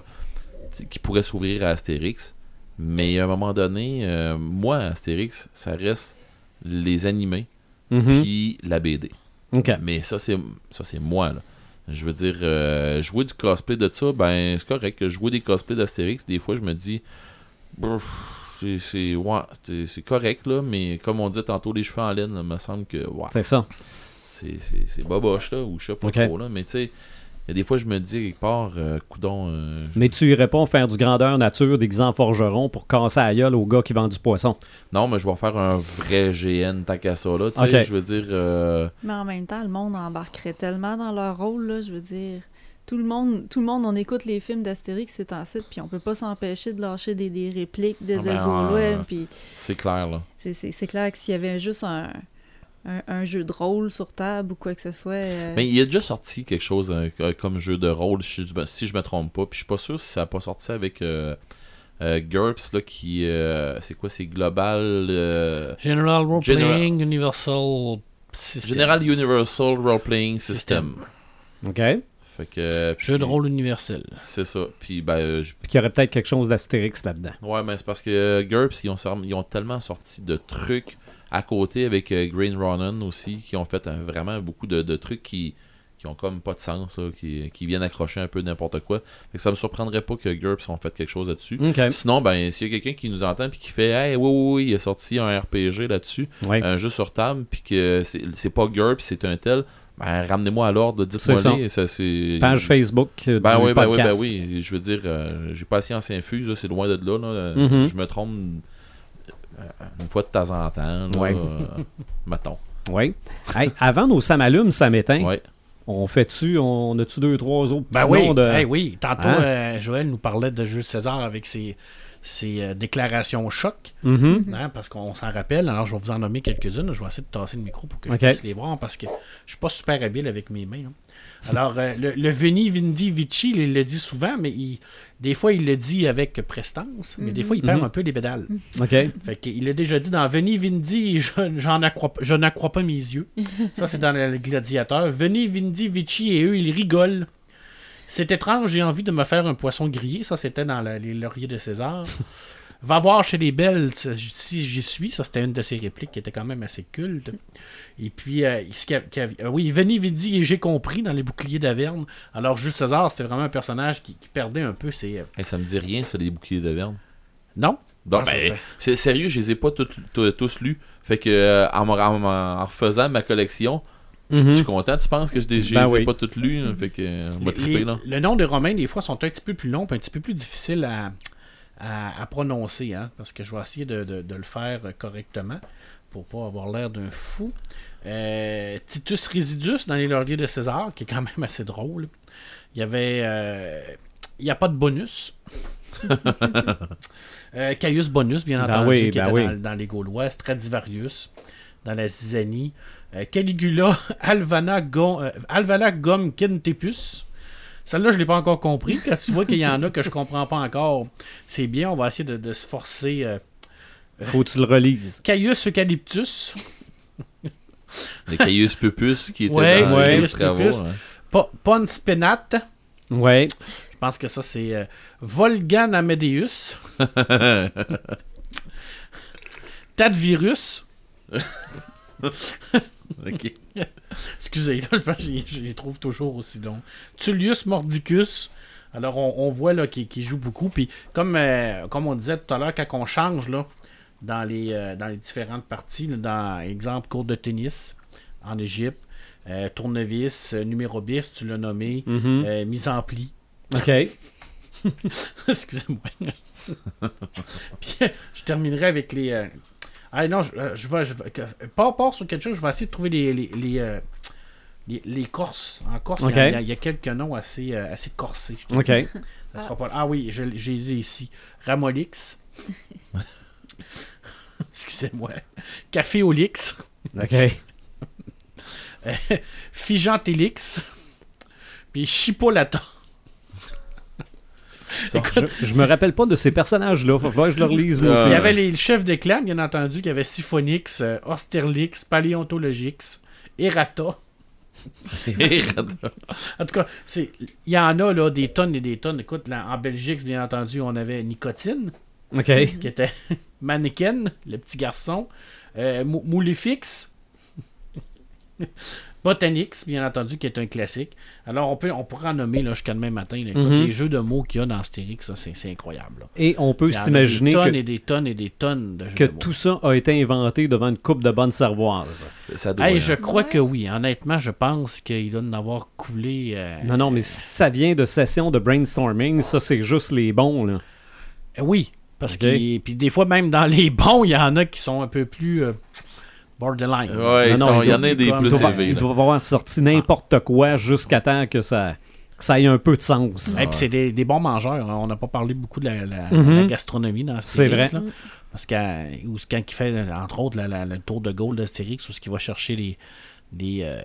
qui pourraient s'ouvrir à Astérix. Mais à un moment donné, euh, moi, Astérix, ça reste les animés Mhm. puis la BD. OK. Mais ça, c'est ça c'est moi, là. Je veux dire, euh, jouer du cosplay de ça, ben, c'est correct. que Jouer des cosplays d'Astérix, des fois, je me dis, c'est ouais, correct, là, mais comme on dit tantôt, les cheveux en laine, là, me semble que, ouais, C'est ça. c'est boboche, là, ou je sais pas Ok. trop, là. Mais tu sais, il y a des fois, je me dis, quelque part, euh, coudon, euh, Mais tu irais pas faire du grandeur nature déguisé en forgeron pour casser la gueule au gars qui vend du poisson? non, mais je vais faire un vrai GN tant qu'à ça, là. Tu sais, je veux dire, euh, Mais en même temps, le monde embarquerait tellement dans leur rôle, là, je veux dire. Tout le monde, tout le monde, on écoute les films d'Astérix, c'est en site, puis on peut pas s'empêcher de lâcher des, des répliques de, Ah de ben, Gaulois, euh, puis c'est clair, là. c'est- c'est c'est clair que s'il y avait juste un, un, un jeu de rôle sur table ou quoi que ce soit... euh, Mais il a déjà sorti quelque chose euh, comme jeu de rôle, si je, si je me trompe pas. Puis je suis pas sûr si ça a pas sorti avec euh, euh, GURPS, là, qui. euh, c'est quoi C'est Global. euh, General Role General- Playing Universal System. General Universal Role Playing System. System. OK? Fait que. Jeu de rôle universel. C'est ça. Puis, ben. euh, je- Puis qu'il y aurait peut-être quelque chose d'Astérix là-dedans. Ouais, mais c'est parce que euh, GURPS, ils ont, ils ont tellement sorti de trucs à côté avec euh, Green Ronin aussi, qui ont fait euh, vraiment beaucoup de, de trucs qui, qui ont comme pas de sens, là, qui, qui viennent accrocher un peu n'importe quoi. Fait que ça me surprendrait pas que GURPS ont fait quelque chose là-dessus. Sinon, ben, s'il y a quelqu'un qui nous entend puis qui fait Hey, oui, oui, oui, il a sorti un RPG là-dessus, Ouais. un jeu sur table, puis que c'est pas GURPS, c'est un tel, ben, ramenez-moi à l'ordre, dites-moi les. Ça, c'est- Page Facebook ben du oui, ben oui, ben oui. Je veux dire, euh, j'ai pas science infuse, c'est loin de là. là. Mhm. Je me trompe une fois de temps en temps. Là, Ouais. euh, mettons. Oui. Hey, avant nos samalumes, ça m'éteint. Ouais. On fait-tu, on a-tu deux, trois autres Ben oui, noms de... hey, oui. Tantôt, Hein? euh, Joël nous parlait de Jules César avec ses, ses euh, déclarations choc, Mhm. hein, parce qu'on s'en rappelle. Alors, je vais vous en nommer quelques-unes. Je vais essayer de tasser le micro pour que je puisse les voir, parce que je suis pas super habile avec mes mains. là. Alors, euh, le, le Veni, Vindi, Vici, il le dit souvent, mais il- des fois, il le dit avec prestance, mais des fois, il perd Mhm. un peu les pédales. OK. Fait qu'il a déjà dit dans Veni Vindi, je, j'en accrois, je n'accrois pas mes yeux. Ça, c'est dans le gladiateur. Veni Vindi Vici et eux, ils rigolent. C'est étrange, j'ai envie de me faire un poisson grillé. Ça, c'était dans la- les lauriers de César. Va voir chez les belles si j'y suis. Ça, c'était une de ses répliques qui était quand même assez culte. Et puis, euh, ce qu'il y avait- euh, oui, Veni Vidi et j'ai compris dans les boucliers d'Averne. Alors, Jules César, c'était vraiment un personnage qui, qui perdait un peu ses. euh, Hey, ça me dit rien, ça, les boucliers de Verne. Non? Donc, Ah, ben, c'est sérieux, je les ai pas toutes- tous tous lus. Fait que, euh, en, en refaisant ma collection, je Mhm. suis content, tu penses que je, les- Ben les ai oui. pas toutes lues. hein, Fait que, euh, on va Les- triper, les- là. le nom des Romains, des fois, sont un petit peu plus longs, un petit peu plus difficiles à, à, à prononcer, hein, parce que je vais essayer de, de- de le faire correctement pour pas avoir l'air d'un fou. Euh, Titus Residus dans les lauriers de César, qui est quand même assez drôle. Il y avait. euh, il n'y a pas de bonus. euh, Caius Bonus, bien Ben entendu, oui, qui ben était oui. dans, dans les Gaulois. Stradivarius, dans la Zizanie. Caligula, Alvana, Gom, Alvana Gom Kentepus. Celle-là, je ne l'ai pas encore compris. Quand tu vois qu'il y en a que je comprends pas encore, c'est bien. On va essayer de, de se forcer. euh, Faut que tu le relises. Caius Eucalyptus, Les Caius Pupus qui étaient Ouais, dans ouais, les Caius travaux. Pupus. hein. Po- Pons Penat. Ouais. Je pense que ça, c'est euh, Volgan Amadeus. Tadvirus. Ok. Excusez, là, je les trouve toujours aussi longs. Tullius Mordicus. Alors, on, on voit là qu'il joue beaucoup. Puis, comme, euh, comme on disait tout à l'heure, quand on change là, dans, les, euh, dans les différentes parties, là, dans exemple, cours de tennis en Égypte, euh, tournevis, numéro bis, tu l'as nommé, Mhm. euh, mise en pli. OK. Excusez-moi. Puis, je terminerai avec les. Euh, Ah non, je, euh, je vais. Je vais que- pas part sur quelque chose, je vais essayer de trouver les. les, les, euh, les- les Corses. En Corse, il y a- y, y quelques noms assez, euh, assez corsés. je. OK. Ça sera pas... Ah oui, je, je les ai ici. Ramolix. Excusez-moi. Café Olix. OK. Figentélix. Puis Chipolata. Je, je me rappelle pas de ces personnages-là. Faut que je le relise, moi Euh, aussi. Il y avait les chefs de clan, bien entendu, qui avait Siphonix, euh, Austerlix, Paléontologix, Errata. En tout cas, c'est il y en a là, des tonnes et des tonnes. Écoute, là, en Belgique, bien entendu, on avait Nicotine, OK. qui était Mannequin, le petit garçon. Euh, Mou- Moulifix. Botanix, bien entendu, qui est un classique. Alors, on peut on pourrait en nommer là, jusqu'à demain matin. là. Mhm. Les jeux de mots qu'il y a dans Astérix, ça, c'est incroyable. là. Et on peut s'imaginer des tonnes que, et des tonnes et des tonnes de jeux que de mots. tout ça a été inventé devant une coupe de bonnes cervoises. ça doit, Hey, hein. je crois Ouais. que oui. Honnêtement, je pense qu'il doit en avoir coulé. euh, Non, non, mais si ça vient de sessions de brainstorming, ça, c'est juste les bons, là. euh, oui. Parce que puis des fois, même dans les bons, il y en a qui sont un peu plus euh, borderline. Ouais, il y en doit- a des plus élevés. il doit avoir sorti n'importe quoi jusqu'à temps que ça, que ça ait un peu de sens. Et puis c'est des, des bons mangeurs. hein. On n'a pas parlé beaucoup de la, la- Mhm. la gastronomie dans C'est vrai. là. Parce que ou quand il fait, entre autres, la- la- le tour de Gaulle d'Astérix, où ce qu'il va chercher les, des, euh,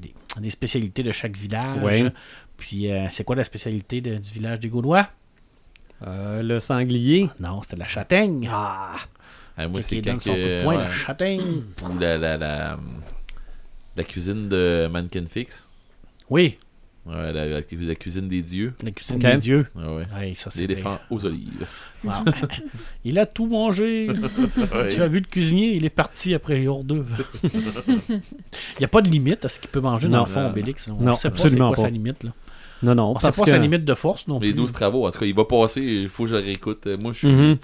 des, des spécialités de chaque village. Ouais. Puis euh, c'est quoi la spécialité de- du village des Gaulois? Euh, le sanglier. Non, c'était la châtaigne. Ah! Ah, moi, c'est quand son coup de que- poing, ouais. la châtaigne. Ou la, la, la, la cuisine de Mannequin Fix. Oui, Ouais, la, la- la cuisine des dieux. la cuisine Ok. des dieux. Ouais, ouais. Ouais, ça, c'était- L'éléphant aux olives. Wow. il a tout mangé. Ouais. Tu as vu le cuisinier, il est parti après les hors d'œuvre. il n'y a pas de limite à ce qu'il peut manger dans Non. le fond, Obélix. On Non, sait absolument pas c'est quoi pas. sa limite. Là. Non, non, On sait pas que... sa limite de force non Les plus. 12 travaux. En tout cas, il va passer. Il faut que je le réécoute. Euh, Moi, je suis. Mhm.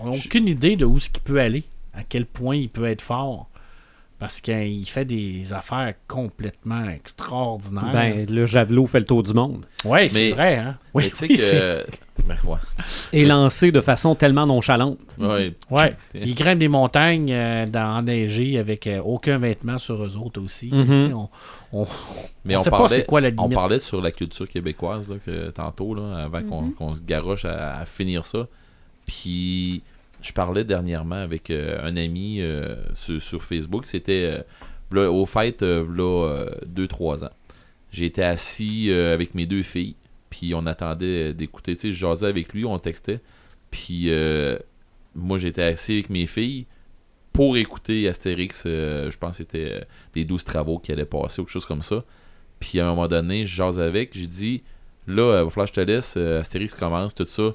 On n'a aucune idée de où ce qu'il peut aller, à quel point il peut être fort. Parce qu'il fait des affaires complètement extraordinaires. Ben, le javelot fait le tour du monde. ouais, c'est vrai. Hein? Oui, Mais oui, que. Ben, ouais. Et lancé de façon tellement nonchalante. Ouais. Ouais, ils grimpent des montagnes euh, dans, enneigées avec euh, aucun vêtement sur eux autres aussi. Mhm. Sais, On, on, Mais on on, sait pas parlait, c'est quoi la on limite. parlait sur la culture québécoise là, que, tantôt, là, avant qu'on Mhm. qu'on se garoche à, à finir ça. Puis je parlais dernièrement avec euh, un ami euh, sur, Facebook. C'était euh, au fait, euh, là, 2-3 ans. Été assis avec mes deux filles. Puis on attendait d'écouter. Tu sais, je jasais avec lui, on textait. Puis moi, j'étais assis avec mes filles pour écouter Astérix. je pense que c'était les 12 travaux qui allaient passer ou quelque chose comme ça. Puis à un moment donné, je avec, j'ai dit là, euh, va je te laisse, Astérix commence, tout ça.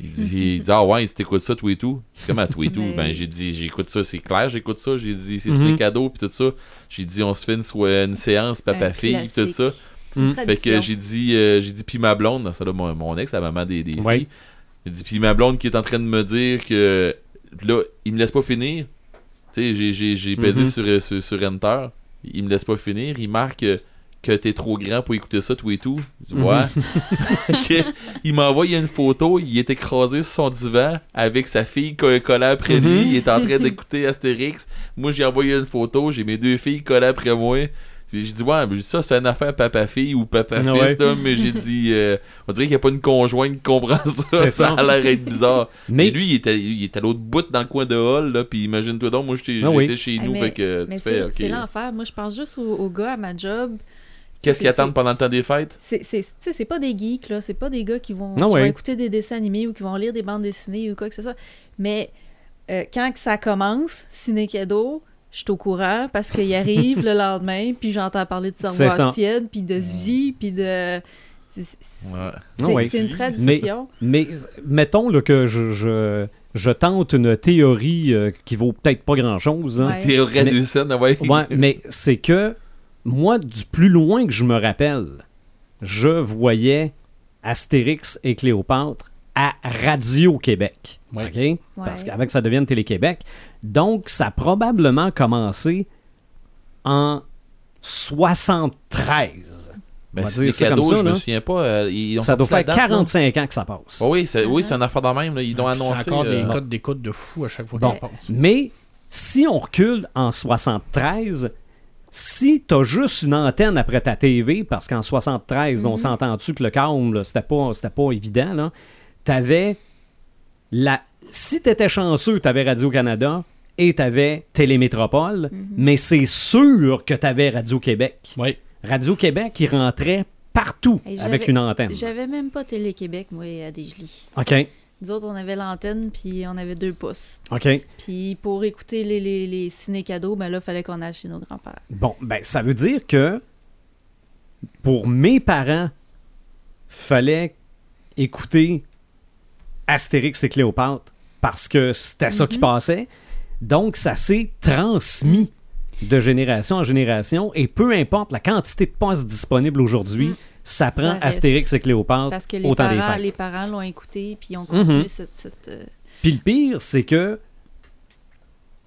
Il dit, il dit Ah ouais, t'écoutes ça, tout et tout. C'est comme à tout et tout. Mais- Ben j'ai dit j'écoute ça, c'est clair, j'écoute ça. J'ai dit c'est Mhm. des cadeaux puis tout ça. J'ai dit on se fait une, so- une séance papa-fille, tout ça. Mm. Fait que j'ai dit, euh, j'ai dit, puis ma blonde, ça là, mon, mon ex, la maman des, des Ouais. filles. J'ai dit, puis ma blonde qui est en train de me dire que là, il me laisse pas finir. Tu sais, j'ai, j'ai, j'ai pesé Mhm. sur, euh, sur, sur Enter. Il me laisse pas finir. Il marque euh, que t'es trop grand pour écouter ça, tout et tout. Je dis, Mhm. ouais. Il m'a envoyé une photo. Il est écrasé sur son divan avec sa fille co- collée après Mhm. lui. Il est en train d'écouter Astérix. Moi, j'ai envoyé une photo. J'ai mes deux filles collées après moi. J'ai dit, ouais, mais ça, c'est une affaire papa-fille ou papa-fils, Ouais. là, mais j'ai dit, euh, on dirait qu'il n'y a pas une conjointe qui comprend ça. Ça ça. a l'air d'être bizarre. Mais lui, il était, il était à l'autre bout dans le coin de hall, là, puis imagine-toi donc, moi, j'étais Ah oui. chez Hey, nous, mais- fait que Mais tu fais, c'est ok. c'est l'enfer. Moi, je pense juste aux, aux gars à ma job. Qu'est-ce qu'ils attendent pendant le temps des fêtes? C'est pas des geeks, là. C'est pas des gars qui vont, qui ouais. vont écouter des dessins animés ou qui vont lire des bandes dessinées ou quoi que ce soit. Mais euh, quand que ça commence, Ciné Cadeau, je suis au courant parce qu'il arrive le lendemain, puis j'entends parler de cerveau tiède, puis de Zvi, puis de. c'est- Ouais. Une tradition. mais mettons là, que je, je, je tente une théorie euh, qui vaut peut-être pas grand-chose. Ouais. Théorie Mais- de scène, ouais. Ouais, mais c'est que moi, du plus loin que je me rappelle, je voyais Astérix et Cléopâtre à Radio-Québec. Ouais. OK? Ouais. Parce qu'avec ça devienne Télé-Québec. Donc, ça a probablement commencé en 73. Ben, c'est des cadeaux, ça, je me là. souviens pas. euh, ils ont Ça doit faire date, là. 45 ans que ça passe. Oh oui, c'est oui, Uh-huh. c'est une affaire de même. Là. Ils l'ont C'est annoncé. encore des euh, codes d'écoute de fou à chaque fois Bon. qu'il passe. Mais si on recule en 73, si t'as juste une antenne après ta TV, parce qu'en 73, on s'entend-tu que le câble, c'était pas, c'était pas évident, là, t'avais la... Si t'étais chanceux, t'avais Radio-Canada et t'avais Télémétropole, mais c'est sûr que t'avais Radio-Québec. Oui. Radio-Québec, il rentrait partout avec une antenne. J'avais même pas Télé-Québec, moi, à Desjely. OK, Nous autres, on avait l'antenne, puis on avait deux pouces. OK. Puis pour écouter les, les, les ciné-cadeaux, ben là, fallait qu'on aille chez nos grands-pères. Bon, ben, ça veut dire que pour mes parents, fallait écouter Astérix et Cléopâtre parce que c'était ça qui passait. Donc, ça s'est transmis de génération en génération et peu importe la quantité de postes disponibles aujourd'hui, ça prend. Astérix et Cléopâtre Parce que les au temps des parents, fêtes. les parents l'ont écouté, puis ils ont continué Mhm. cette... cette, euh, Puis le pire, c'est que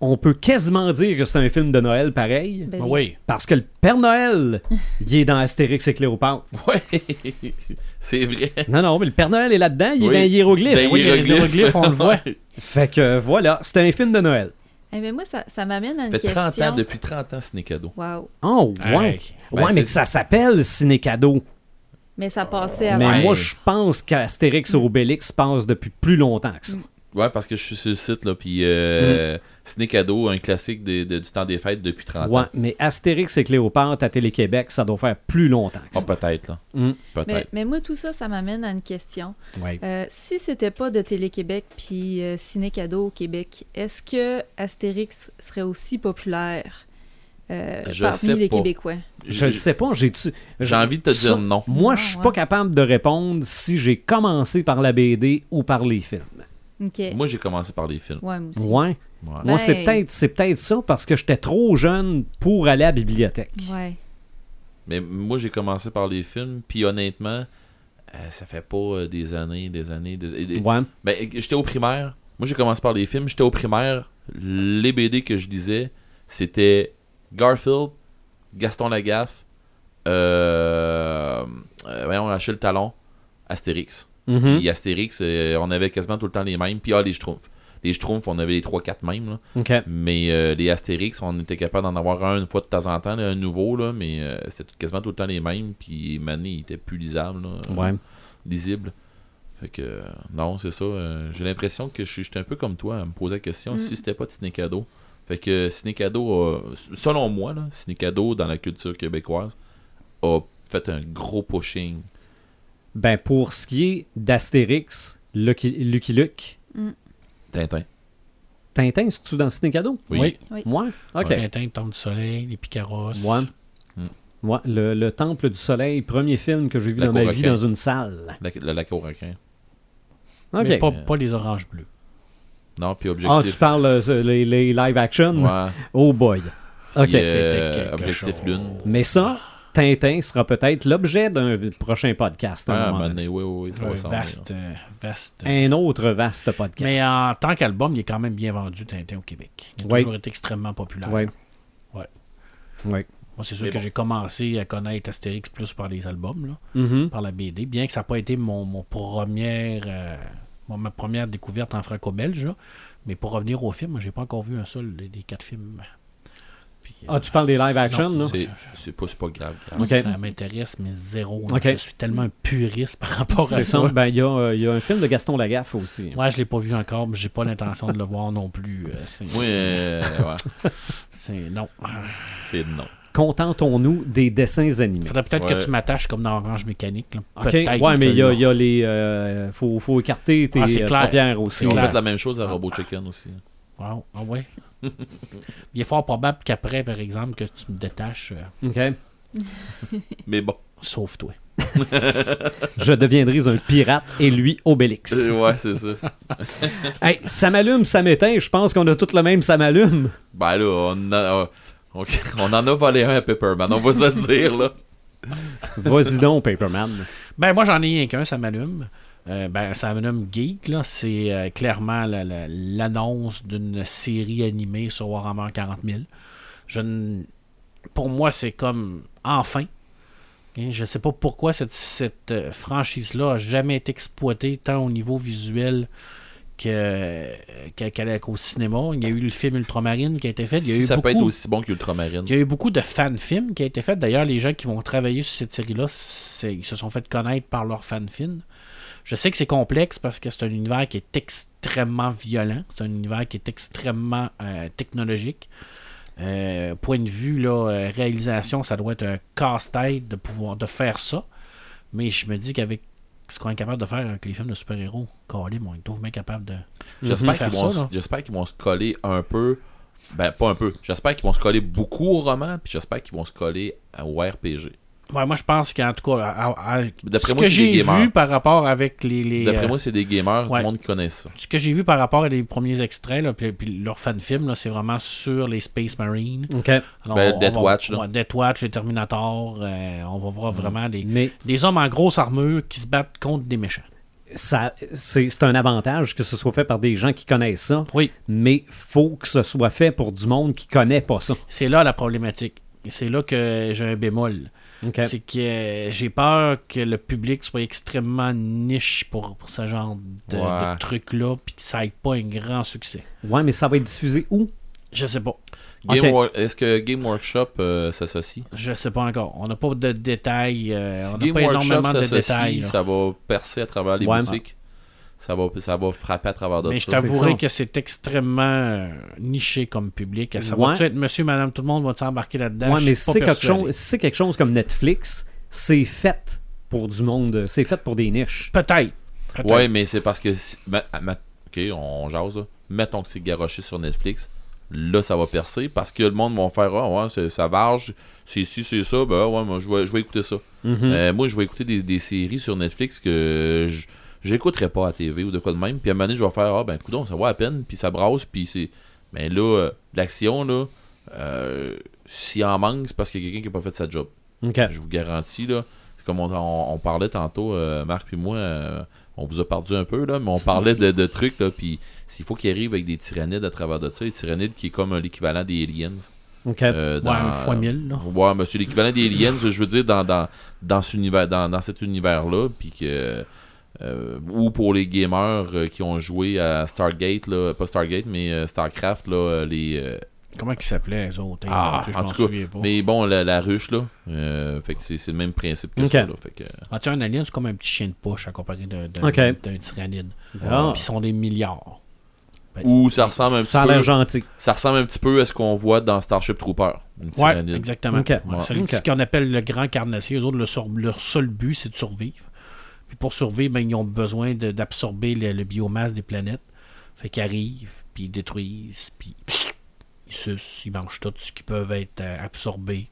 on peut quasiment dire que c'est un film de Noël pareil. ben oui. Parce que le Père Noël, il est dans Astérix et Cléopâtre. Ouais, c'est vrai. Non, non, mais le Père Noël est là-dedans, il Oui. est dans les hiéroglyphes. Dans Oui, les hiéroglyphes. on le voit. Fait que voilà, c'est un film de Noël. Eh ben moi, ça, ça m'amène à une Ça fait 30 question. ans, depuis 30 ans, c'est cadeau. Wow. Oh, ouais. Hey. ouais, Ben, mais que ça s'appelle Ciné Cadeau. Mais ça passait Mais avant. Ouais. moi, je pense qu'Astérix et Obélix passe depuis plus longtemps que ça. Ouais, parce que je suis sur le site, là, puis euh, Ciné Cadeau, un classique de- du temps des fêtes depuis 30 Ouais, ans. mais Astérix et Cléopâtre à Télé-Québec, ça doit faire plus longtemps que Ah, ça. peut-être, là. Mm. Mais, Peut-être. mais moi, tout ça, ça m'amène à une question. Ouais. Euh, si c'était pas de Télé-Québec puis euh, Ciné-Cadeau au Québec, est-ce que Astérix serait aussi populaire? Euh, Je parmi sais les pas. Québécois? Je le sais pas, j'ai J'ai envie de te Ça, dire non. Moi, Non, je suis pas capable de répondre si j'ai commencé par la BD ou par les films. Moi, j'ai commencé par les films. ouais, moi aussi. Ouais. Ouais. Moi, Ben- c'est peut-être c'est peut-être ça parce que j'étais trop jeune pour aller à la bibliothèque. Ouais. Mais moi, j'ai commencé par les films, puis honnêtement, euh, ça fait pas euh, des années, des années, des Ouais. Ben, j'étais au primaire. Moi, j'ai commencé par les films. J'étais au primaire. Les BD que je lisais, c'était Garfield, Gaston Lagaffe, euh, euh, voyons, Achille Talon, Astérix. Mhm. Puis Astérix, euh, on avait quasiment tout le temps les mêmes. Puis ah, les Schtroumpfs. Les Schtroumpfs, on avait les 3-4 mêmes. Là. Mais euh, les Astérix, on était capable d'en avoir un une fois de temps en temps, là, un nouveau, là, mais euh, c'était tout- quasiment tout le temps les mêmes. Puis Mané, il était plus lisable, là, euh, Ouais. lisible. Fait que, non, c'est ça. euh, J'ai l'impression que je suis j'étais un peu comme toi à me poser la question Mm. si c'était pas de Ciné Cadeau. Fait que a- selon moi, là, Ciné Cadeau dans la culture québécoise a fait un gros pushing. Ben, pour ce qui est d'Astérix, Lucky, Lucky Luke, Tintin. Tintin, c'est-tu dans Ciné Cadeau? Oui. Oui. Ouais. OK. Tintin, le Temple du Soleil, les Picaros. Ouais. Mm. Ouais, le, le Temple du Soleil, premier film que j'ai vu La dans ma cour vie requin. dans une salle. La- Le lac au requin. OK. Mais pas, pas les oranges bleus. Non, puis Ah, objectif. tu parles euh, les, les live action? Ouais. Oh boy. OK. Puis, euh, objectif chose. Lune. Mais ça, Tintin sera peut-être l'objet d'un prochain podcast. à un Ah, moment ben, donné. oui, oui, oui, ça va vaste, euh, vaste. Un autre vaste podcast. Mais en tant qu'album, il est quand même bien vendu, Tintin, au Québec. Il a Ouais. toujours été extrêmement populaire. Ouais. Ouais. Ouais. Moi, c'est sûr Mais que bon. j'ai commencé à connaître Astérix plus par les albums, là, Mhm. par la BD, bien que ça n'a pas été mon, euh, ma première découverte en franco-belge. Mais pour revenir au film, j'ai pas encore vu un seul des, des quatre films. Puis, euh, Ah, tu parles des live action, non, là? C'est pas, pas grave. grave. Ok. Ça m'intéresse, mais zéro. Je suis tellement un puriste par rapport à C'est ça. ça. Ben, il y, a, euh, il y a un film de Gaston Lagaffe aussi. Ouais, je l'ai pas vu encore, mais j'ai pas l'intention de le voir non plus. euh, c'est, Oui, euh, ouais, c'est- non. c'est non. Contentons-nous des dessins animés. Faudrait peut-être Ouais. que tu m'attaches comme dans Orange Mécanique. Là. Ouais, mais il y a, y les. euh, faut, faut écarter tes Ah, c'est euh, clair. aussi. Ils ont fait la même chose à Robot Chicken aussi. Wow. Ah ouais. Il est fort probable qu'après, par exemple, que tu me détaches, euh, OK. Mais bon. sauf toi. Je deviendrai un pirate et lui Obélix. Euh, ouais, c'est ça. Hey, ça m'allume, ça m'éteint. Je pense qu'on a tous le même ça m'allume. Ben là, on, a- on, on en a volé un à Pepperman, on va se le dire, là. Vas-y donc, Paperman. Ben, moi, j'en ai rien qu'un, ça m'allume. Euh, ben, ça m'allume Geek, là. C'est euh, clairement la- la- l'annonce d'une série animée sur Warhammer 40 000. Je ne- Pour moi, c'est comme enfin. Ok, Je sais pas pourquoi cette, cette euh, franchise-là a jamais été exploitée tant au niveau visuel qu'au cinéma. Il y a eu le film Ultramarine qui a été fait. Il y a eu ça peut être aussi bon qu'Ultramarine. il y a eu beaucoup de fan-films qui a été fait. D'ailleurs, les gens qui vont travailler sur cette série-là, ils se sont fait connaître par leur fan-film. Je sais que c'est complexe parce que c'est un univers qui est extrêmement violent. C'est un univers qui est extrêmement euh, technologique. Euh, point de vue là, euh, réalisation, ça doit être un casse-tête de pouvoir de faire ça. Mais je me dis qu'avec ce qu'on est capable de faire avec les films de super-héros, Calim, on est toujours bien capable de. J'espère qu'ils vont, vont se coller un peu. Ben, pas un peu. J'espère qu'ils vont se coller beaucoup au roman, puis j'espère qu'ils vont se coller au RPG. Ouais, moi, je pense qu'en tout cas, à- à- ce moi, que c'est des j'ai gamers. vu par rapport avec les. les, D'après euh, moi, c'est des gamers, ouais. du monde qui connaît ça. ce que j'ai vu par rapport à les premiers extraits, là, puis, puis leur fan film, là, c'est vraiment sur les Space Marines. OK. Alors, Ben, on- Death on va- Watch, là. ouais, Death Watch, les Terminators. euh, on va voir vraiment des, Mais des hommes en grosse armure qui se battent contre des méchants. ça, c'est c'est un avantage que ce soit fait par des gens qui connaissent ça. Oui. Mais faut que ce soit fait pour du monde qui connaît pas ça. C'est là la problématique. C'est là que j'ai un bémol. C'est que euh, j'ai peur que le public soit extrêmement niche pour, pour ce genre de, Ouais. de trucs-là, puis que ça ait pas un grand succès. Ouais, mais ça va être diffusé où? Je sais pas. Est-ce que Game Workshop euh, s'associe? Je sais pas encore. On n'a pas de détails. euh, Si on n'a pas Workshop énormément de détails. là. ça va percer à travers les Ouais. boutiques. Ça va, ça va frapper à travers d'autres Mais je t'avouerai que c'est extrêmement euh, niché comme public. Ça Ouais. va être monsieur, madame, tout le monde va s'embarquer là-dedans? Ouais, Je mais suis si c'est quelque, persuadé. chose, si c'est quelque chose comme Netflix, c'est fait pour du monde. C'est fait pour des niches. Peut-être. Peut-être. Ouais, mais c'est parce que. si- ma- ma- ok, on jase là. Mettons que c'est garoché sur Netflix. Là, ça va percer parce que le monde va faire Ah, ouais, ça varge, c'est ci, c'est ça. Ben ouais, moi, je vais, je vais écouter ça. Mhm. Euh, moi, je vais écouter des, des séries sur Netflix que je- j'écouterai pas à TV ou de quoi de même. Puis à un moment donné, je vais faire Ah, ben, coudon, ça va à peine. Puis ça brasse. Puis c'est. Mais là, euh, l'action, là, euh, s'il en manque, c'est parce qu'il y a quelqu'un qui n'a pas fait sa job. Je vous garantis, là. C'est comme on, on- on parlait tantôt, euh, Marc puis moi, euh, on vous a perdu un peu, là, mais on parlait de, de trucs, là, puis s'il faut qu'il arrive avec des tyrannides à travers de ça, les tyrannides qui est comme l'équivalent des aliens. OK. euh, Ouais, dans- un fois mille. Là. Ouais, mais c'est l'équivalent des aliens, je veux dire, dans, dans, dans, cet univers, dans, dans cet univers-là, puis que... euh, ou pour les gamers euh, qui ont joué à Stargate, là, pas Stargate, mais euh, Starcraft, là, les... euh, Comment ils s'appelaient, les autres? Ah, Tu sais, je en m'en tout cas, souviens pas. mais bon, la, la ruche, là, euh, fait que c'est c'est le même principe que ça, là, fait que... Ah, tu un alien, c'est comme un petit chien de poche à comparer d'un d'un- Ok. d'un tyrannide. Ah. Puis ils sont des milliards. Ben, Ou ça ressemble un petit Ça a peu. l'air gentil. Ça ressemble un petit peu à ce qu'on voit dans Starship Trooper. Une Ouais, tyrannide. exactement. Ouais, Ok. Ce qu'on appelle le grand carnassier, eux autres, le sur- leur seul but, c'est de survivre. Puis pour survivre, ben, ils ont besoin d'absorber le, biomasse des planètes. Fait qu'ils arrivent, puis ils détruisent, puis ils sucent, ils mangent tout ce qui peuvent être euh, absorbés.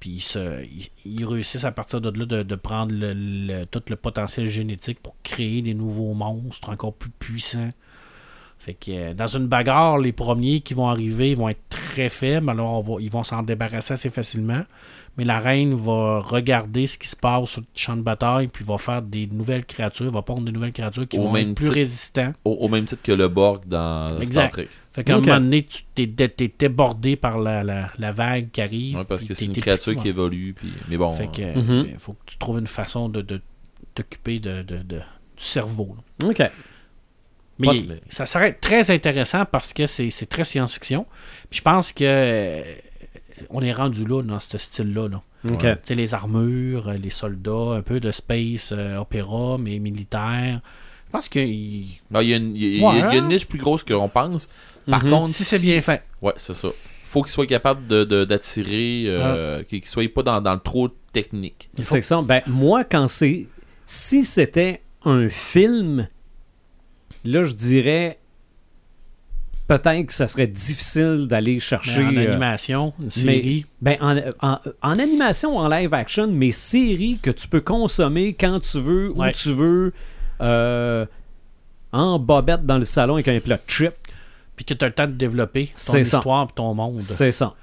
Puis ils, se- ils- ils réussissent à partir de là de, prendre le- tout le potentiel génétique pour créer des nouveaux monstres encore plus puissants. Fait que euh, dans une bagarre, les premiers qui vont arriver vont être très faibles, alors ils vont s'en débarrasser assez facilement. Mais la reine va regarder ce qui se passe sur le champ de bataille, puis va faire des nouvelles créatures, va pondre des nouvelles créatures qui Au vont même être plus titre- résistants. Au, au même titre que le Borg dans Star Exact. Trek. Fait qu'à Ok. un moment donné, tu t'es, dé- t'es débordé par la, la- la vague qui arrive. Ouais, parce que c'est une créature plus- qui évolue. Puis... Mais bon. Fait que, euh, euh, Mhm. faut que tu trouves une façon de, de t'occuper de, de- de- du cerveau. là. OK. Mais il- ça serait très intéressant parce que c'est, très science-fiction. Puis je pense que euh, on est rendu là dans ce style-là. Là. OK. Ouais. Tu sais, les armures, euh, les soldats, un peu de space euh, opéra, mais militaire. Je pense que il- non, Il y, a une- il y a- y y une niche plus grosse qu'on pense. Par Mhm. contre, si c'est bien fait. Ouais, c'est ça. Faut qu'il soit capable de, de- d'attirer, euh, qu'il qu'il soit pas dans, dans le trop technique. C'est ça. Ben, moi, quand c'est. Si c'était un film, là, je dirais. Peut-être que ça serait difficile d'aller Mais chercher. en euh, animation, une série. Ben, en, en- en animation, en live action, mais séries que tu peux consommer quand tu veux, Ouais. où tu veux, euh, en bobette dans le salon avec un plat de chip. Puis que tu as le temps de développer ton histoire et ton monde. C'est ça.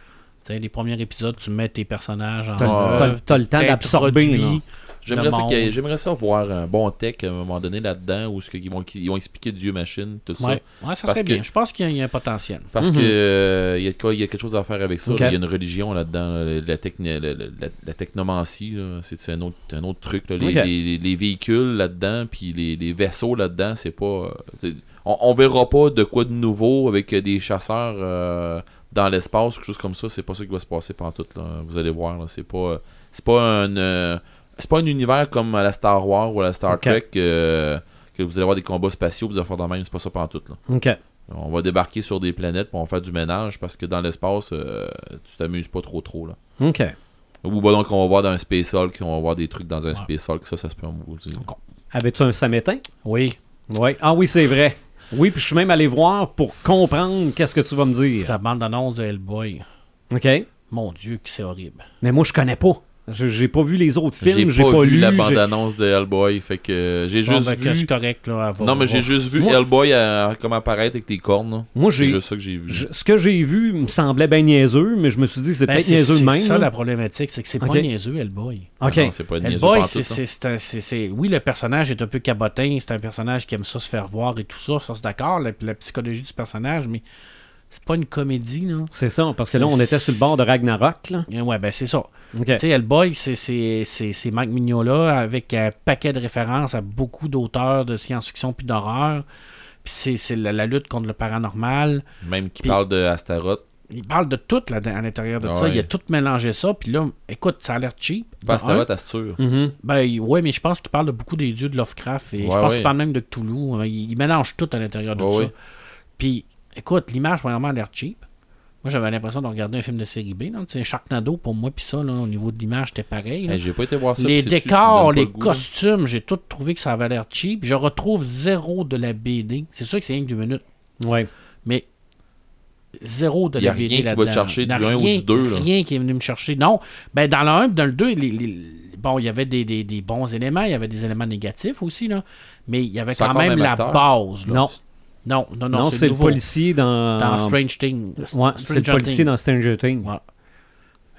Tu sais, les premiers épisodes, tu mets tes personnages en T'as t'as le temps d'absorber. J'aimerais ça, monde. qu'il y ait- j'aimerais ça voir un bon tech à un moment donné là-dedans où ce qu'ils vont, qu'ils vont expliquer Dieu machine, tout ça. Ouais, ouais, ça Parce serait que- bien. Je pense qu'il y, a- il y a un potentiel. Parce Mhm. que euh, il y, a de quoi- il y a quelque chose à faire avec ça. Ok. là. Il y a une religion là-dedans. là. La, techni- la, la- la- la technomancie, là, c'est c'est un autre, un autre truc. là. Les, Ok. les- les véhicules là-dedans, puis les, les vaisseaux là-dedans, c'est pas. euh, c'est- on, on verra pas de quoi de nouveau avec euh, des chasseurs euh, dans l'espace, quelque chose comme ça. C'est pas ça qui va se passer pendant tout. Là. Vous allez voir. là. C'est pas. euh, C'est pas un. euh, c'est pas un univers comme à la Star Wars ou à la Star. Trek euh, que vous allez avoir des combats spatiaux, des affaires de même. C'est pas ça pendant tout. Là. OK. On va débarquer sur des planètes pour on va faire du ménage parce que dans l'espace, euh, tu t'amuses pas trop trop là. OK. Ou bah donc on va voir dans un Space Hulk, on va voir des trucs dans un Ouais. Space Hulk, ça ça se peut en maudit. Avais-tu un samétain? Oui, Oui. Ah oui, c'est vrai. Oui, puis je suis même allé voir pour comprendre qu'est-ce que tu vas me dire. la bande-annonce de Hellboy. OK. Mon Dieu, que c'est horrible. Mais moi, je connais pas. Je- J'ai pas vu les autres J'ai films, pas, j'ai pas, vu lu. la bande-annonce de Hellboy, fait que j'ai Bon, juste ben, vu. correct, là. Non mais j'ai juste vu Moi- Hellboy comme apparaître avec des cornes. là. Moi, C'est j'ai. juste ça que j'ai vu. je- Ce que j'ai vu me semblait bien niaiseux, mais je me suis dit, c'est Ben, peut-être niaiseux de c'est même. ça là. la problématique, c'est que c'est Ok. pas niaiseux, Hellboy. OK. Non, c'est pas niaiseux Hellboy, c'est- Oui, le personnage est un peu cabotin, c'est un personnage qui aime ça se faire voir et tout ça, ça c'est d'accord, la, la psychologie du personnage, mais c'est pas une comédie, là. C'est ça, parce que là, on était sur le bord de Ragnarok. Là. Et Ouais, ben c'est ça. Tu sais, Hellboy, c'est, c'est, c'est, c'est Mike Mignola avec un paquet de références à beaucoup d'auteurs de science-fiction puis d'horreur. Puis c'est, c'est la, la lutte contre le paranormal. Même qui parle de Astaroth. Il parle de tout là, à l'intérieur de ça. Il a tout mélangé ça. Puis là, écoute, ça a l'air cheap. Pas Astaroth, Astur. Mhm. Ben ouais, mais je pense qu'il parle de beaucoup des dieux de Lovecraft et je pense ouais. qu'il parle même de Cthulhu. hein. Il, il mélange tout à l'intérieur de Ouais, tout ouais. ça. Puis écoute, l'image vraiment a l'air cheap. Moi j'avais l'impression de regarder un film de série B. Sais, Sharknado pour moi puis ça, là, au niveau de l'image, c'était pareil. Hey, j'ai pas été voir ça. les décors, les le goût, là. costumes, j'ai tout trouvé que ça avait l'air cheap. Je retrouve zéro de la BD. C'est sûr que c'est rien que deux minutes, Ouais. mais zéro de Y a la BD rien qui va te là-dedans. chercher Il y a du un ou rien- du deux, là. Rien qui est venu me chercher. Non, ben dans le 1 et dans le 2, les, les- bon, il y avait des, des- des bons éléments, il y avait des éléments négatifs aussi, là, mais il y avait C'est quand même la acteur? base. là. Non. Non, non, non, Non, c'est le policier dans. Dans Strange Things. Ouais, c'est le policier dans Stranger Things. Ouais.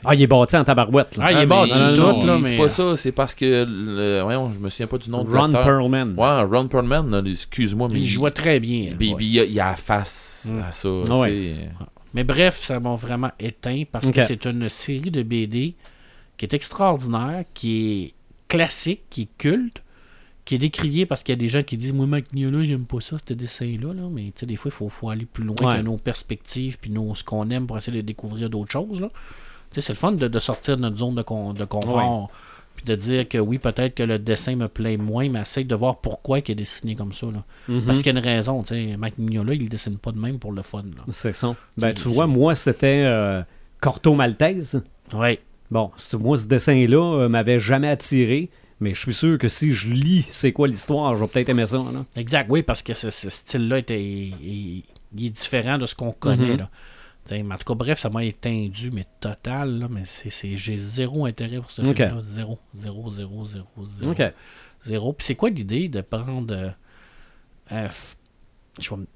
Ah, il est bâti en tabarouette. Là. Ah, il est mais bâti non, tout, non, là, C'est pas ça, c'est parce que. le- voyons, je me souviens pas du nom de Ron. Perlman. Ouais, Ron Perlman, excuse-moi, mais Il jouait très bien. Puis, ouais. puis il y a- il y a la face Mm. à ça. Ah ouais. Mais bref, ça m'a vraiment éteint parce que c'est une série de BD qui est extraordinaire, qui est classique, qui est culte, qui est décriée parce qu'il y a des gens qui disent Moi, Mignola, j'aime pas ça, ce dessin-là. Là. Mais tu sais, des fois, il faut, faut aller plus loin Ouais. que nos perspectives puis nos, ce qu'on aime pour essayer de découvrir d'autres choses. Là. Tu sais, c'est le fun de, de sortir de notre zone de, con- de confort. Puis de dire que oui, peut-être que le dessin me plaît moins, mais essaye de voir pourquoi il est dessiné comme ça. Là. Mhm. Parce qu'il y a une raison. tu sais Mike Mignola, il dessine pas de même pour le fun. C'est ça. Ben, tu vois, moi, c'était euh, Corto Maltese. Ouais. Bon, moi, ce dessin-là euh, m'avait jamais attiré, mais je suis sûr que si je lis c'est quoi l'histoire, je vais peut-être aimer ça. Là. Exact, oui, parce que ce, ce style-là était, il, il est différent de ce qu'on connaît. Mhm. là. En tout cas, bref, ça m'a éteindu, mais total, là, mais c'est, j'ai zéro intérêt pour ce film-là. Zéro, zéro, zéro, zéro, zéro. OK. Zéro. Puis c'est quoi l'idée de prendre euh, un, f- je vais me-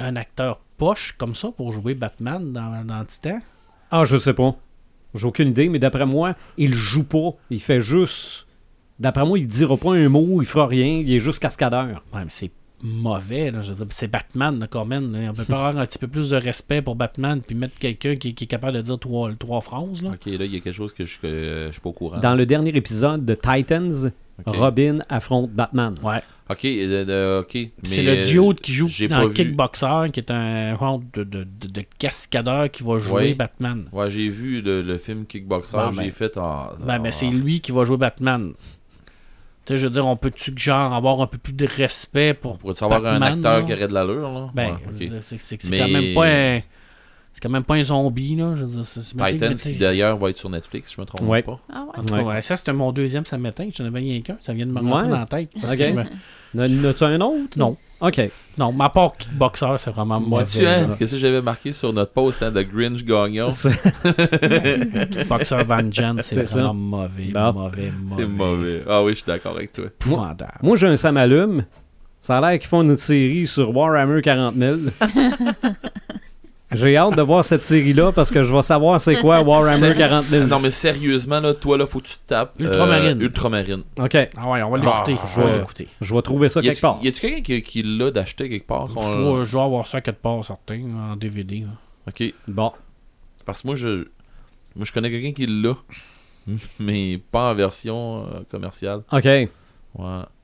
un acteur poche comme ça pour jouer Batman dans, dans Titan? Ah, je sais pas. J'ai aucune idée, mais d'après moi, il joue pas. Il fait juste. D'après moi, il dira pas un mot, il fera rien, il est juste cascadeur. Ouais, mais c'est mauvais, là, je veux dire, c'est Batman, là, quand même. là. On peut pas avoir un petit peu plus de respect pour Batman puis mettre quelqu'un qui, qui est capable de dire trois, trois phrases. Là. Ok, là, il y a quelque chose que je, je suis pas au courant. Dans le dernier épisode de Titans. Robin affronte Batman. Ouais. Ok, euh, ok. mais, C'est le duo qui joue dans. Kickboxer, qui est un genre de, de, de, de cascadeur qui va jouer Ouais. Batman. Ouais, j'ai vu le, le film Kickboxer, j'ai ben- fait en. Ben, ben, en- c'est lui qui va jouer Batman. Je veux dire, on peut-tu genre avoir un peu plus de respect pour. Pourrais-tu avoir un acteur là? qui aurait de l'allure, là? Ben, Ouais, c'est c'est- c'est Mais- quand même pas un. C'est quand même pas un zombie, là. Je veux dire, c'est- c'est- Titans, mettez- qui d'ailleurs va être sur Netflix, si je me trompe Ouais. pas. Ah ouais. Ça, c'était mon deuxième, ça m'éteint. J'en avais rien qu'un. Ça vient de me rentrer Ouais. dans la tête. parce Ok. que je me- N'as-tu un autre? Non. OK. Non, ma part Kickboxer, c'est vraiment mauvais. Sais-tu, hein, qu'est-ce que j'avais marqué sur notre post, hein, de Grinch C'est Kickboxer Vengeance, c'est vraiment mauvais, mauvais, mauvais. C'est mauvais. Ah oui, je suis d'accord avec toi. Épouvantable. Moi, j'ai un Samalume. Ça a l'air qu'ils font une autre série sur Warhammer 40 000. J'ai hâte de voir cette série-là parce que je vais savoir c'est quoi Warhammer 40 000. Non, mais sérieusement, là, toi, là, faut que tu te tapes. euh, Ultramarine. Ultramarine. OK, Ah ouais, on va Ah, l'écouter. je je vais vais- l'écouter. je vais trouver ça Y quelque part. y a-tu quelqu'un qui, qui l'a d'acheter quelque part Je dois avoir ça quelque part, certain, en DVD. là. Ok. Bon, Parce que moi, je. Moi, je connais quelqu'un qui l'a. Mais pas en version euh, commerciale. OK, Ouais.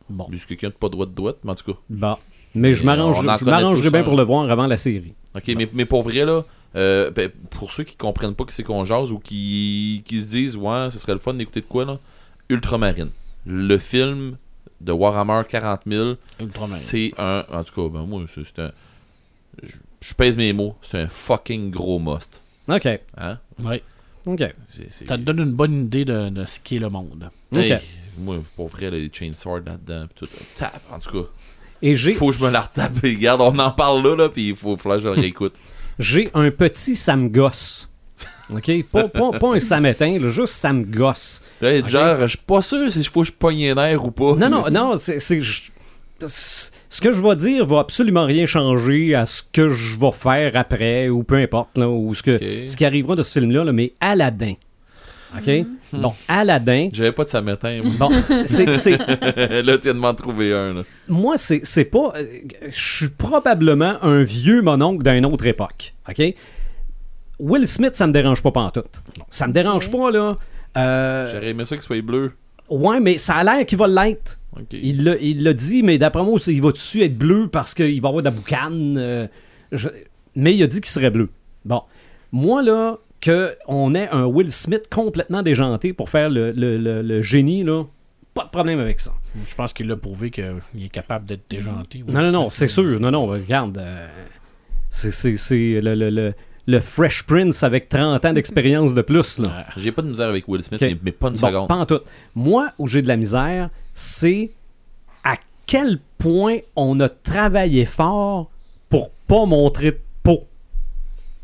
bon, c'est quelqu'un de pas droit de droite, mais en tout cas. bon. Mais je m'arrangerai bien pour le voir avant la série. Ok, mais, mais pour vrai, là, euh, ben, pour ceux qui comprennent pas que c'est qu'on jase ou qui, qui se disent, ouais, ce serait le fun d'écouter de quoi, là, Ultramarine. Le film de Warhammer 40 000, Ultramarine. c'est un. En tout cas, ben, moi, c'est un. Je, je pèse mes mots, c'est un fucking gros must. OK, Hein? Ouais. OK. Ça te donne une bonne idée de, de ce qu'est le monde. OK. Hey, moi, pour vrai, là, les chainswords là-dedans, pis tout. Tap, en tout cas. Et j'ai Faut que je me la retape. Regarde, on en parle là, là, puis il faut, que je le réécoute. j'ai un petit Sam Goss. OK? Pas, pas, pas un Samétain, juste Sam Goss. Hey, Ok? Genre, je suis pas sûr si je faut que je pogne ou pas. Non, non, non, c'est. Ce que je vais dire va absolument rien changer à ce que je vais faire après, ou peu importe, là, ou ce, que, ce qui arrivera de ce film-là, là, mais Aladdin. OK? Hmm. Bon, Aladdin. J'avais pas de samétain. moi. Bon, c'est, c'est- là, tu viens de m'en trouver un. Là. moi, c'est, c'est pas. euh, Je suis probablement un vieux mononcle d'une autre époque. OK? Will Smith, ça me dérange pas pantoute. Ça me dérange pas, là. Euh, J'aurais aimé ça qu'il soit bleu. ouais, mais ça a l'air qu'il va l'être. Ok. Il l'a, il l'a dit, mais d'après moi, il va dessus être bleu parce qu'il va avoir de la boucane? euh, je- Mais il a dit qu'il serait bleu. Bon. Moi, là, qu'on ait un Will Smith complètement déjanté pour faire le, le- le- le génie, là, pas de problème avec ça. Je pense qu'il a prouvé qu'il est capable d'être déjanté. Non, non, non, c'est sûr. Non, non, regarde. euh, c'est, le, le- le- le Fresh Prince avec 30 ans d'expérience de plus, là. J'ai pas de misère avec Will Smith, mais pas une Bon, seconde. pas en tout. Moi, où j'ai de la misère, c'est à quel point on a travaillé fort pour pas montrer de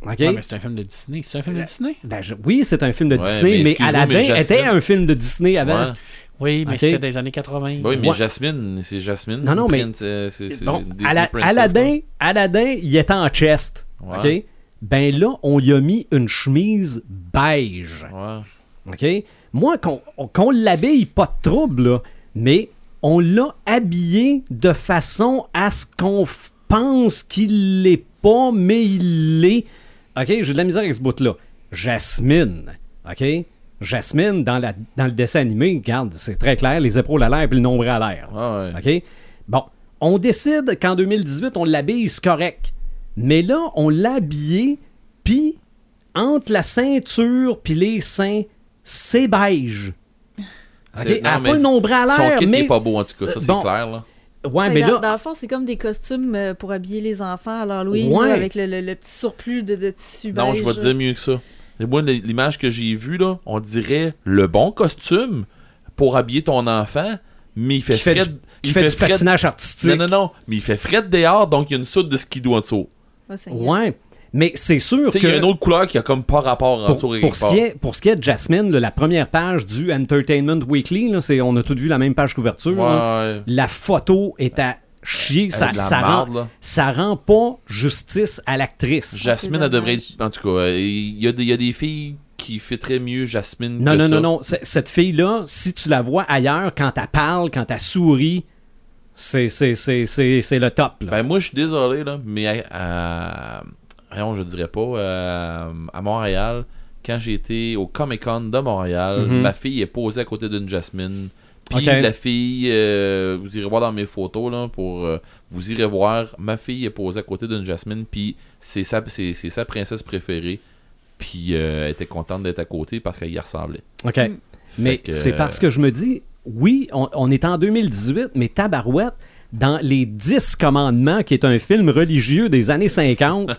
peau. OK? Ouais, mais c'est un film de Disney. C'est un film de Disney? Ben, je- oui, c'est un film de Ouais, Disney, mais Aladdin mais Jasmine- était un film de Disney avant. Ouais. Oui, mais c'était des années 80. Oui, mais Ouais. Jasmine, c'est Jasmine. Non, non, mais- euh, c'est- c'est Bon, Ala- Aladdin, Aladdin, il était en chest. Ouais. OK? Ben là, on lui a mis une chemise beige. OK? Moi, qu'on qu'on l'habille, pas de trouble, là, mais on l'a habillé de façon à ce qu'on f- pense qu'il l'est pas, mais il l'est. OK? J'ai de la misère avec ce bout-là. Jasmine. OK? Jasmine, dans, la, dans le dessin animé, regarde, c'est très clair, les épaules à l'air puis le nombril à l'air. Ouais. OK? Bon, on décide qu'en 2018, on l'habille, c'est correct. Mais là, on l'a habillé, puis entre la ceinture puis les seins, c'est beige. OK? Elle a pas le nombril à Son l'air, kit il mais... est pas beau, en tout cas, ça, c'est bon. clair. Là. Ouais, mais dans, là... dans le fond, c'est comme des costumes euh, pour habiller les enfants à l'Halloween, Ouais. avec le, le- le petit surplus de, de tissu Non, beige, je vais te dire mieux que ça. Et moi, l'image que j'ai vue, là, on dirait le bon costume pour habiller ton enfant, mais il fait Qui fait du, il fait du patinage artistique. Non, non, non, mais il fait fret dehors, donc il y a une soude de skidoo en dessous. Oh. Ouais, mais c'est sûr sais, que... il y a une autre couleur qui a comme pas rapport pour, pour quelque ce qui est, pour ce qui est de Jasmine, là, la première page du Entertainment Weekly, là, c'est, on a tous vu la même page couverture. là. La photo est à chier. Ça, de la ça marde, rend, là. ça rend pas justice à l'actrice. Jasmine, elle devrait être. En tout cas, euh, il y, a des- il y a des filles qui fitteraient mieux Jasmine. Non, que non, ça. non, non. Cette fille-là, si tu la vois ailleurs, quand elle parle, quand elle sourit, c'est, c'est, c'est, c'est, c'est le top. Là. Ben, moi, je suis désolé, là, mais à. Voyons, je dirais pas. euh, à Montréal, quand j'ai été au Comic Con de Montréal, Mhm. ma fille est posée à côté d'une Jasmine. Puis la fille, euh, vous irez voir dans mes photos, là, pour. euh, vous irez voir, ma fille est posée à côté d'une Jasmine, puis c'est sa, c'est, c'est sa princesse préférée. Puis elle était contente d'être à côté parce qu'elle y ressemblait. OK. Mais c'est parce que je me dis, oui, on, on est en 2018, mais Tabarouette, dans Les 10 commandements, qui est un film religieux des années 50,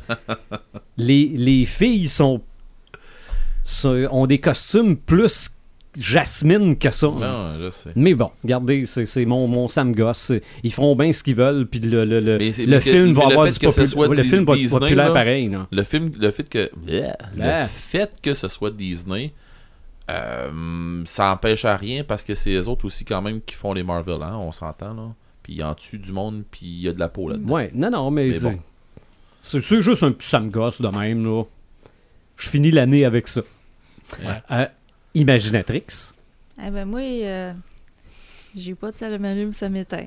les, les filles sont, sont- ont des costumes plus Jasmine que ça. Non, je sais. Mais bon, regardez, c'est mon, mon Sam Goss. Ils feront bien ce qu'ils veulent, puis le, le, le, Mais le mais que- film va avoir du Le film va être Disney, populaire là, pareil. là. Le film, le fait que, le fait que ce soit Disney, euh, ça empêche à rien parce que c'est eux autres aussi quand même qui font les Marvel, hein, on s'entend là. Puis il en tue du monde, puis il y a de la peau là-dedans. Ouais, non, non, mais, Mais bon. C'est c'est juste un petit ça me gosse de même, là. Je finis l'année avec ça. Ouais. Euh, Imaginatrix. Eh ben moi, euh, j'ai pas de ça m'allume, ça m'éteint.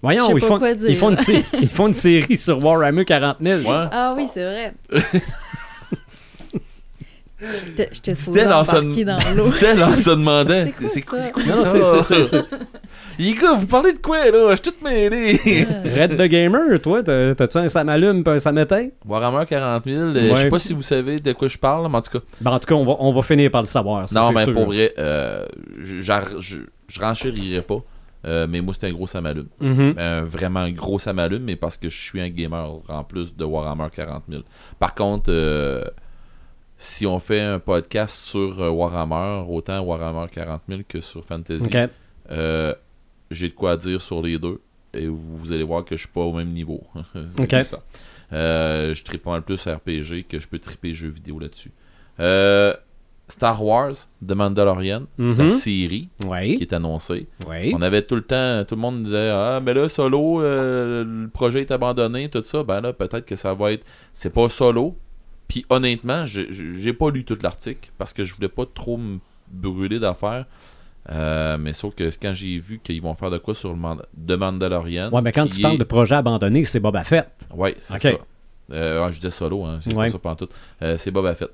Voyons, ils pas font, quoi dire. ils, font une ils font une série sur Warhammer 40 000. Ouais. Ah oui, c'est vrai. J'étais embarquer dans l'eau. en se demandant. C'est quoi C'est quoi, ça? c'est quoi Non, ça? c'est c'est- c'est- c'est- Les gars, vous parlez de quoi, là? Je suis tout mêlé. Red the Gamer, toi, t'as- t'as-tu un ça m'allume pis un ça m'éteint? Warhammer 40 000, euh, je sais pas si vous savez de quoi je parle, mais en tout cas. Ben, en tout cas, on va, on va finir par le savoir. ça, non, mais sûr. pour vrai, euh, je, j'ar- je, je renchérirai pas. euh, mais moi, c'est un gros Samalume. Mhm. Un vraiment un gros Samalume, mais parce que je suis un gamer en plus de Warhammer 40 000. Par contre, euh, si on fait un podcast sur euh, Warhammer, autant Warhammer 40 000 que sur Fantasy, Ok. J'ai de quoi dire sur les deux. Et vous, allez voir que je suis pas au même niveau. Ok. Ça. Euh, je tripe pas mal plus RPG que je peux triper jeux vidéo là-dessus. Euh, Star Wars, The Mandalorian, la Mhm. série qui est annoncée. On avait tout le temps, tout le monde disait Ah, mais là, solo, euh, le projet est abandonné, tout ça. Ben là, peut-être que ça va être. C'est pas solo. Puis honnêtement, j'ai pas lu tout l'article parce que je voulais pas trop me brûler d'affaires. Euh, mais sauf que quand j'ai vu qu'ils vont faire de quoi sur le Mand- The Mandalorian. Ouais, mais quand tu parles de projet abandonné, c'est Boba Fett. Ouais, c'est ça. Euh, je disais solo, hein, c'est Ouais. pas ça. Euh, c'est Boba Fett.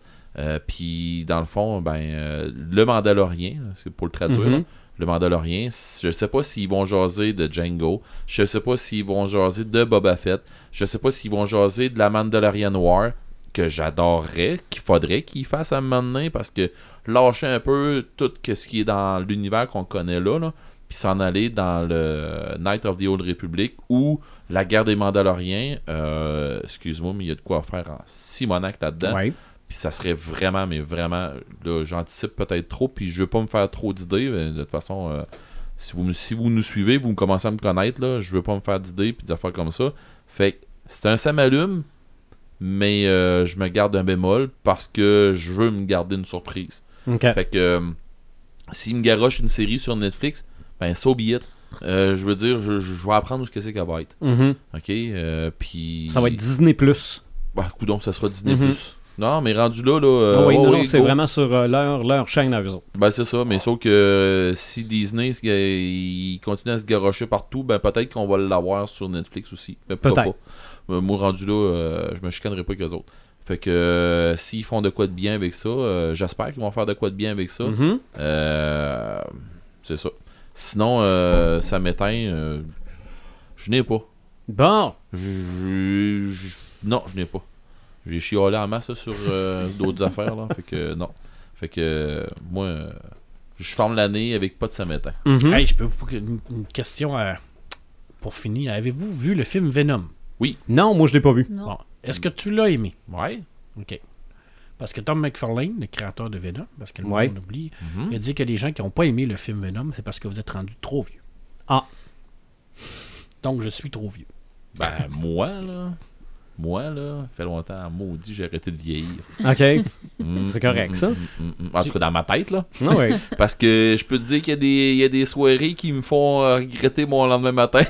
Puis dans le fond, ben le Mandalorien, pour le traduire, Mhm. là, le Mandalorien, je sais pas s'ils vont jaser de Django, je sais pas s'ils vont jaser de Boba Fett, je sais pas s'ils vont jaser de la Mandalorian War, que j'adorerais, qu'il faudrait qu'ils fassent à un moment donné, parce que lâcher un peu tout ce qui est dans l'univers qu'on connaît là, là puis s'en aller dans le Night of the Old Republic ou la guerre des Mandaloriens. Euh, Excuse-moi, mais il y a de quoi faire en Simonac là-dedans. Puis ça serait vraiment, mais vraiment, là, j'anticipe peut-être trop, puis je veux pas me faire trop d'idées. De toute façon, euh, si, vous, si vous nous suivez, vous me commencez à me connaître, là, je veux pas me faire d'idées, puis des affaires comme ça. Fait que c'est un ça m'allume, mais euh, je me garde un bémol parce que je veux me garder une surprise. OK. Fait que euh, s'il me garoche une série sur Netflix, ben so be it. Euh, je veux dire, je, je vais apprendre où ce que c'est qu'elle va être. Mhm. OK? Euh, puis... Ça va être Disney+. Plus. Bah, coudonc, ça sera Disney+. Mhm. Non, mais rendu là, là... euh, Ah oui, non, c'est vraiment sur leur, leur chaîne à eux autres. Ben, c'est ça, mais sauf que si Disney, il continue à se garocher partout, ben peut-être qu'on va l'avoir sur Netflix aussi. Peut-être. moi, rendu là, euh, je me chicanerai pas qu'eux autres. Fait que euh, s'ils font de quoi de bien avec ça, euh, j'espère qu'ils vont faire de quoi de bien avec ça. Mhm. Euh, c'est ça. Sinon, euh, ça m'éteint. euh, je n'ai pas. Bon. Je- je- je- non, je n'ai pas. J'ai chiolé en masse là, sur euh, d'autres affaires. Là, fait que non. Fait que euh, moi, euh, je forme l'année avec pas de ça m'éteint. Mhm. Hey, je peux vous poser une, une question euh, pour finir. Avez-vous vu le film Venom? Non, moi, je l'ai pas vu. Non. Bon. Est-ce que tu l'as aimé? Ouais. OK. Parce que Tom McFarlane, le créateur de Venom, parce que le Ouais. monde oublie, Mhm. il a dit que les gens qui n'ont pas aimé le film Venom, c'est parce que vous êtes rendu trop vieux. Ah. Donc, je suis trop vieux. Ben, moi, là. Moi, là, fait longtemps, maudit, j'ai arrêté de vieillir. OK. Mm, C'est correct, mm, ça. mm. En tout cas, dans ma tête, là. Ah oui. Parce que je peux te dire qu'il y a des, il y a des soirées qui me font euh, regretter mon lendemain matin.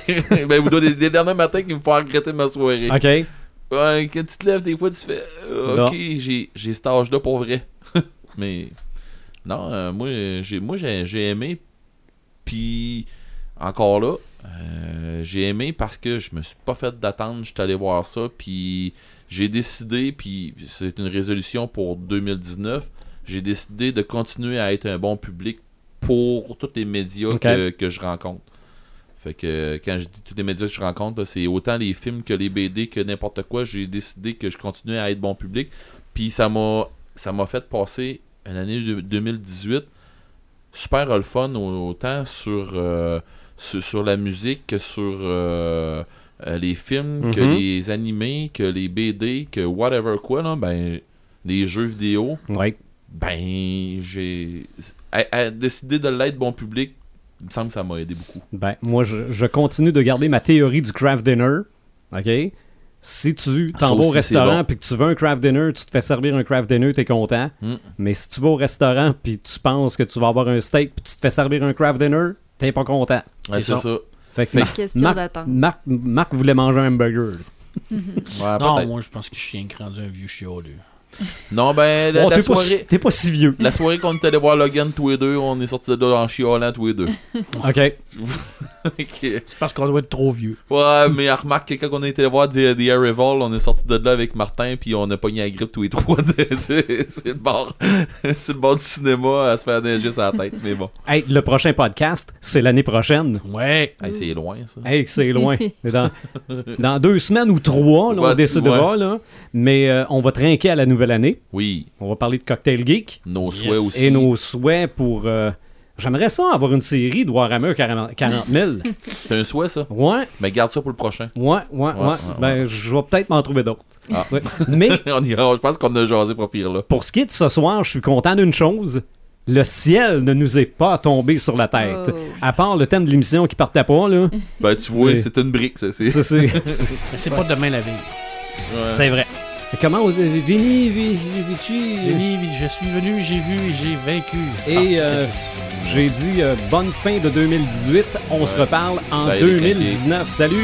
ben, vous donnez des, des lendemains matins qui me font regretter ma soirée. OK. Ouais, quand tu te lèves, des fois, tu fais euh, Ok, j'ai, j'ai cet âge-là pour vrai. Mais non, euh, moi, j'ai, moi j'ai, j'ai aimé. Puis, encore là, euh, j'ai aimé parce que je me suis pas fait d'attendre. Je suis allé voir ça. Puis, j'ai décidé, puis c'est une résolution pour 2019. J'ai décidé de continuer à être un bon public pour tous les médias que, que je rencontre. Fait que quand je dis tous les médias que je rencontre, c'est autant les films que les BD que n'importe quoi. J'ai décidé que je continuais à être bon public. Puis ça m'a ça m'a fait passer une année de- 2018 super le fun au- autant sur, euh, sur, sur la musique que sur euh, euh, les films, que Mhm. les animés, que les BD, que whatever quoi, là, ben, les jeux vidéo. Ben, j'ai. Décider de l'être bon public, il me semble que ça m'a aidé beaucoup. Ben, moi, je, je continue de garder ma théorie du craft dinner. OK? Si tu t'en vas au restaurant bon. puis que tu veux un craft dinner, tu te fais servir un craft dinner, t'es content. Mm. Mais si tu vas au restaurant puis tu penses que tu vas avoir un steak puis tu te fais servir un craft dinner, t'es pas content. Ouais, c'est ça. ça. Fait que Marc, Question Marc, d'attente. Marc, Marc voulait manger un hamburger. Ouais, Non, moi, je pense que je suis un rendu un vieux chioleux. Non, ben, la, Bon, la t'es, pas, si- soirée, t'es pas si vieux. la soirée qu'on est allé voir Logan tous les deux, on est sortis de là en chiolant tous les deux. OK. Ok. C'est parce qu'on doit être trop vieux. Ouais, mais remarque que quand on a été voir The, The Arrival, on est sorti de là avec Martin, puis on a pogné la grippe tous les trois. c'est c'est le bord, c'est le bord du cinéma à se faire neiger la tête, mais bon. Hey, le prochain podcast, c'est l'année prochaine. Ouais. Hey, c'est loin, ça. Hey, c'est loin. Dans, dans deux semaines ou trois, là, on Ouais, décidera. Là, mais euh, on va trinquer à la nouvelle année. Oui, On va parler de Cocktail Geek nos Yes. souhaits aussi. et nos souhaits pour. euh, J'aimerais ça avoir une série de Warhammer 40 40 000. C'est un souhait, ça. Ouais, Mais garde ça pour le prochain. ouais, ouais, ouais. ouais, Ben, je vais peut-être m'en trouver d'autres. Ah. Ouais. Mais on y va, je pense qu'on a jasé pour pire, là. pour ce qui est de ce soir, je suis content d'une chose. Le ciel ne nous est pas tombé sur la tête. Oh. À part le thème de l'émission qui partait pas, là. Ben, tu vois, c'est une brique, ça. C'est C'est- c'est- Mais c'est pas demain la veille. Ouais. c'est vrai. Comment, Vini, Vi- Vici, Denis, je suis venu, j'ai vu et j'ai vaincu. Et, euh, J'ai dit euh, bonne fin de 2018. On se reparle en Bye, les 2019. Salut!